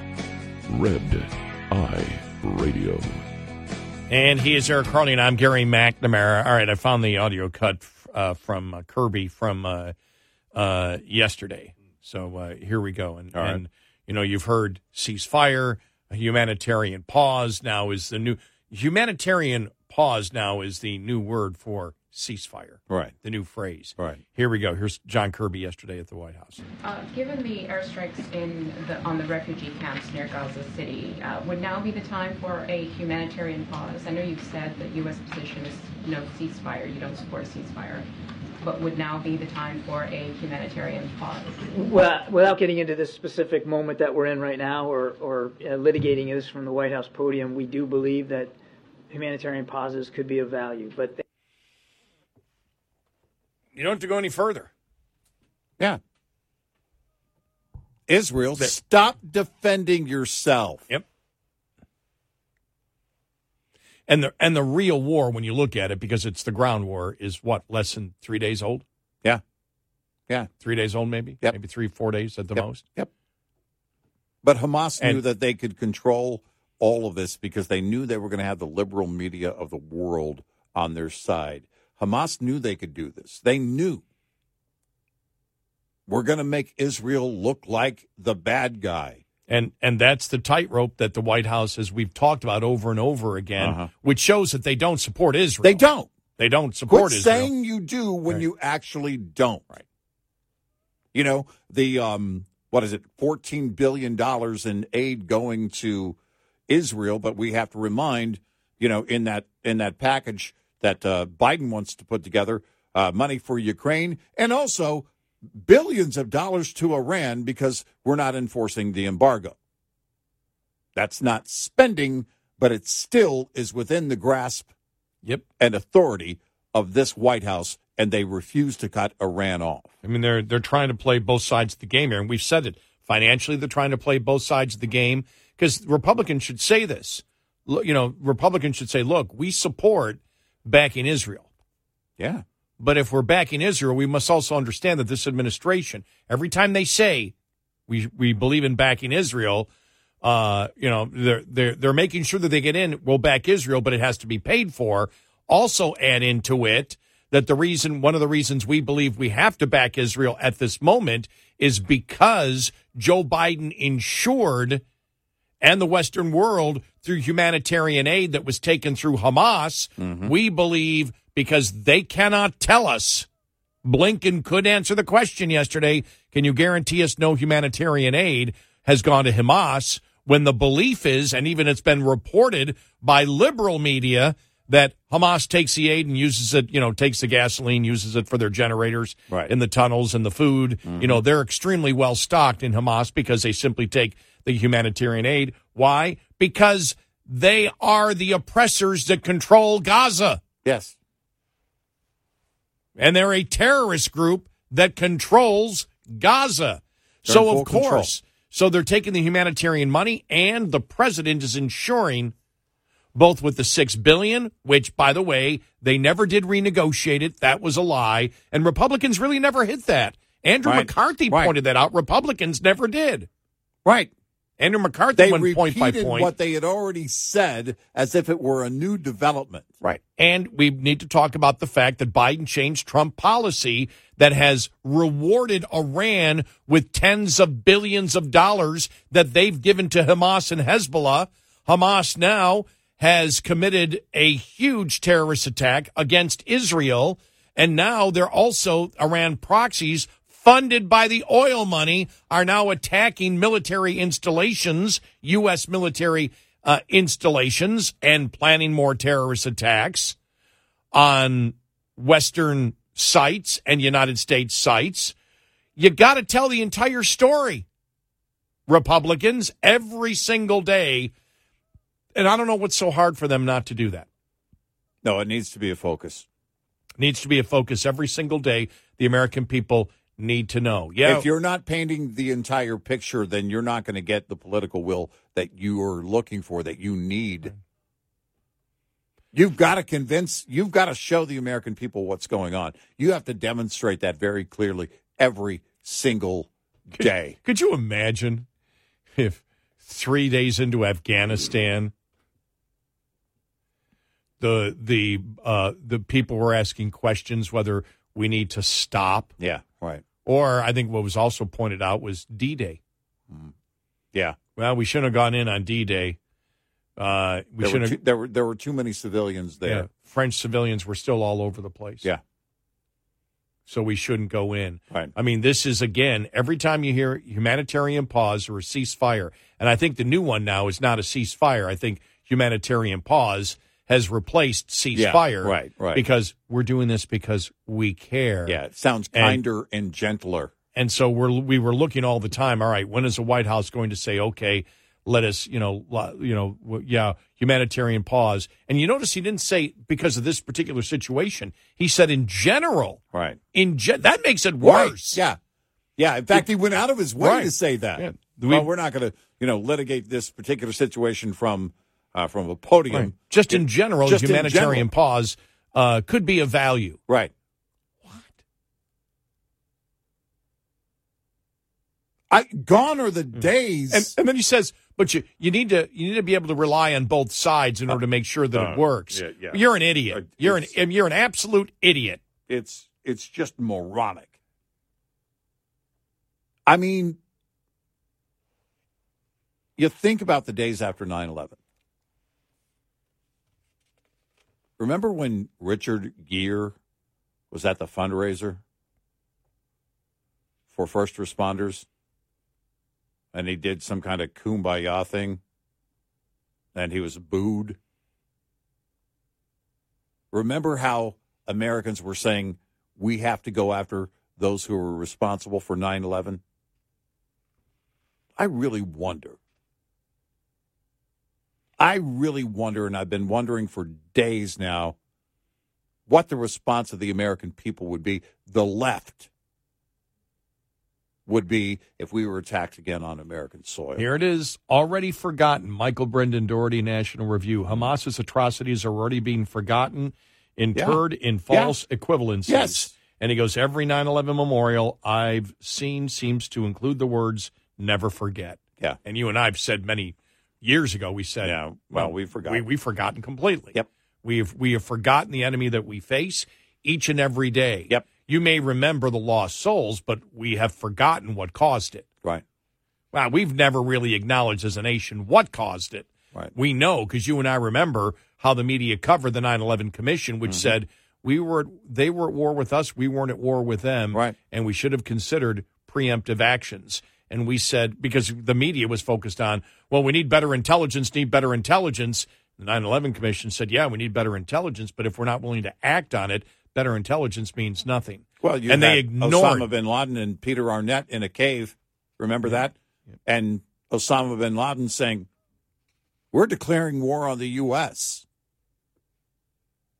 Speaker 1: Red Eye Radio.
Speaker 3: And he is Eric Harley, and I'm Gary McNamara. All right, I found the audio cut uh, from uh, Kirby from uh, uh, yesterday. So uh, here we go. And,
Speaker 2: All right.
Speaker 3: and, you know, you've heard ceasefire, humanitarian pause now is the new humanitarian pause now is the new word for ceasefire.
Speaker 2: Right.
Speaker 3: The new phrase.
Speaker 2: Right.
Speaker 3: Here we go. Here's John Kirby yesterday at the White House.
Speaker 10: Uh, given the airstrikes in the, on the refugee camps near Gaza City, uh, would now be the time for a humanitarian pause? I know you've said that U.S. position is no ceasefire, you don't support a ceasefire, but would now be the time for a humanitarian pause?
Speaker 9: Well, without getting into this specific moment that we're in right now or, or uh, litigating this from the White House podium, we do believe that humanitarian pauses could be of value. But they-
Speaker 3: You don't have to go any further.
Speaker 2: Yeah. Israel, stop defending yourself.
Speaker 3: Yep. And the and the real war, when you look at it, because it's the ground war, is what less than three days old.
Speaker 2: Yeah. Yeah.
Speaker 3: Three days old, maybe.
Speaker 2: Yep.
Speaker 3: Maybe three, four days at the
Speaker 2: Yep.
Speaker 3: most.
Speaker 2: Yep. But Hamas knew that they could control all of this because they knew they were going to have the liberal media of the world on their side. Hamas knew they could do this. They knew. We're going to make Israel look like the bad guy.
Speaker 3: And and that's the tightrope that the White House, as we've talked about over and over again,
Speaker 2: Uh-huh.
Speaker 3: which shows that they don't support Israel.
Speaker 2: They don't.
Speaker 3: They don't support
Speaker 2: Quit
Speaker 3: Israel.
Speaker 2: saying you do when
Speaker 3: Right.
Speaker 2: you actually don't.
Speaker 3: Right.
Speaker 2: You know, the um what is it, fourteen billion dollars in aid going to Israel, but we have to remind, you know, in that in that package that uh, Biden wants to put together, uh, money for Ukraine and also billions of dollars to Iran because we're not enforcing the embargo. That's not spending, but it still is within the grasp
Speaker 3: Yep.
Speaker 2: and authority of this White House, and they refuse to cut Iran off.
Speaker 3: I mean, they're they're trying to play both sides of the game here, and we've said it. Financially, they're trying to play both sides of the game because Republicans should say this. You know, Republicans should say, "Look, we support backing Israel,
Speaker 2: Yeah.
Speaker 3: but if we're backing Israel, we must also understand that this administration, every time they say we we believe in backing Israel." Uh, you know, they're they're they're making sure that they get in. We'll back Israel, but it has to be paid for. Also, add into it that the reason, one of the reasons we believe we have to back Israel at this moment is because Joe Biden ensured and the Western world through humanitarian aid that was taken through Hamas. Mm-hmm. We believe because they cannot tell us. Blinken could answer the question yesterday. Can you guarantee us no humanitarian aid has gone to Hamas when the belief is, and even it's been reported by liberal media, that Hamas takes the aid and uses it, you know, takes the gasoline, uses it for their generators
Speaker 2: Right.
Speaker 3: in the tunnels and the food. You mm-hmm. know, they're extremely well stocked in Hamas because they simply take the humanitarian aid. Why? Because they are the oppressors that control Gaza.
Speaker 2: Yes.
Speaker 3: And they're a terrorist group that controls Gaza.
Speaker 2: They're
Speaker 3: so, of course, so they're taking the humanitarian money, and the president is ensuring both with the six billion, which, by the way, they never did renegotiate it. That was a lie, and Republicans really never hit that. Andrew
Speaker 2: Right.
Speaker 3: McCarthy
Speaker 2: Right.
Speaker 3: pointed that out. Republicans never did.
Speaker 2: Right.
Speaker 3: Andrew McCarthy
Speaker 2: They
Speaker 3: went point by
Speaker 2: repeated
Speaker 3: point.
Speaker 2: what they had already said as if it were a new development.
Speaker 3: Right. And we need to talk about the fact that Biden changed Trump policy that has rewarded Iran with tens of billions of dollars that they've given to Hamas and Hezbollah. Hamas now has committed a huge terrorist attack against Israel. And now they're also Iran proxies funded by the oil money are now attacking military installations, U.S. military uh, installations and planning more terrorist attacks on Western sites and United States sites. You got to tell the entire story. Republicans every single day. And I don't know what's so hard for them not to do that.
Speaker 2: No, it needs to be a focus.
Speaker 3: Needs to be a focus every single day. The American people need to know. Yeah.
Speaker 2: If you're not painting the entire picture, then you're not going to get the political will that you are looking for, that you need. You've got to convince, you've got to show the American people what's going on. You have to demonstrate that very clearly every single day.
Speaker 3: Could, could you imagine if three days into Afghanistan, the the uh, the people were asking questions whether we need to stop?
Speaker 2: Yeah, right.
Speaker 3: Or I think what was also pointed out was D Day.
Speaker 2: Yeah.
Speaker 3: Well, we shouldn't have gone in on D Day. Uh, we
Speaker 2: There were,
Speaker 3: shouldn't.
Speaker 2: too,
Speaker 3: have,
Speaker 2: there were there were too many civilians there.
Speaker 3: yeah, French civilians were still all over the place.
Speaker 2: Yeah.
Speaker 3: So we shouldn't go in.
Speaker 2: Right.
Speaker 3: I mean, this is again every time you hear humanitarian pause or a ceasefire, and I think the new one now is not a ceasefire. I think humanitarian pause has replaced
Speaker 2: Yeah,
Speaker 3: ceasefire.
Speaker 2: right, right.
Speaker 3: Because we're doing this because we care.
Speaker 2: Yeah, it sounds kinder and, gentler.
Speaker 3: And so we're we were looking all the time. All right, when is the White House going to say, okay, let us, you know, you know, yeah, humanitarian pause? And you notice he didn't say because of this particular situation. He said in general.
Speaker 2: Right.
Speaker 3: In gen- that makes it
Speaker 2: Right,
Speaker 3: worse.
Speaker 2: Yeah. Yeah. In fact, he went out of his way
Speaker 3: Right.
Speaker 2: to say that.
Speaker 3: Yeah.
Speaker 2: Well, we're not going to, you know, litigate this particular situation from uh, from a podium.
Speaker 3: Right. Just in general,
Speaker 2: Just in
Speaker 3: humanitarian
Speaker 2: general.
Speaker 3: pause uh, could be of value.
Speaker 2: Right. What? I gone are the days.
Speaker 3: Hmm. And, and then he says, "But you you need to you need to be able to rely on both sides in order to make sure that
Speaker 2: uh,
Speaker 3: it works."
Speaker 2: yeah, yeah.
Speaker 3: You're an idiot.
Speaker 2: Uh,
Speaker 3: you're an you're an absolute idiot.
Speaker 2: it's it's just moronic. I mean, you think about the days after 9/11. Remember when Richard Gere was at the fundraiser for first responders and he did some kind of kumbaya thing and he was booed? Remember how Americans were saying we have to go after those who were responsible for 9 11? I really wonder. I really wonder, and I've been wondering for days now, what the response of the American people would be, the left would be if we were attacked again on American soil.
Speaker 3: Here it is, already forgotten. Michael Brendan Dougherty, National Review. Hamas's atrocities are already being forgotten, interred in false equivalencies.
Speaker 2: Yes.
Speaker 3: And he goes, every 9 11 memorial I've seen seems to include the words never forget.
Speaker 2: Yeah.
Speaker 3: And you and I have said many years ago, we said,
Speaker 2: Yeah, well, we've forgotten.
Speaker 3: We, we've forgotten completely.
Speaker 2: Yep.
Speaker 3: We've, we have forgotten the enemy that we face each and every day.
Speaker 2: Yep.
Speaker 3: You may remember the lost souls, but we have forgotten what caused it.
Speaker 2: Right.
Speaker 3: Well, we've never really acknowledged as a nation what caused it.
Speaker 2: Right.
Speaker 3: We know because you and I remember how the media covered the 9/11 Commission, which
Speaker 2: Mm-hmm.
Speaker 3: said we were they were at war with us, we weren't at war with them,
Speaker 2: Right.
Speaker 3: and we should have considered preemptive actions. And we said because the media was focused on, well, we need better intelligence, need better intelligence. The 9/11 Commission said, yeah, we need better intelligence, but if we're not willing to act on it, better intelligence means nothing.
Speaker 2: Well, you
Speaker 3: and they ignored
Speaker 2: Osama bin Laden and Peter Arnett in a cave. Remember that? And Osama bin Laden saying, "We're declaring war on the U.S."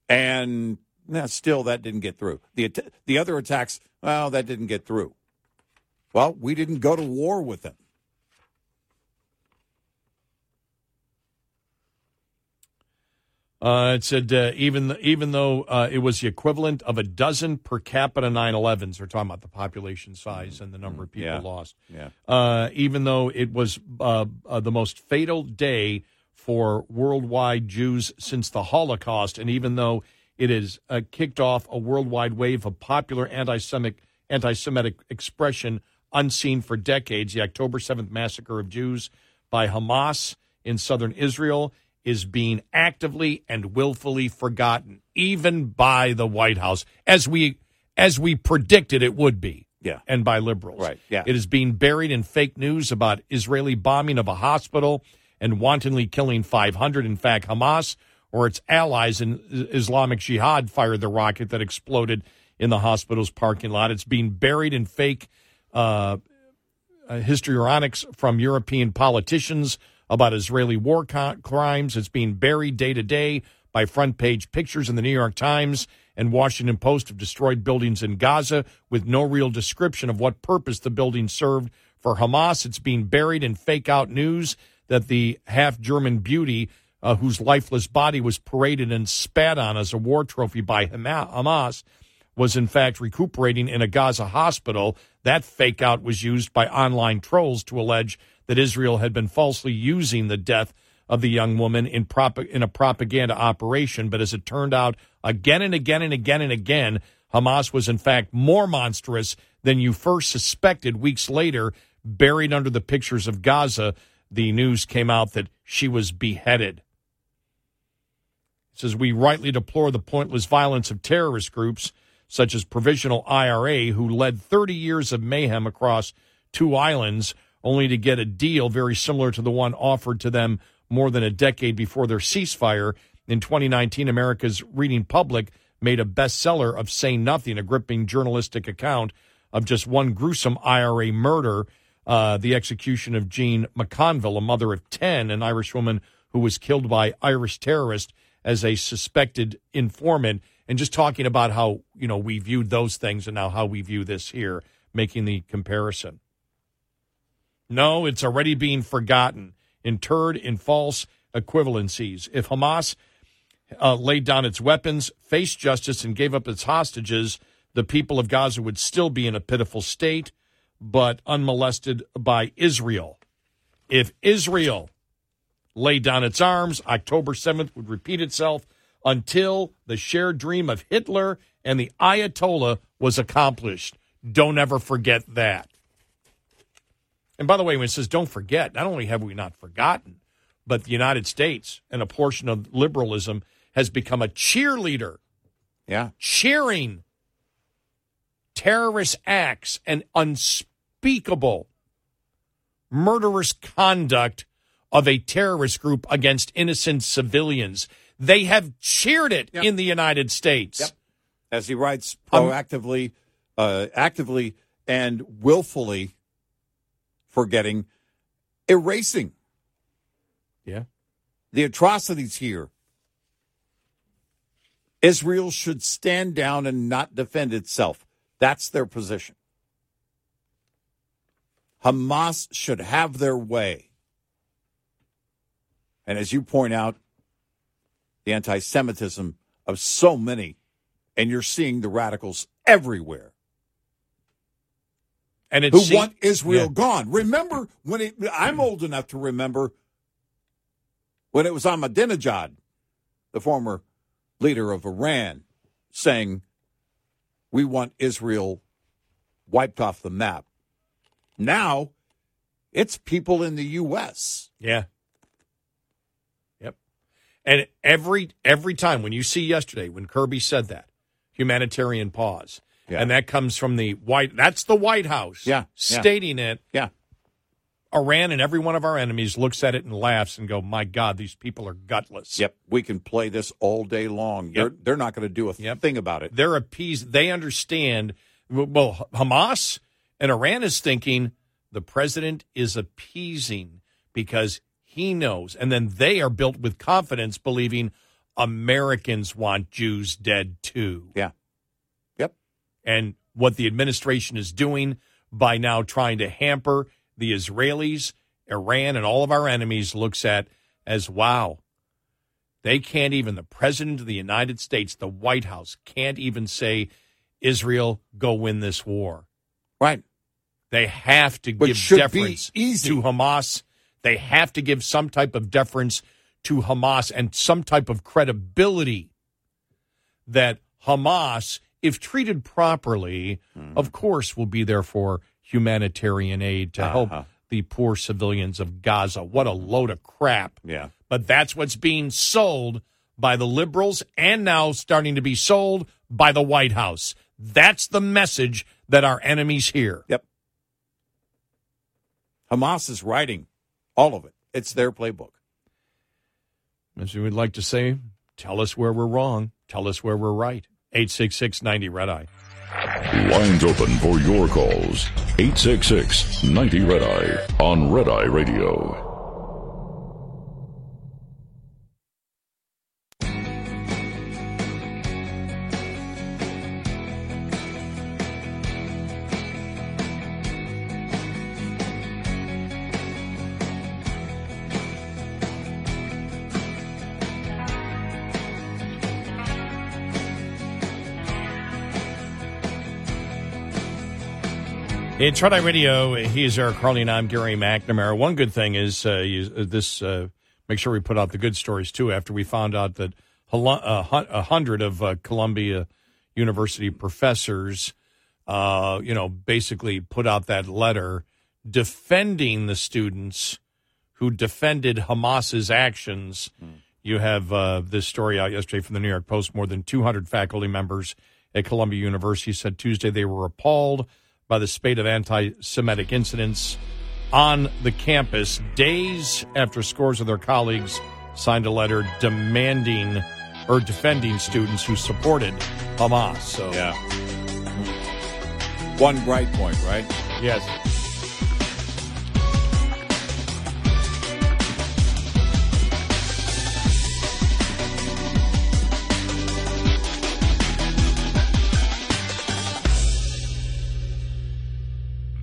Speaker 2: And nah, still, that didn't get through. The the other attacks, well, that didn't get through. Well, we didn't go to war with them.
Speaker 3: Uh, it said uh, even even though uh, it was the equivalent of a dozen per capita 9/11s, they're talking about the population size and the number of people
Speaker 2: Yeah.
Speaker 3: lost.
Speaker 2: Yeah.
Speaker 3: Uh, even though it was uh, uh, the most fatal day for worldwide Jews since the Holocaust, and even though it has uh, kicked off a worldwide wave of popular anti-Semitic anti-Semitic expression unseen for decades, the October 7th massacre of Jews by Hamas in southern Israel is being actively and willfully forgotten, even by the White House, as we as we predicted it would be.
Speaker 2: Yeah.
Speaker 3: And by liberals.
Speaker 2: Right, yeah.
Speaker 3: It is being buried in fake news about Israeli bombing of a hospital and wantonly killing 500. In fact, Hamas or its allies in Islamic Jihad fired the rocket that exploded in the hospital's parking lot. It's being buried in fake uh, uh, histrionics from European politicians about Israeli war co- crimes. It's being buried day to day by front page pictures in the New York Times and Washington Post of destroyed buildings in Gaza with no real description of what purpose the building served for Hamas. It's being buried in fake out news that the half German beauty uh, whose lifeless body was paraded and spat on as a war trophy by Hamas was in fact recuperating in a Gaza hospital. That fake out was used by online trolls to allege that Israel had been falsely using the death of the young woman in prop- in a propaganda operation. But as it turned out, again and again and again and again, Hamas was in fact more monstrous than you first suspected. Weeks later, buried under the pictures of Gaza, the news came out that she was beheaded. It says we rightly deplore the pointless violence of terrorist groups such as Provisional IRA, who led 30 years of mayhem across two islands, only to get a deal very similar to the one offered to them more than a decade before their ceasefire. In 2019, America's reading public made a bestseller of Say Nothing, a gripping journalistic account of just one gruesome IRA murder, uh, the execution of Jean McConville, a mother of 10, an Irish woman who was killed by Irish terrorists as a suspected informant and just talking about how you know we viewed those things and now how we view this here making the comparison. No it's already being forgotten interred in false equivalencies. If hamas uh, laid down its weapons faced justice and gave up its hostages the people of gaza would still be in a pitiful state but unmolested by israel. If israel laid down its arms october 7th would repeat itself until the shared dream of Hitler and the Ayatollah was accomplished. Don't ever forget that. And by the way, when it says don't forget, not only have we not forgotten, but the United States and a portion of liberalism has become a cheerleader.
Speaker 2: Yeah.
Speaker 3: Cheering terrorist acts and unspeakable murderous conduct of a terrorist group against innocent civilians. They have cheered it
Speaker 2: Yep.
Speaker 3: in the United States.
Speaker 2: Yep. As he writes,
Speaker 3: Um,
Speaker 2: proactively, uh, actively, and willfully forgetting, erasing
Speaker 3: Yeah.
Speaker 2: the atrocities here. Israel should stand down and not defend itself. That's their position. Hamas should have their way. And as you point out, the anti Semitism of so many, and you're seeing the radicals everywhere
Speaker 3: And it's
Speaker 2: who
Speaker 3: it's
Speaker 2: want Israel
Speaker 3: Yeah.
Speaker 2: gone. Remember when it, I'm old enough to remember when it was Ahmadinejad, the former leader of Iran, saying, We want Israel wiped off the map. Now it's people in the U.S.
Speaker 3: Yeah. Yep. And every every time when you see yesterday when Kirby said that humanitarian pause,
Speaker 2: Yeah.
Speaker 3: and that comes from the White. That's the White House.
Speaker 2: Yeah, yeah.
Speaker 3: stating it.
Speaker 2: Yeah.
Speaker 3: Iran and every one of our enemies looks at it and laughs and go, "My God, these people are gutless."
Speaker 2: Yep, we can play this all day long. They're, they're not going to do a thing about it.
Speaker 3: They're appeased. They understand. Well, Hamas and Iran is thinking the president is appeasing because he knows, and then they are built with confidence, believing Americans want Jews dead too.
Speaker 2: Yeah. Yep.
Speaker 3: And what the administration is doing by now trying to hamper the Israelis, Iran, and all of our enemies looks at as wow. They can't even, the president of the United States, the White House, can't even say, Israel, go win this war.
Speaker 2: Right.
Speaker 3: They have to give deference to Hamas. They have to give some type of deference to Hamas and some type of credibility that Hamas, if treated properly,
Speaker 2: Hmm.
Speaker 3: of course, will be there for humanitarian aid to
Speaker 2: Uh-huh.
Speaker 3: help the poor civilians of Gaza. What a load of crap.
Speaker 2: Yeah.
Speaker 3: But that's what's being sold by the liberals and now starting to be sold by the White House. That's the message that our enemies hear.
Speaker 2: Yep. Hamas is writing all of it. It's their playbook.
Speaker 3: As we would like to say, tell us where we're wrong. Tell us where we're right. 866 90 Red Eye.
Speaker 1: Lines open for your calls. 866 90 Red Eye on Red Eye Radio.
Speaker 3: It's Red Eye Radio. He's Eric Harley, and I'm Gary McNamara. One good thing is uh, you, uh, this. Uh, make sure we put out the good stories too. After we found out that a hundred of uh, Columbia University professors, uh, you know, basically put out that letter defending the students who defended Hamas's actions. You have uh, this story out yesterday from the New York Post. More than 200 faculty members at Columbia University said Tuesday they were appalled by the spate of anti Semitic incidents on the campus days after scores of their colleagues signed a letter demanding or defending students who supported Hamas. So,
Speaker 2: yeah. One bright point, right?
Speaker 3: Yes.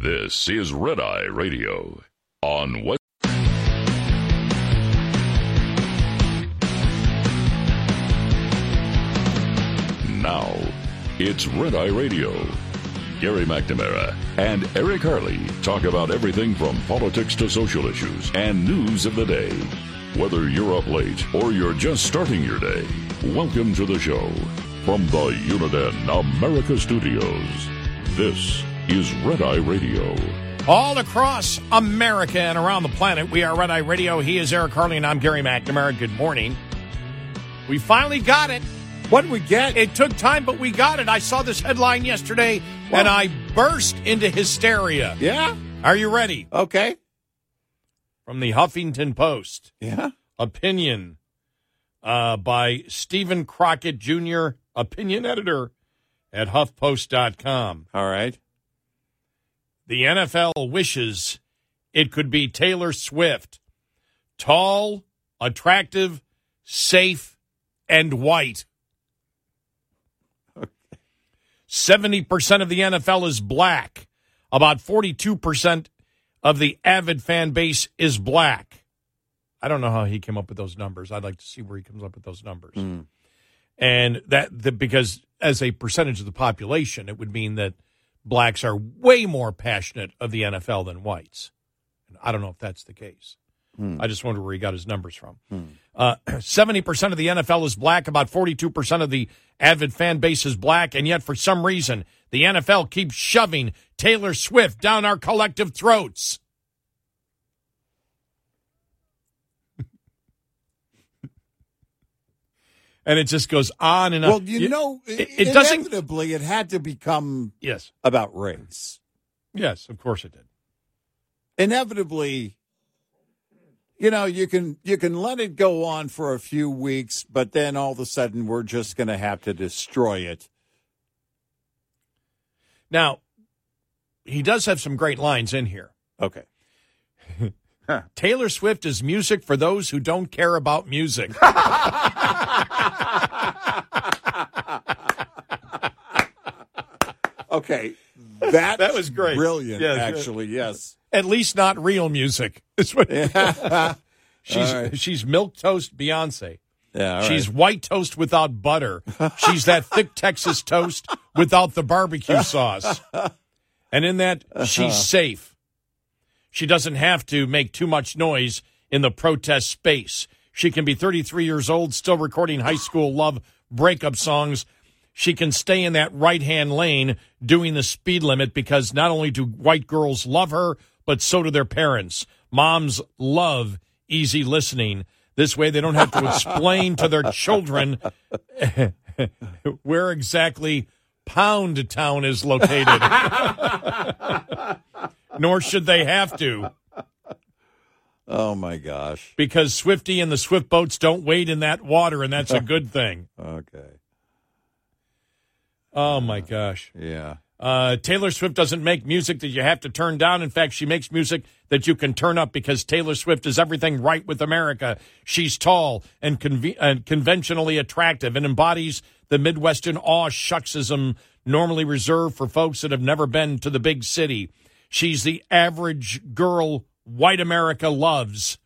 Speaker 1: This is Red Eye Radio on what? Now, it's Red Eye Radio. Gary McNamara and Eric Harley talk about everything from politics to social issues and news of the day. Whether you're up late or you're just starting your day, welcome to the show. From the Uniden America Studios, this is Red Eye Radio.
Speaker 3: All across America and around the planet, we are Red Eye Radio. He is Eric Harley, and I'm Gary McNamara. Good morning. We finally got it.
Speaker 2: What did we get?
Speaker 3: It took time, but we got it. I saw this headline yesterday, and I burst into hysteria.
Speaker 2: Yeah?
Speaker 3: Are you ready?
Speaker 2: Okay.
Speaker 3: From the Huffington Post.
Speaker 2: Yeah.
Speaker 3: Opinion uh, by Stephen Crockett Jr., opinion editor at HuffPost.com.
Speaker 2: All right.
Speaker 3: The NFL wishes it could be Taylor Swift. Tall, attractive, safe, and white. 70% of the NFL is black. About 42% of the avid fan base is black. I don't know how he came up with those numbers. I'd like to see where he comes up with those numbers.
Speaker 2: Hmm.
Speaker 3: And that the, because as a percentage of the population, it would mean that blacks are way more passionate of the NFL than whites. And I don't know if that's the case.
Speaker 2: Hmm.
Speaker 3: I just wonder where he got his numbers from. Uh, [clears throat] 70% of the NFL is black. About 42% of the avid fan base is black. And yet, for some reason, the NFL keeps shoving Taylor Swift down our collective throats. And it just goes on and on.
Speaker 2: Well, you, know,
Speaker 3: it, it doesn't.
Speaker 2: inevitably it had to become
Speaker 3: Yes.
Speaker 2: about race.
Speaker 3: Yes, of course it did.
Speaker 2: Inevitably, you know, you can you can let it go on for a few weeks, but then all of a sudden we're just going to have to destroy it.
Speaker 3: Now, he does have some great lines in here.
Speaker 2: Okay.
Speaker 3: Taylor Swift is music for those who don't care about music. [laughs]
Speaker 2: Okay. That
Speaker 3: That was great.
Speaker 2: Brilliant,
Speaker 3: Yes.
Speaker 2: actually. Yes.
Speaker 3: At least not real music. Is what [laughs] she's
Speaker 2: All right.
Speaker 3: she's milk toast Beyonce.
Speaker 2: Yeah.
Speaker 3: she's
Speaker 2: right.
Speaker 3: white toast without butter. she's that thick Texas toast without the barbecue sauce. And in that, she's uh-huh. safe. She doesn't have to make too much noise in the protest space. She can be 33 years old, still recording high school love breakup songs. She can stay in that right hand lane doing the speed limit because not only do white girls love her, but so do their parents. Moms love easy listening. This way they don't have to explain to their children [laughs] where exactly Pound Town is located. [laughs] Nor should they have to.
Speaker 2: Oh my gosh.
Speaker 3: because Swifty and the Swift boats don't wade in that water, and that's a [laughs] good thing.
Speaker 2: Okay.
Speaker 3: Oh my gosh.
Speaker 2: Yeah.
Speaker 3: Uh, Taylor Swift doesn't make music that you have to turn down. In fact, she makes music that you can turn up because Taylor Swift is everything right with America. She's tall and, conve- and conventionally attractive and embodies the Midwestern awe shucksism normally reserved for folks that have never been to the big city. She's the average girl white America loves.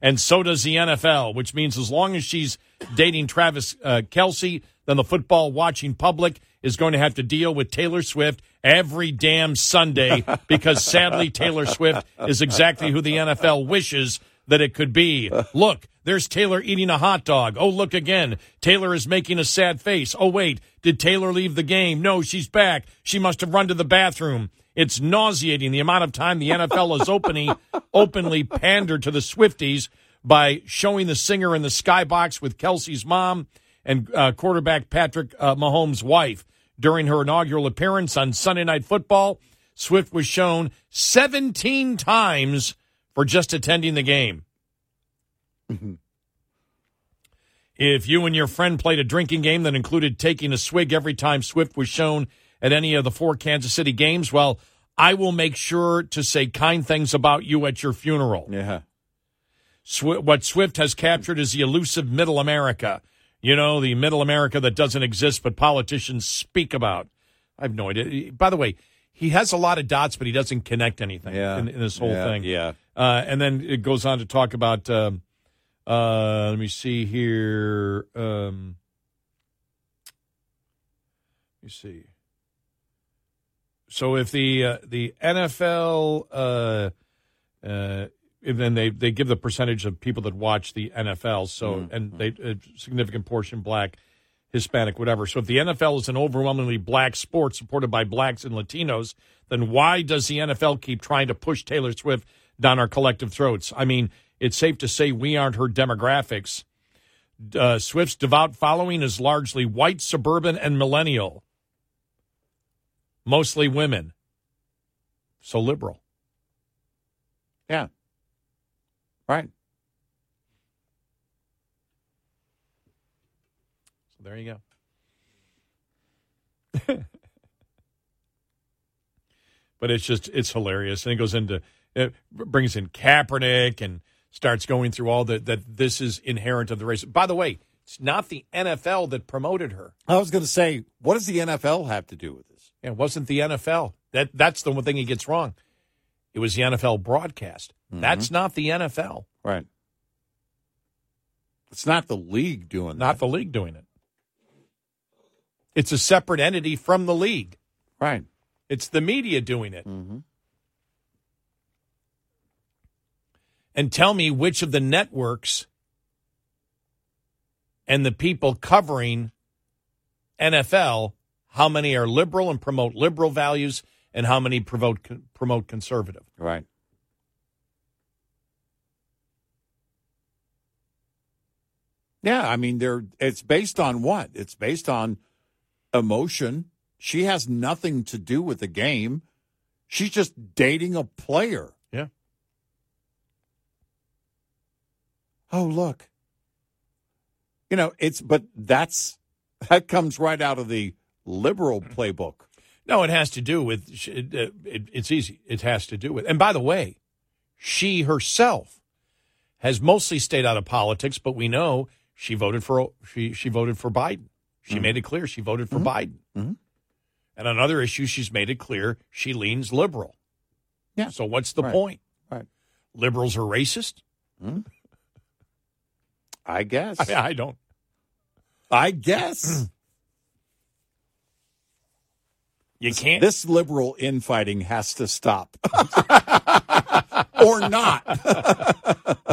Speaker 3: And so does the NFL, which means as long as she's dating Travis uh, Kelce, then the football watching public is going to have to deal with Taylor Swift every damn Sunday [laughs] because sadly, Taylor Swift is exactly who the NFL wishes that it could be. Look, there's Taylor eating a hot dog. Oh, look again. Taylor is making a sad face. Oh, wait, did Taylor leave the game? No, she's back. She must have run to the bathroom. It's nauseating the amount of time the NFL is openly, [laughs] openly pandered to the Swifties by showing the singer in the skybox with Kelce's mom and uh, quarterback Patrick uh, Mahomes' wife. During her inaugural appearance on Sunday Night Football, Swift was shown 17 times for just attending the game. [laughs] If you and your friend played a drinking game that included taking a swig every time Swift was shown at any of the four Kansas City games, well, I will make sure to say kind things about you at your funeral.
Speaker 2: Yeah.
Speaker 3: Swi- what Swift has captured is the elusive middle America. You know, the middle America that doesn't exist, but politicians speak about. I have no idea. By the way, he has a lot of dots, but he doesn't connect anything
Speaker 2: Yeah.
Speaker 3: in, in this whole
Speaker 2: Yeah,
Speaker 3: thing.
Speaker 2: yeah.
Speaker 3: Uh, and then it goes on to talk about. Um, uh, let me see here. Um, let me see. So if the uh, the NFL, uh, uh, and then they they give the percentage of people that watch the NFL. So
Speaker 2: Mm-hmm.
Speaker 3: and they a significant portion black, Hispanic, whatever. So if the NFL is an overwhelmingly black sport supported by blacks and Latinos, then why does the NFL keep trying to push Taylor Swift down our collective throats? I mean, it's safe to say we aren't her demographics. Uh, Swift's devout following is largely white, suburban, and millennial, mostly women. So liberal.
Speaker 2: Yeah. Right.
Speaker 3: So there you go. [laughs] but it's just it's hilarious, and it goes into it brings in Kaepernick and starts going through all the that this is inherent of the race. By the way, it's not the NFL that promoted her.
Speaker 2: I was going to say, what does the NFL have to do with this?
Speaker 3: It wasn't the NFL. That that's the one thing he gets wrong. It was the NFL broadcast. Mm-hmm. That's not the NFL.
Speaker 2: Right. It's not the league doing
Speaker 3: Not the league doing it. It's a separate entity from the league.
Speaker 2: Right.
Speaker 3: It's the media doing it. Mm-hmm. And tell me which of the networks and the people covering NFL, how many are liberal and promote liberal values, and how many promote promote conservative.
Speaker 2: Right. Yeah, I mean, they're it's based on what? It's based on emotion. She has nothing to do with the game. She's just dating a player.
Speaker 3: Yeah.
Speaker 2: Oh, look. You know, it's but that's that comes right out of the liberal playbook.
Speaker 3: No, it has to do with it, uh, it, it's easy. It has to do with. And by the way, she herself has mostly stayed out of politics, but we know she voted for she she voted for Biden. She made it clear she voted for Biden.
Speaker 2: Mhm.
Speaker 3: And on other issues, she's made it clear she leans liberal.
Speaker 2: Yeah.
Speaker 3: So what's the
Speaker 2: Right.
Speaker 3: point?
Speaker 2: Right.
Speaker 3: Liberals are racist.
Speaker 2: I guess.
Speaker 3: I, [laughs] I don't.
Speaker 2: I guess. [clears throat]
Speaker 3: You can't.
Speaker 2: This liberal infighting has to stop. [laughs] or not. [laughs]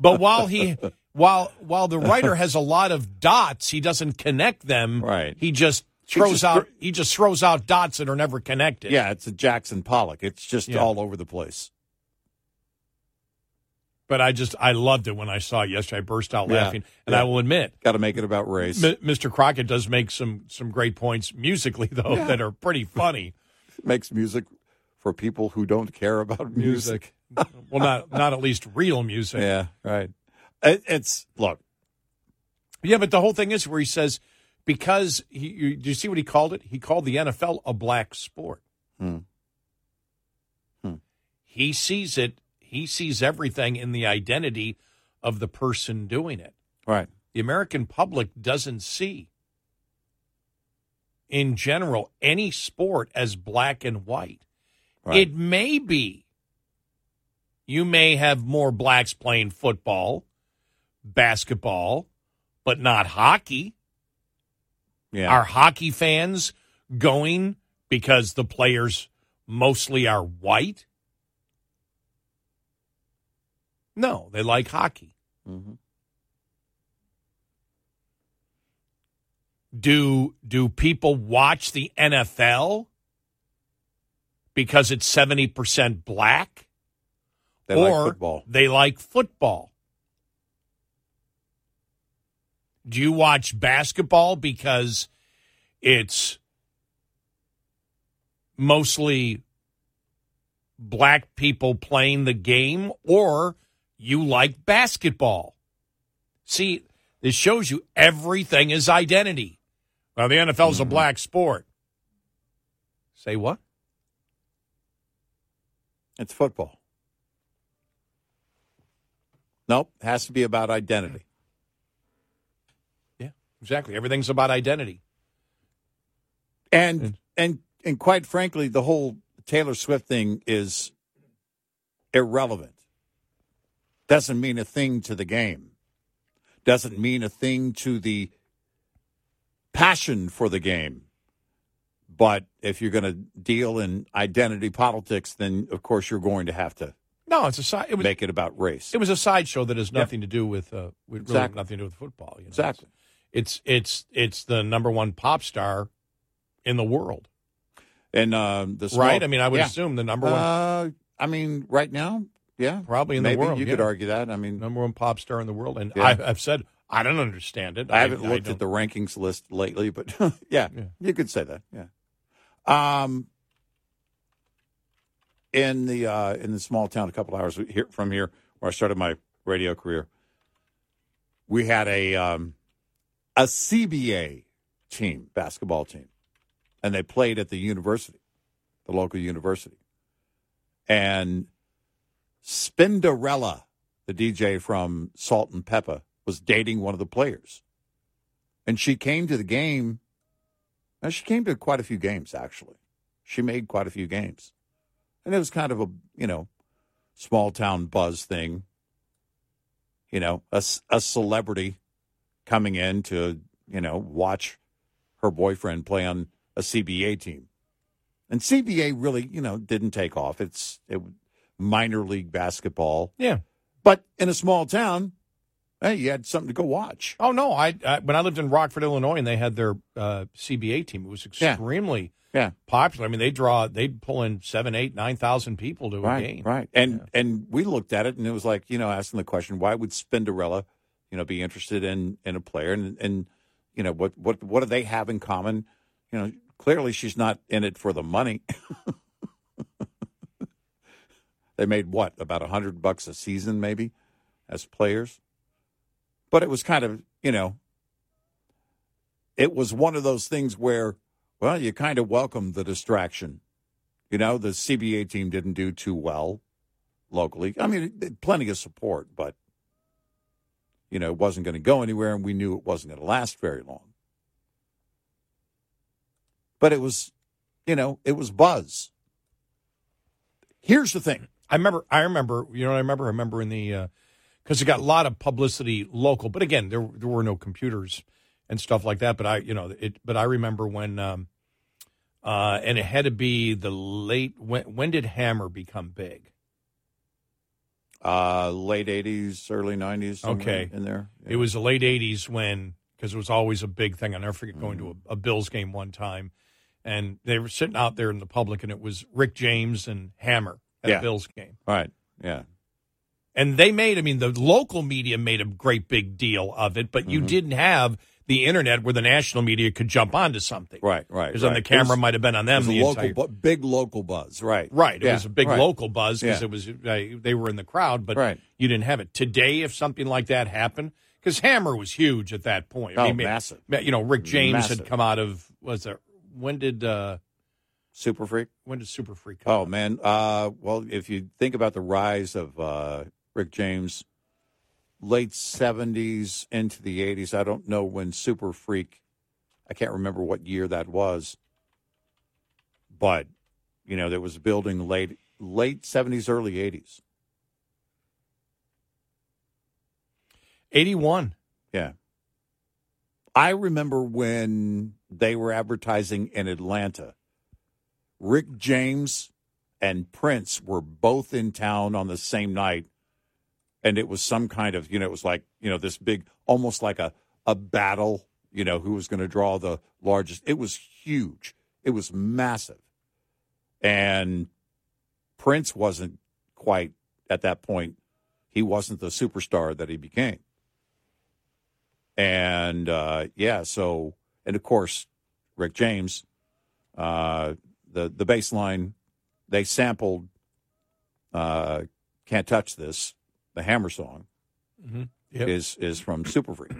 Speaker 3: but while he while while the writer has a lot of dots, he doesn't connect them.
Speaker 2: Right.
Speaker 3: He just
Speaker 2: He
Speaker 3: throws
Speaker 2: just
Speaker 3: out he just throws out dots that are never connected.
Speaker 2: Yeah, it's a Jackson Pollock. It's just
Speaker 3: Yeah.
Speaker 2: all over the place.
Speaker 3: But I just I loved it when I saw it yesterday. I burst out
Speaker 2: Yeah.
Speaker 3: laughing, and
Speaker 2: Yeah.
Speaker 3: I will admit,
Speaker 2: Got to make it about race.
Speaker 3: M- Mr. Crockett does make some some great points musically [laughs] though that are pretty funny. [laughs]
Speaker 2: Makes music for people who don't care about music. [laughs]
Speaker 3: well, not not at least real music.
Speaker 2: Yeah, right. It, it's look.
Speaker 3: Yeah, but the whole thing is where he says because he. You, do you see what he called it? He called the NFL a black sport.
Speaker 2: Hmm.
Speaker 3: He sees it. He sees everything in the identity of the person doing it.
Speaker 2: Right.
Speaker 3: The American public doesn't see, in general, any sport as black and white.
Speaker 2: Right.
Speaker 3: It may be. You may have more blacks playing football, basketball, but not hockey.
Speaker 2: Yeah.
Speaker 3: Are hockey fans going because the players mostly are white? No, they like hockey.
Speaker 2: Mhm.
Speaker 3: Do do people watch the NFL because it's 70% black?
Speaker 2: They
Speaker 3: or
Speaker 2: like football.
Speaker 3: they like football? Do you watch basketball because it's mostly black people playing the game or you like basketball? See, this shows you everything is identity. Well, the NFL is a mm-hmm. black sport. Say what?
Speaker 2: It's football. Nope, has to be about identity.
Speaker 3: Yeah, exactly. Everything's about identity.
Speaker 2: And and and quite frankly, the whole Taylor Swift thing is irrelevant. Doesn't mean a thing to the game. Doesn't mean a thing to the passion for the game. But if you're going to deal in identity politics, then of course you're going to have to
Speaker 3: No, it's a side. It was
Speaker 2: make it about race.
Speaker 3: it was a sideshow that has nothing to do with uh, with really nothing to do with football. You know?
Speaker 2: Exactly.
Speaker 3: It's it's it's the number one pop star in the world,
Speaker 2: And um, the small-
Speaker 3: right? I mean, I would
Speaker 2: Yeah.
Speaker 3: assume the number one,
Speaker 2: Uh, I mean, right now, yeah,
Speaker 3: probably in
Speaker 2: maybe
Speaker 3: the world.
Speaker 2: You
Speaker 3: yeah.
Speaker 2: could argue that. I mean,
Speaker 3: number one pop star in the world, and
Speaker 2: Yeah.
Speaker 3: I, I've said I don't understand it.
Speaker 2: I haven't looked
Speaker 3: don't-
Speaker 2: at the rankings list lately, but [laughs] yeah,
Speaker 3: Yeah.
Speaker 2: you could say that. Yeah. Um, in the uh, in the small town, a couple hours here from here, where I started my radio career, we had a um, a CBA team, basketball team, and they played at the university, the local university, and Spinderella, the DJ from Salt-N-Pepa, was dating one of the players. And she came to the game. Now, she came to quite a few games, actually. She made quite a few games. And it was kind of a, you know, small town buzz thing. You know, a, a celebrity coming in to, you know, watch her boyfriend play on a CBA team. And CBA really, you know, didn't take off. It's it, minor league basketball.
Speaker 3: Yeah.
Speaker 2: But in a small town, hey, you had something to go watch.
Speaker 3: Oh no! I, I when I lived in Rockford, Illinois, and they had their uh, CBA team. It was extremely
Speaker 2: Yeah.
Speaker 3: popular. I mean, they draw they'd pull in seven, eight, nine thousand people to a game.
Speaker 2: Right. And and we looked at it and it was like, you know, asking the question, why would Spinderella, you know, be interested in in a player and and you know, what what what do they have in common? You know, clearly she's not in it for the money. [laughs] they made what, about a hundred bucks a season maybe as players? But it was kind of, you know, it was one of those things where, well, you kind of welcome the distraction. You know, the CBA team didn't do too well locally. I mean, plenty of support, but you know, it wasn't going to go anywhere, and we knew it wasn't going to last very long. But it was, you know, it was buzz. Here's the thing.
Speaker 3: I remember. I remember. You know, what I remember. I remember in the because it got a lot of publicity local. But again, there there were no computers and stuff like that. But I, you know, it. But I remember when, um, uh, and it had to be the late. When when did Hammer become big?
Speaker 2: Uh, late '80s, early '90s.
Speaker 3: Okay,
Speaker 2: in there.
Speaker 3: It was the late '80s when because it was always a big thing. I never forget going to
Speaker 2: Mm-hmm.
Speaker 3: a, a Bills game one time, and they were sitting out there in the public, and it was Rick James and Hammer at
Speaker 2: Yeah.
Speaker 3: a Bills game.
Speaker 2: Right. Yeah.
Speaker 3: And they made, I mean, the local media made a great big deal of it, but you
Speaker 2: Mm-hmm.
Speaker 3: didn't have the internet where the national media could jump onto something.
Speaker 2: Right, right.
Speaker 3: Because then the camera might have been on them
Speaker 2: it was
Speaker 3: the
Speaker 2: a local,
Speaker 3: entire.
Speaker 2: bu- big local buzz. Right,
Speaker 3: Right. It
Speaker 2: Yeah,
Speaker 3: was a big
Speaker 2: right.
Speaker 3: local buzz because
Speaker 2: Yeah.
Speaker 3: it was uh, they were in the crowd, but
Speaker 2: Right.
Speaker 3: you didn't have it today. If something like that happened, because Hammer was huge at that point.
Speaker 2: Oh,
Speaker 3: ma-
Speaker 2: massive.
Speaker 3: You know, Rick James
Speaker 2: Massive.
Speaker 3: had come out of was there? When did uh,
Speaker 2: Super Freak?
Speaker 3: when did Super Freak? Come
Speaker 2: Oh man. Uh, well, if you think about the rise of uh, Rick James, late seventies into the eighties. I don't know when Super Freak. I can't remember what year that was, but you know there was building late late seventies, early eighties.
Speaker 3: Eighty one.
Speaker 2: Yeah. I remember when they were advertising in Atlanta. Rick James and Prince were both in town on the same night. And it was some kind of, you know, it was like, you know, this big, almost like a, a battle, you know, who was going to draw the largest. It was huge. It was massive. And Prince wasn't quite at that point, he wasn't the superstar that he became. And uh, yeah, so and of course, Rick James, uh, the the bass line, they sampled uh, "Can't Touch This," the Hammer song,
Speaker 3: Mhm. Yep.
Speaker 2: is is from Super Freak.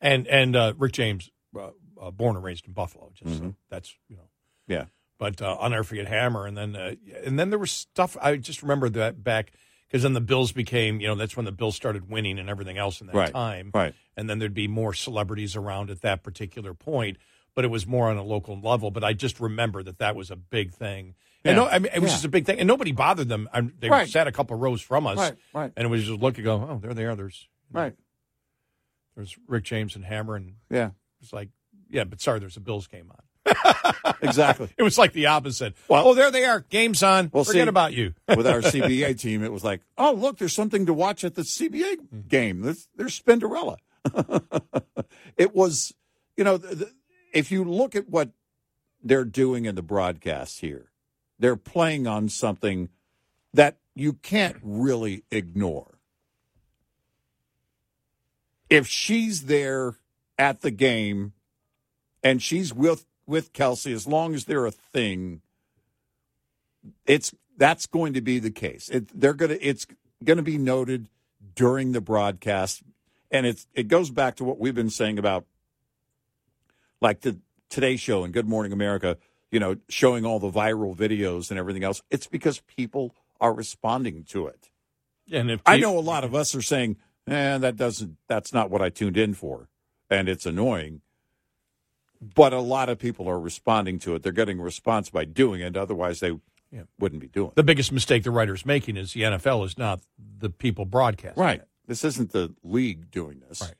Speaker 3: and and uh, Rick James, uh, uh, born and raised in Buffalo. Just so
Speaker 2: Mhm.
Speaker 3: that's you know.
Speaker 2: Yeah.
Speaker 3: But uh, I'll never forget Hammer, and then uh, and then there was stuff. I just remember that back because then the Bills became you know that's when the Bills started winning and everything else in that
Speaker 2: Right,
Speaker 3: time.
Speaker 2: right.
Speaker 3: And then there'd be more celebrities around at that particular point, but it was more on a local level. But I just remember that that was a big thing. And no, I mean, it was
Speaker 2: Yeah.
Speaker 3: just a big thing, and nobody bothered them. I, they
Speaker 2: Right.
Speaker 3: sat a couple rows from us,
Speaker 2: Right, right.
Speaker 3: and it was just look and go, oh, there they are. There's
Speaker 2: Right.
Speaker 3: there's Rick James and Hammer, and
Speaker 2: Yeah.
Speaker 3: it's like, yeah, but sorry, there's a Bills game on. [laughs]
Speaker 2: Exactly.
Speaker 3: It was like the opposite.
Speaker 2: Well-
Speaker 3: oh, there they are. Game's on.
Speaker 2: Well,
Speaker 3: Forget
Speaker 2: see,
Speaker 3: about you.
Speaker 2: with our [laughs] CBA team, it was like, oh, look, there's something to watch at the CBA mm. game. There's, there's Spinderella. [laughs] it was, you know, the, if you look at what they're doing in the broadcast here, they're playing on something that you can't really ignore. If she's there at the game and she's with with Kelce, as long as they're a thing, it's that's going to be the case. It, they're to it's going to be noted during the broadcast, and it's it goes back to what we've been saying about like the Today Show and Good Morning America. You know, showing all the viral videos and everything else. It's because people are responding to it.
Speaker 3: And if
Speaker 2: I know a lot of us are saying, "Eh, that doesn't. That's not what I tuned in for," and it's annoying. But a lot of people are responding to it. They're getting a response by doing it. Otherwise, they wouldn't be doing it.
Speaker 3: the biggest mistake the writer's making is the NFL is not the people broadcasting.
Speaker 2: Right. This isn't the league doing this.
Speaker 3: Right.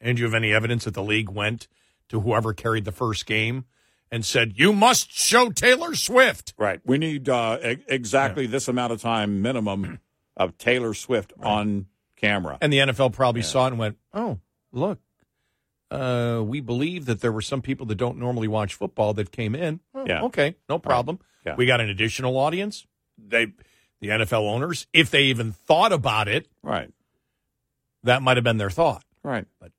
Speaker 3: And do you have any evidence that the league went to whoever carried the first game and said, "You must show Taylor Swift"?
Speaker 2: Right. We need uh, e- exactly this amount of time minimum of Taylor Swift on camera.
Speaker 3: And the NFL probably saw it and went, "Oh, look, uh, we believe that there were some people that don't normally watch football that came in. Oh,
Speaker 2: Yeah.
Speaker 3: okay, no problem.
Speaker 2: Yeah.
Speaker 3: We got an additional audience. They, the NFL owners, if they even thought about it,
Speaker 2: Right.
Speaker 3: that might have been their thought.
Speaker 2: Right.
Speaker 3: But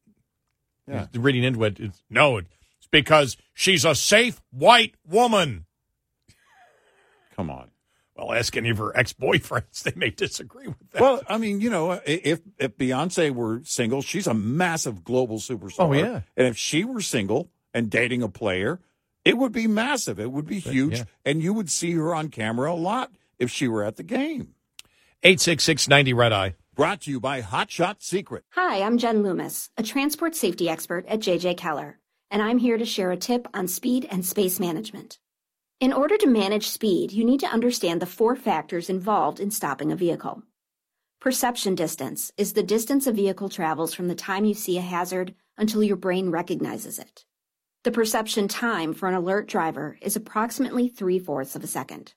Speaker 2: Yeah.
Speaker 3: reading into it, it's, no, it's because she's a safe white woman.
Speaker 2: Come on.
Speaker 3: Well, ask any of her ex boyfriends; [laughs] they may disagree with that.
Speaker 2: Well, I mean, you know, if if Beyonce were single, she's a massive global superstar.
Speaker 3: Oh, yeah.
Speaker 2: And if she were single and dating a player, it would be massive. It would be huge,
Speaker 3: yeah.
Speaker 2: and you would see her on camera a lot if she were at the game.
Speaker 3: Eight six six ninety red eye.
Speaker 2: Brought to you by Hot Shot Secret.
Speaker 11: Hi, I'm Jen Loomis, a transport safety expert at JJ Keller, and I'm here to share a tip on speed and space management. In order to manage speed, you need to understand the four factors involved in stopping a vehicle. Perception distance is the distance a vehicle travels from the time you see a hazard until your brain recognizes it. The perception time for an alert driver is approximately three fourths of a second.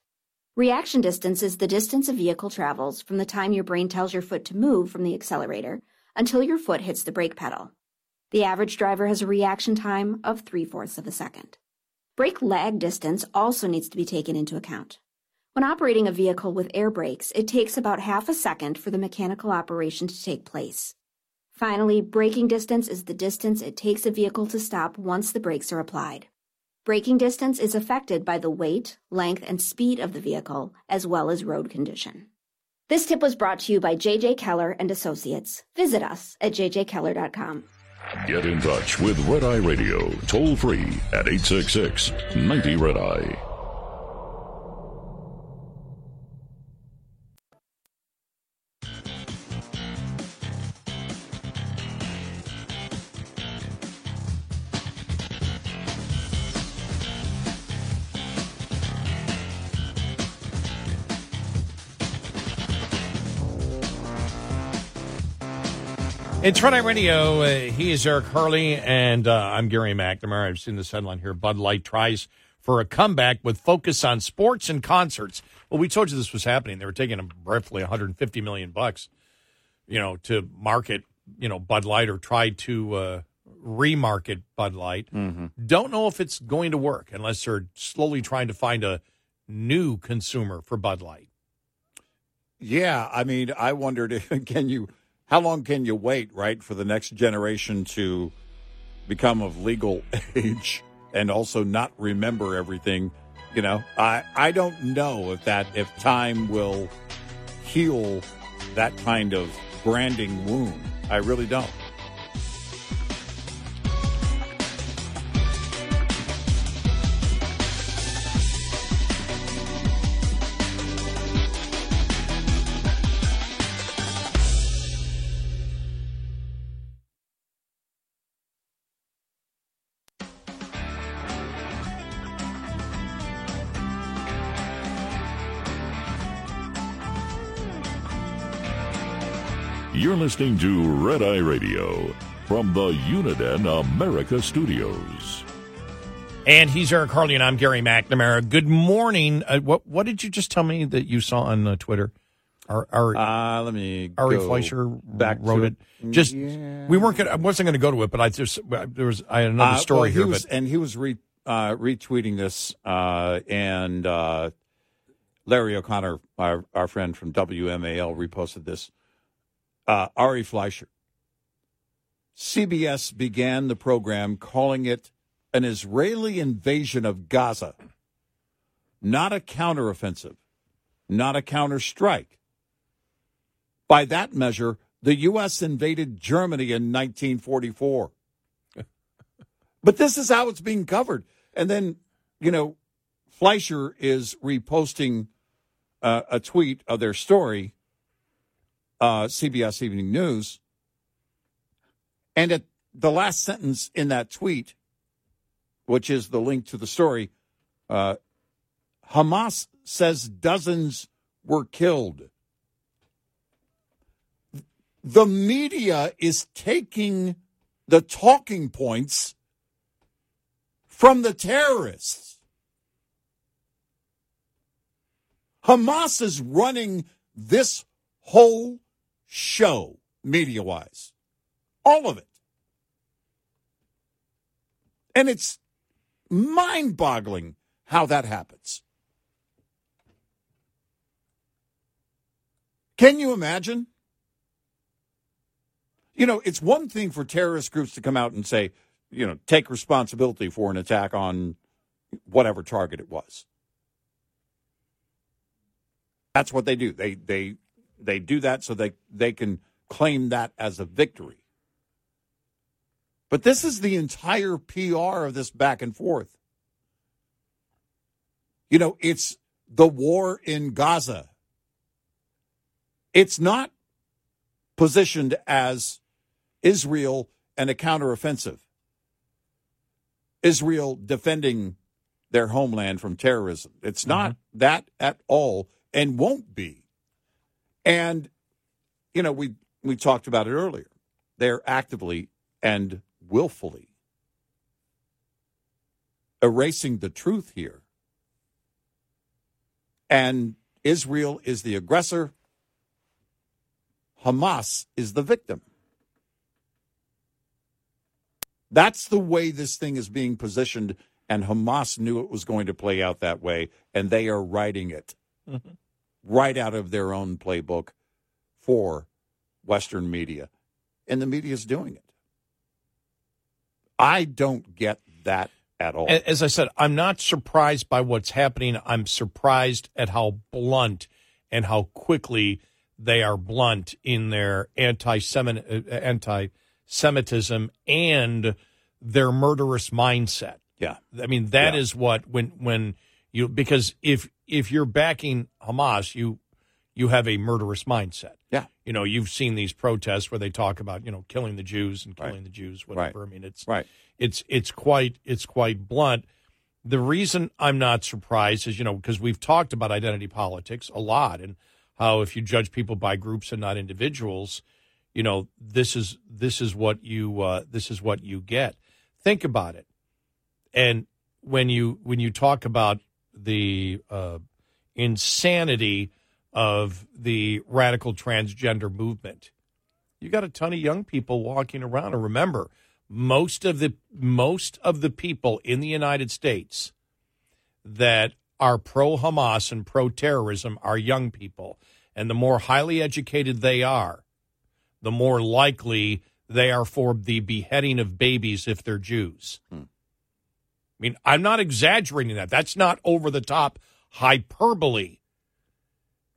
Speaker 11: Reaction distance is the distance a vehicle travels from the time your brain tells your foot to move from the accelerator until your foot hits the brake pedal. The average driver has a reaction time of three fourths of a second. Brake lag distance also needs to be taken into account. When operating a vehicle with air brakes, it takes about half a second for the mechanical operation to take place. Finally, braking distance is the distance it takes a vehicle to stop once the brakes are applied. Braking distance is affected by the weight, length, and speed of the vehicle, as well as road condition. This tip was brought to you by JJ Keller and Associates. Visit us at jjkeller.com.
Speaker 1: Get in touch with Red Eye Radio toll free at 866 90 Red Eye.
Speaker 3: It's Eye Radio. Uh, he is Eric Harley, and uh, I'm Gary McNamara. I've seen this headline here. Bud Light tries for a comeback with focus on sports and concerts. Well, we told you this was happening. They were taking roughly 150 million bucks, you know, to market, you know, Bud Light or try to uh, remarket Bud Light. Don't know if it's going to work unless they're slowly trying to find a new consumer for Bud Light.
Speaker 2: Yeah, I mean, I wondered, [laughs] if- can you, how long can you wait, right, for the next generation to become of legal [laughs] age and also not remember everything? You know, I I don't know if that if time will heal that kind of branding wound. I really don't.
Speaker 1: Listening to Red Eye Radio from the Uniden America Studios.
Speaker 3: And he's Eric Harley, and I'm Gary McNamara. Good morning. Uh, what what did you just tell me that you saw on uh, Twitter? Our, our,
Speaker 2: Uh, let me
Speaker 3: Ari
Speaker 2: go
Speaker 3: Fleischer
Speaker 2: back
Speaker 3: wrote it.
Speaker 2: it.
Speaker 3: Just
Speaker 2: Yeah.
Speaker 3: we weren't gonna. I wasn't going to go to it, but I just there was I had another
Speaker 2: Uh,
Speaker 3: story
Speaker 2: well, he
Speaker 3: here.
Speaker 2: was-
Speaker 3: but
Speaker 2: and he was re, uh, retweeting this, uh, and uh, Larry O'Connor, our, our friend from WMAL, reposted this. Uh, Ari Fleischer. CBS began the program calling it an Israeli invasion of Gaza, not a counteroffensive, not a counterstrike. By that measure, the U.S. invaded Germany in 1944. [laughs] But this is how it's being covered. And then, you know, Fleischer is reposting uh, a tweet of their story, uh, CBS Evening News. And at the last sentence in that tweet, which is the link to the story, uh, Hamas says dozens were killed. The media is taking the talking points from the terrorists. Hamas is running this whole show, media wise. All of it. And it's mind boggling how that happens. Can you imagine? You know, it's one thing for terrorist groups to come out and say, you know, take responsibility for an attack on whatever target it was. That's what they do. They they they do that so they they can claim that as a victory. But this is the entire PR of this back and forth. You know, it's the war in Gaza. It's not positioned as Israel and a counteroffensive. Israel defending their homeland from terrorism. It's not mm-hmm. that at all and won't be. And you know, we we talked about it earlier. They're actively and willfully erasing the truth here. And Israel is the aggressor. Hamas is the victim. That's the way this thing is being positioned, and Hamas knew it was going to play out that way, and they are writing it mm-hmm. Right out of their own playbook for Western media. and the media is doing it. I don't get that at all.
Speaker 3: As I said, I'm not surprised by what's happening. I'm surprised at how blunt and how quickly they are blunt in their uh, uh, anti-Semitism and their murderous mindset.
Speaker 2: Yeah.
Speaker 3: I mean that is
Speaker 2: Yeah.
Speaker 3: what when when you because if if you're backing Hamas, you you have a murderous mindset.
Speaker 2: Yeah.
Speaker 3: You know, you've seen these protests where they talk about, you know, killing the Jews and killing
Speaker 2: Right.
Speaker 3: the Jews, whatever.
Speaker 2: Right.
Speaker 3: I mean, it's
Speaker 2: Right.
Speaker 3: it's it's quite it's quite blunt. The reason I'm not surprised is, you know, because we've talked about identity politics a lot and how if you judge people by groups and not individuals, you know, this is this is what you uh, this is what you get. Think about it. And when you when you talk about the uh, insanity of the radical transgender movement, you got a ton of young people walking around. And remember, most of the most of the people in the United States that are pro Hamas and pro terrorism are young people. And the more highly educated they are, the more likely they are for the beheading of babies if they're Jews. I mean, I'm not exaggerating that. That's not over the top hyperbole.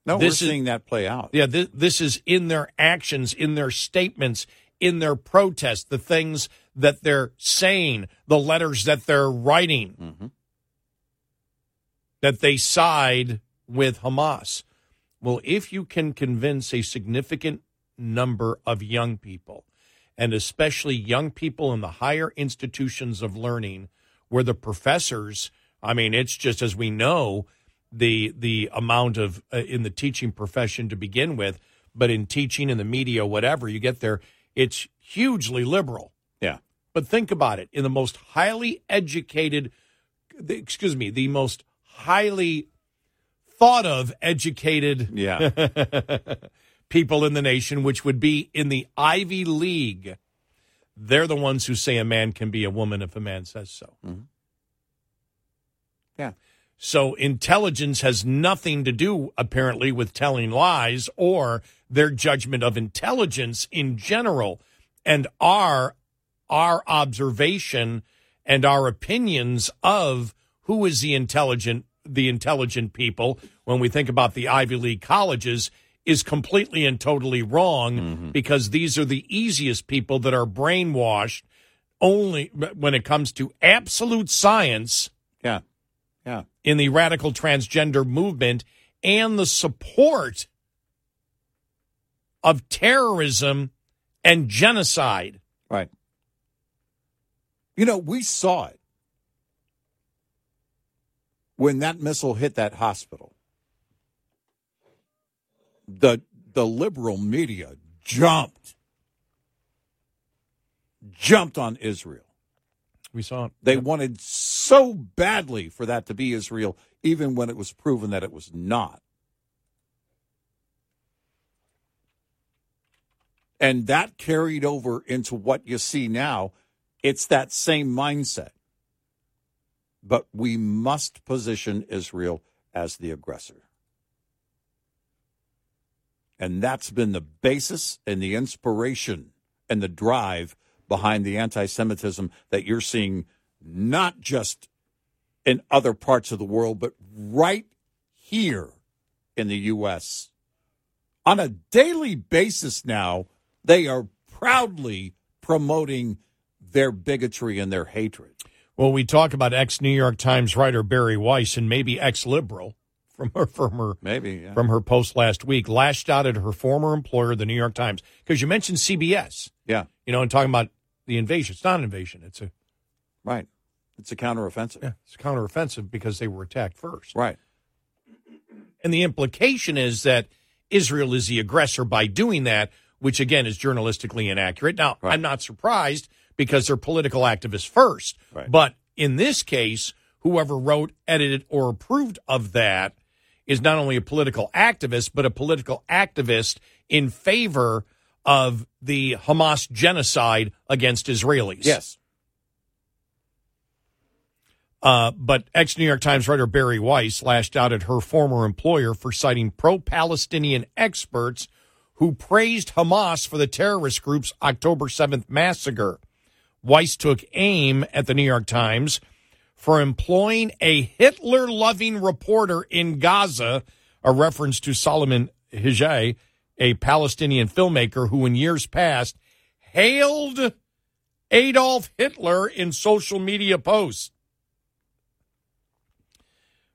Speaker 2: no,
Speaker 3: this
Speaker 2: we're
Speaker 3: is-
Speaker 2: seeing that play out.
Speaker 3: Yeah, this, this is in their actions, in their statements, in their protests, the things that they're saying, the letters that they're writing,
Speaker 2: Mm-hmm.
Speaker 3: that they side with Hamas. Well, if you can convince a significant number of young people, and especially young people in the higher institutions of learning, where the professors, I mean, it's just as we know, the the amount of uh, in the teaching profession to begin with, but in teaching in the media, whatever you get there, it's hugely liberal.
Speaker 2: Yeah.
Speaker 3: But think about it: in the most highly educated, the- excuse me, the most highly thought of educated
Speaker 2: Yeah. [laughs]
Speaker 3: people in the nation, which would be in the Ivy League, they're the ones who say a man can be a woman if a man says so. Mm-hmm.
Speaker 2: Yeah.
Speaker 3: So intelligence has nothing to do, apparently, with telling lies or their judgment of intelligence in general. And our our observation and our opinions of who is the intelligent the intelligent people when we think about the Ivy League colleges is completely and totally wrong mm-hmm. because these are the easiest people that are brainwashed only when it comes to absolute science
Speaker 2: Yeah. Yeah.
Speaker 3: in the radical transgender movement and the support of terrorism and genocide.
Speaker 2: Right. You know, we saw it when that missile hit that hospital. The the liberal media jumped jumped on Israel.
Speaker 3: We saw it.
Speaker 2: They wanted so badly for that to be Israel, even when it was proven that it was not. And that carried over into what you see now. It's that same mindset. But we must position Israel as the aggressor. And that's been the basis and the inspiration and the drive behind the anti Semitism that you're seeing, not just in other parts of the world, but right here in the U.S. On a daily basis now, they are proudly promoting their bigotry and their hatred.
Speaker 3: Well, we talk about ex New York Times writer Bari Weiss and maybe ex liberal from her from her
Speaker 2: Maybe, yeah.
Speaker 3: from her post last week, lashed out at her former employer, the New York Times, because you mentioned CBS,
Speaker 2: Yeah,
Speaker 3: you know, and talking about the invasion. It's not an invasion; it's a
Speaker 2: right. It's a counteroffensive.
Speaker 3: yeah, it's a counteroffensive because they were attacked first.
Speaker 2: Right.
Speaker 3: And the implication is that Israel is the aggressor by doing that, which again is journalistically inaccurate. Now,
Speaker 2: Right.
Speaker 3: I'm not surprised because they're political activists first.
Speaker 2: Right.
Speaker 3: But in this case, whoever wrote, edited, or approved of that is not only a political activist, but a political activist in favor of the Hamas genocide against Israelis.
Speaker 2: Yes.
Speaker 3: Uh, but ex New York Times writer Bari Weiss lashed out at her former employer for citing pro Palestinian experts who who praised Hamas for the terrorist group's October 7th massacre. Weiss took aim at the New York Times for employing a Hitler loving reporter in Gaza, a reference to Solomon Hijjy, a Palestinian filmmaker who in years past hailed Adolf Hitler in social media posts.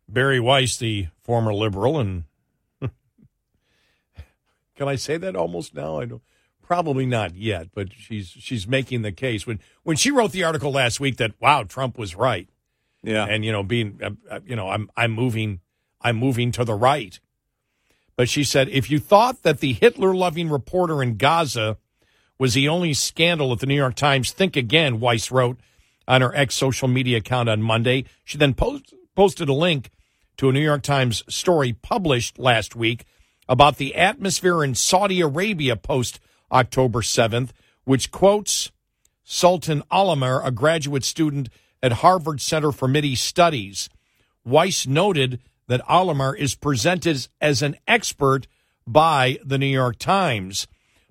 Speaker 3: Bari Weiss, the former liberal, and [laughs] can I say that almost now? I don't. Probably not yet, but she's she's making the case when when she wrote the article last week that wow Trump was right,
Speaker 2: Yeah.
Speaker 3: and you know being uh, uh, you know I'm I'm moving I'm moving to the right, but she said if you thought that the Hitler loving reporter in Gaza was the only scandal at the New York Times, think again. Weiss wrote on her ex social media account on Monday. She then post, posted a link to a New York Times story published last week about the atmosphere in Saudi Arabia post October 7th, which quotes Sultan Alamer, a graduate student at Harvard Center for Mideast Studies. Weiss noted that Alamer is presented as an expert by the New York Times,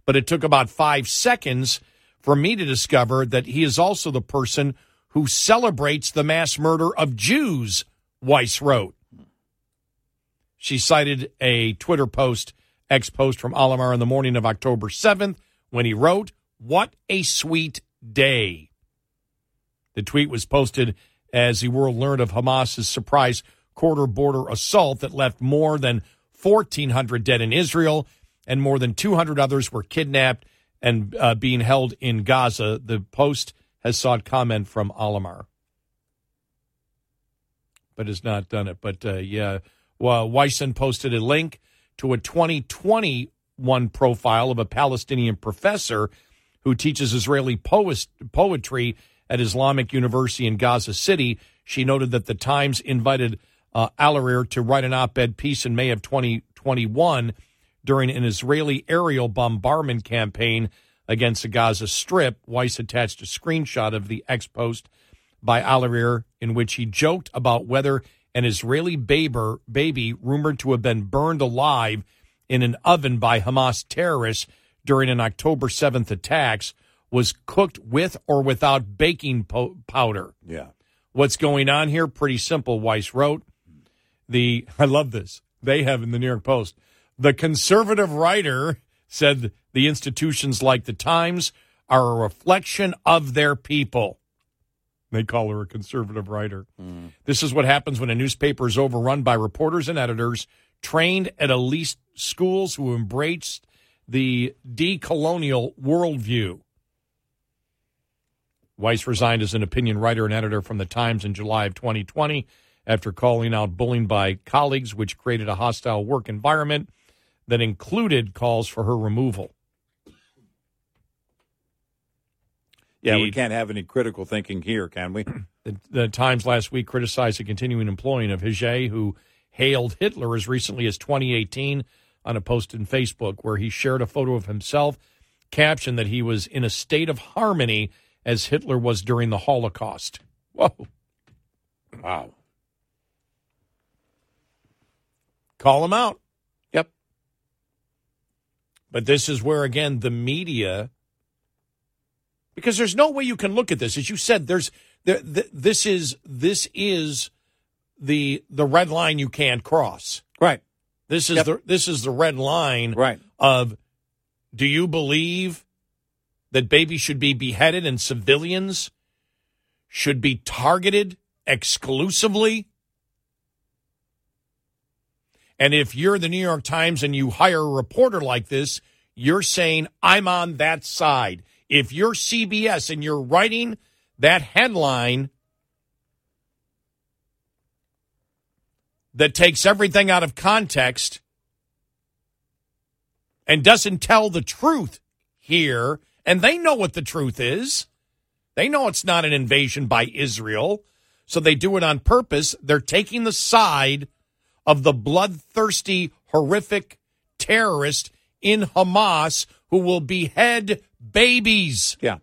Speaker 3: but it took about five seconds for me to discover that he is also the person who celebrates the mass murder of Jews, Weiss wrote. She cited a Twitter post, ex post from Alamer in the morning of October 7th, when he wrote, What a sweet day. The tweet was posted as the world learned of Hamas's surprise quarter border assault that left more than 1,400 dead in Israel and more than 200 others were kidnapped and uh, being held in Gaza. The post has sought comment from Alamer, but has not done it. But uh, yeah, well, Weissen posted a link to a 2021 profile of a Palestinian professor who teaches Israeli poetry at Islamic University in Gaza City. She noted that the Times invited uh, Alareer to write an op-ed piece in May of 2021 during an Israeli aerial bombardment campaign against the Gaza Strip. Weiss attached a screenshot of the ex post by Alareer in which he joked about whether an Israeli baber, baby rumored to have been burned alive in an oven by Hamas terrorists during an October 7th attacks was cooked with or without baking po- powder.
Speaker 2: Yeah.
Speaker 3: What's going on here? Pretty simple, Weiss wrote. The [laughs] I love this. They have in the New York Post. The conservative writer said the institutions like the Times are a reflection of their people. They call her a conservative writer. Mm. This is what happens when a newspaper is overrun by reporters and editors trained at elite schools who embraced the decolonial worldview. Weiss resigned as an opinion writer and editor from the Times in July of 2020 after calling out bullying by colleagues, which created a hostile work environment that included calls for her removal.
Speaker 2: Yeah, we can't have any critical thinking here, can we? [clears throat]
Speaker 3: The, the Times last week criticized the continuing employing of Hijjy, who hailed Hitler as recently as 2018 on a post in Facebook where he shared a photo of himself, captioned that he was in a state of harmony as Hitler was during the Holocaust. Whoa.
Speaker 2: Wow.
Speaker 3: Call him out.
Speaker 2: Yep.
Speaker 3: But this is where, again, the media, because there's no way you can look at this. As you said, there's there, th- this is this is the the red line you can't cross.
Speaker 2: Right.
Speaker 3: This is
Speaker 2: Yep.
Speaker 3: the this is the red line
Speaker 2: Right.
Speaker 3: of do you believe that babies should be beheaded and civilians should be targeted exclusively? And if you're the New York Times and you hire a reporter like this, you're saying, I'm on that side. If you're CBS and you're writing that headline that takes everything out of context and doesn't tell the truth here, and they know what the truth is. They know it's not an invasion by Israel, so they do it on purpose. They're taking the side of the bloodthirsty, horrific terrorist in Hamas who will behead babies.
Speaker 2: Yeah.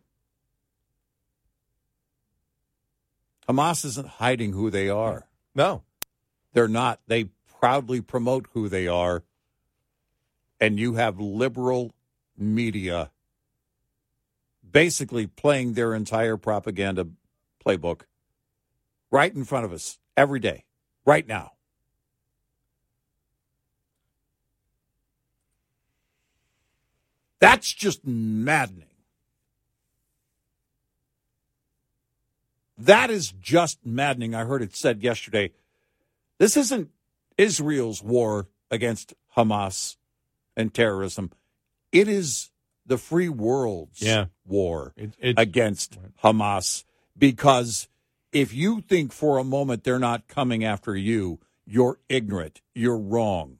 Speaker 2: Hamas isn't hiding who they are.
Speaker 3: No.
Speaker 2: They're not. They proudly promote who they are and you have liberal media basically playing their entire propaganda playbook right in front of us every day, right now. That's just maddening. That is just maddening. I heard it said yesterday. This isn't Israel's war against Hamas and terrorism. It is the free world's
Speaker 3: Yeah.
Speaker 2: War
Speaker 3: It- it's-
Speaker 2: against Hamas because if you think for a moment they're not coming after you, you're ignorant. You're wrong.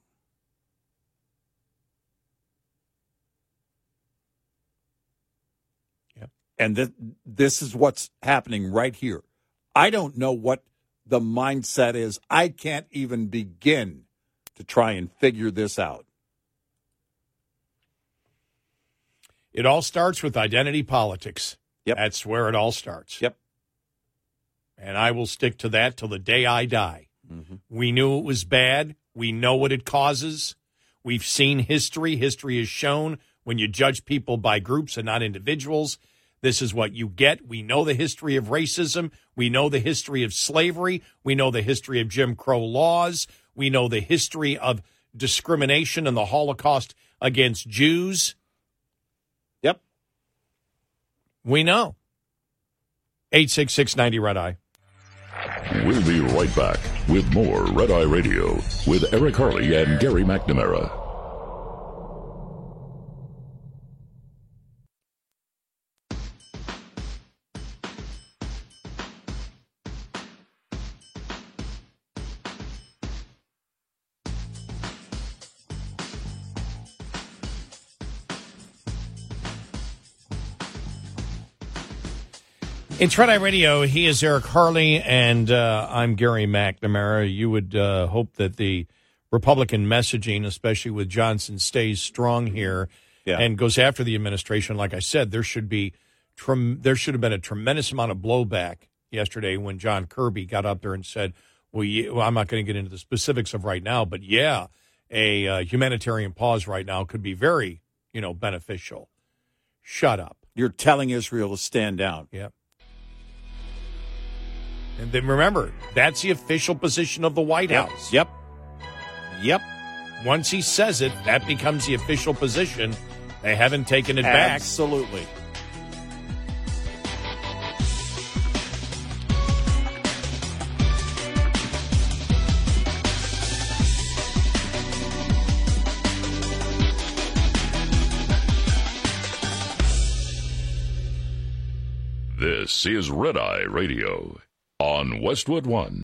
Speaker 3: Yep.
Speaker 2: And th- this is what's happening right here. I don't know what the mindset is. I can't even begin to try and figure this out.
Speaker 3: It all starts with identity politics.
Speaker 2: Yep.
Speaker 3: That's where it all starts.
Speaker 2: Yep.
Speaker 3: And I will stick to that till the day I die.
Speaker 2: Mm-hmm.
Speaker 3: We knew it was bad. We know what it causes. We've seen history. History has shown when you judge people by groups and not individuals, this is what you get. We know the history of racism. We know the history of slavery. We know the history of Jim Crow laws. We know the history of discrimination and the Holocaust against Jews.
Speaker 2: Yep.
Speaker 3: We know. 86690 Red Eye.
Speaker 1: We'll be right back with more Red Eye Radio with Eric Harley and Gary McNamara.
Speaker 3: It's Red Eye Radio. He is Eric Harley, and uh, I'm Gary McNamara. You would uh, hope that the Republican messaging, especially with Johnson, stays strong here
Speaker 2: Yeah.
Speaker 3: and goes after the administration. Like I said, there should be trem- there should have been a tremendous amount of blowback yesterday when John Kirby got up there and said, "Well, well I'm not going to get into the specifics of right now, but yeah, a uh, humanitarian pause right now could be very, you know, beneficial." Shut up.
Speaker 2: You're telling Israel to stand down.
Speaker 3: Yep. And then remember, that's the official position of the White
Speaker 2: Yep.
Speaker 3: House.
Speaker 2: Yep. Yep.
Speaker 3: Once he says it, that becomes the official position. They haven't taken it back.
Speaker 2: Absolutely.
Speaker 1: This is Red Eye Radio on Westwood One.